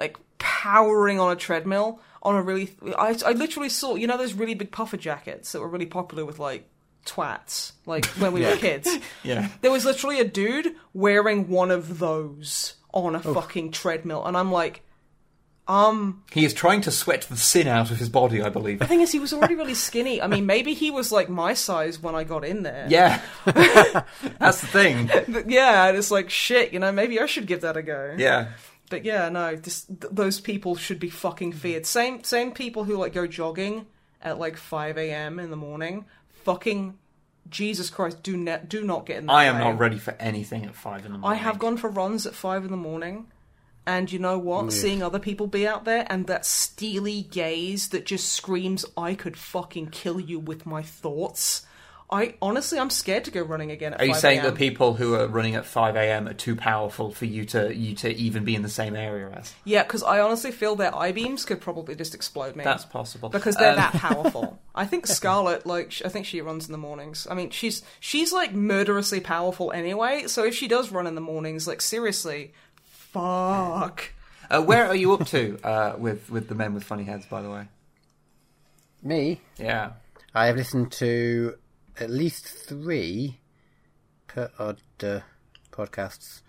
like powering on a treadmill on a really I, I literally saw you know those really big puffer jackets that were really popular with like twats like when we were kids Yeah. there was literally a dude wearing one of those on a fucking treadmill and i'm like um He is trying to sweat the sin out of his body, I believe. the thing is he was already really skinny i mean maybe he was like my size when i got in there Yeah. That's the thing. But yeah and it's like shit you know maybe i should give that a go Yeah. But yeah, no, this, th- those people should be fucking feared. Same same people who like go jogging at like five a.m. in the morning. Fucking Jesus Christ, do ne- do not get in. I am not ready for anything at five in the morning. I have gone for runs at five in the morning, and you know what? Seeing other people be out there and that steely gaze that just screams, "I could fucking kill you with my thoughts." I honestly, I'm scared to go running again at. Are you saying that people who are running at five a.m. are too powerful for you to you to even be in the same area as? Yeah, because I honestly feel their eye beams could probably just explode me. That's possible because they're Um, that powerful. I think Scarlet, like, I think she runs in the mornings. I mean, she's she's like murderously powerful anyway. So if she does run in the mornings, like, seriously, fuck. Uh, where are you up to uh, with with the men with funny heads? By the way, Me, yeah. I have listened to at least three per odd uh, podcasts.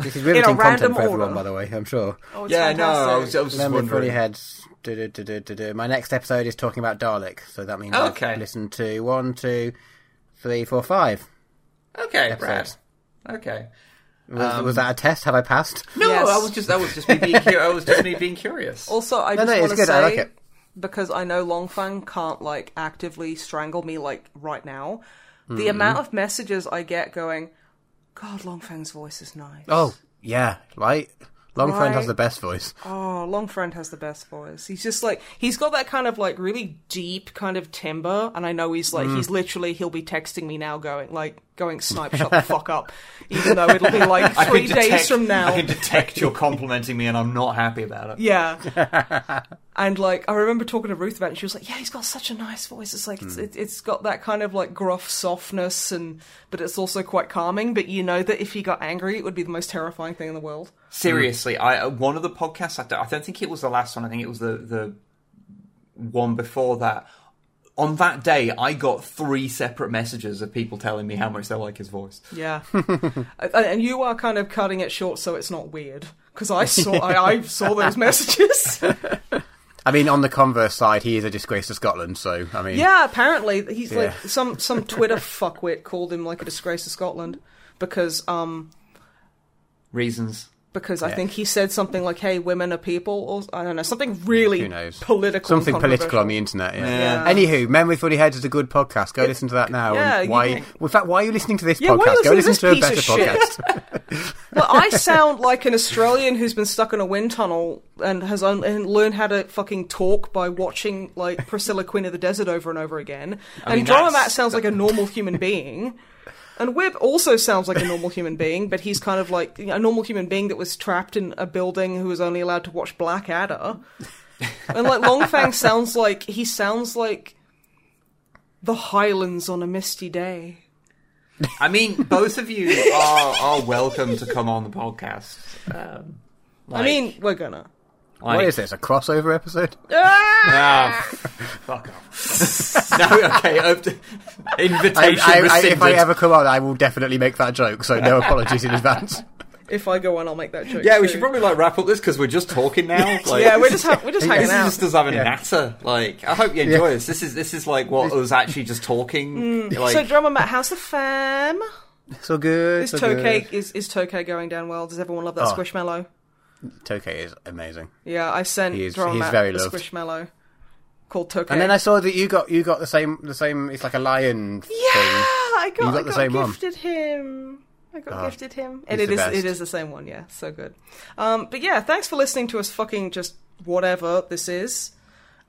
This is riveting random content for everyone, order. by the way. I'm sure. Oh, it's Yeah, no, I fantastic. was, I was just Remember funny heads. Du- du- du. My next episode is talking about Dalek, so that means Okay. I've listened to one, two, three, four, five Okay, Brad. Okay. Was, was that a test? Have I passed? No, Yes. I was just that was just me being cu- I was just me being curious. Also, I No, just no, want to good. say I like it. because I know Longfang can't like actively strangle me like right now. Hmm. The amount of messages I get going, God, Longfang's voice is nice. Oh, yeah, right. Long friend has the best voice. Oh, Longfriend has the best voice. He's just like he's got that kind of like really deep kind of timbre, and I know he's like Mm. he's literally he'll be texting me now, going like going snipe, shut the fuck up, even though it'll be like I three can days from now. I can detect you're complimenting me, and I'm not happy about it. Yeah. and like I remember talking to Ruth about it and she was like, Yeah, he's got such a nice voice. It's like it's, it, it's got that kind of like gruff softness and but it's also quite calming, but you know that if he got angry it would be the most terrifying thing in the world. Seriously, I uh, one of the podcasts. I don't, I don't think it was the last one. I think it was the the one before that. On that day, I got three separate messages of people telling me how much they like his voice. Yeah. and and you are kind of cutting it short so it's not weird. Because I saw I, I saw those messages. I mean, on the converse side, he is a disgrace to Scotland, so, I mean. yeah, apparently he's like some some Twitter fuckwit called him like a disgrace to Scotland because um Reasons. Because I think he said something like, "Hey, women are people," or I don't know, something really Who knows? political, Something political on the internet, yeah. Yeah. Anywho, Men with Funny Heads is a good podcast. Go listen to that now. yeah, and you why? In fact, why are you listening to this Yeah, why are you podcast? Go listen to to a better podcast. Well, I sound like an Australian who's been stuck in a wind tunnel and has un- and learned how to fucking talk by watching like Priscilla Queen of the Desert over and over again. and mean, Drama that's- Matt sounds like a normal human being. And Webb also sounds like a normal human being, but he's kind of like a normal human being that was trapped in a building who was only allowed to watch Blackadder. And like Longfang sounds like he sounds like the Highlands on a misty day. I mean, both of you are are welcome to come on the podcast. Um, I mean, we're gonna. What Like- is this? A crossover episode? Ah, fuck off. no, okay. uh, I, invitation I, I, rescinded. if I ever come on, I will definitely make that joke. So no apologies in advance. If I go on, I'll make that joke. yeah, we too. should probably like wrap up this because we're just talking now. Like, Yeah, we're just ha- we're just This hanging is out. just us having Yeah. a natter. Like, I hope you enjoy this. This is this is like what was actually just talking. Like, so, drummer Matt, how's the fam? So good. Is so Tokay good. is is Tokay going down well? Does everyone love that Oh. squishmallow? Tokay is amazing. Yeah, I sent He is- he's very a loved. squishmallow called Tokay. And then I saw that you got you got the same the same. It's like a lion yeah, thing. I got, You got I the got same one. gifted him. I got Oh, gifted him, and it is best. it is the same one. Yeah, so good. Um, but yeah, thanks for listening to us. Fucking just whatever this is.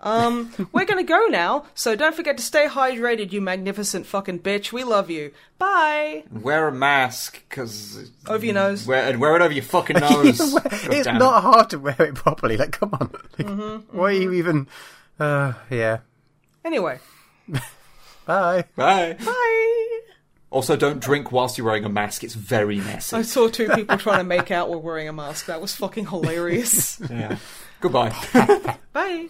Um, we're gonna go now, so don't forget to stay hydrated, you magnificent fucking bitch. We love you. Bye. wear a mask because Over your nose. Wear, and wear it over your fucking nose. God it's damn not hard to wear it properly. Like, come on. Like, Mm-hmm, why are you even? Uh, yeah. Anyway, Bye. Bye. bye. Also, don't drink whilst you're wearing a mask. It's very messy. I saw two people trying to make out while wearing a mask. That was fucking hilarious. Yeah. Goodbye. Bye.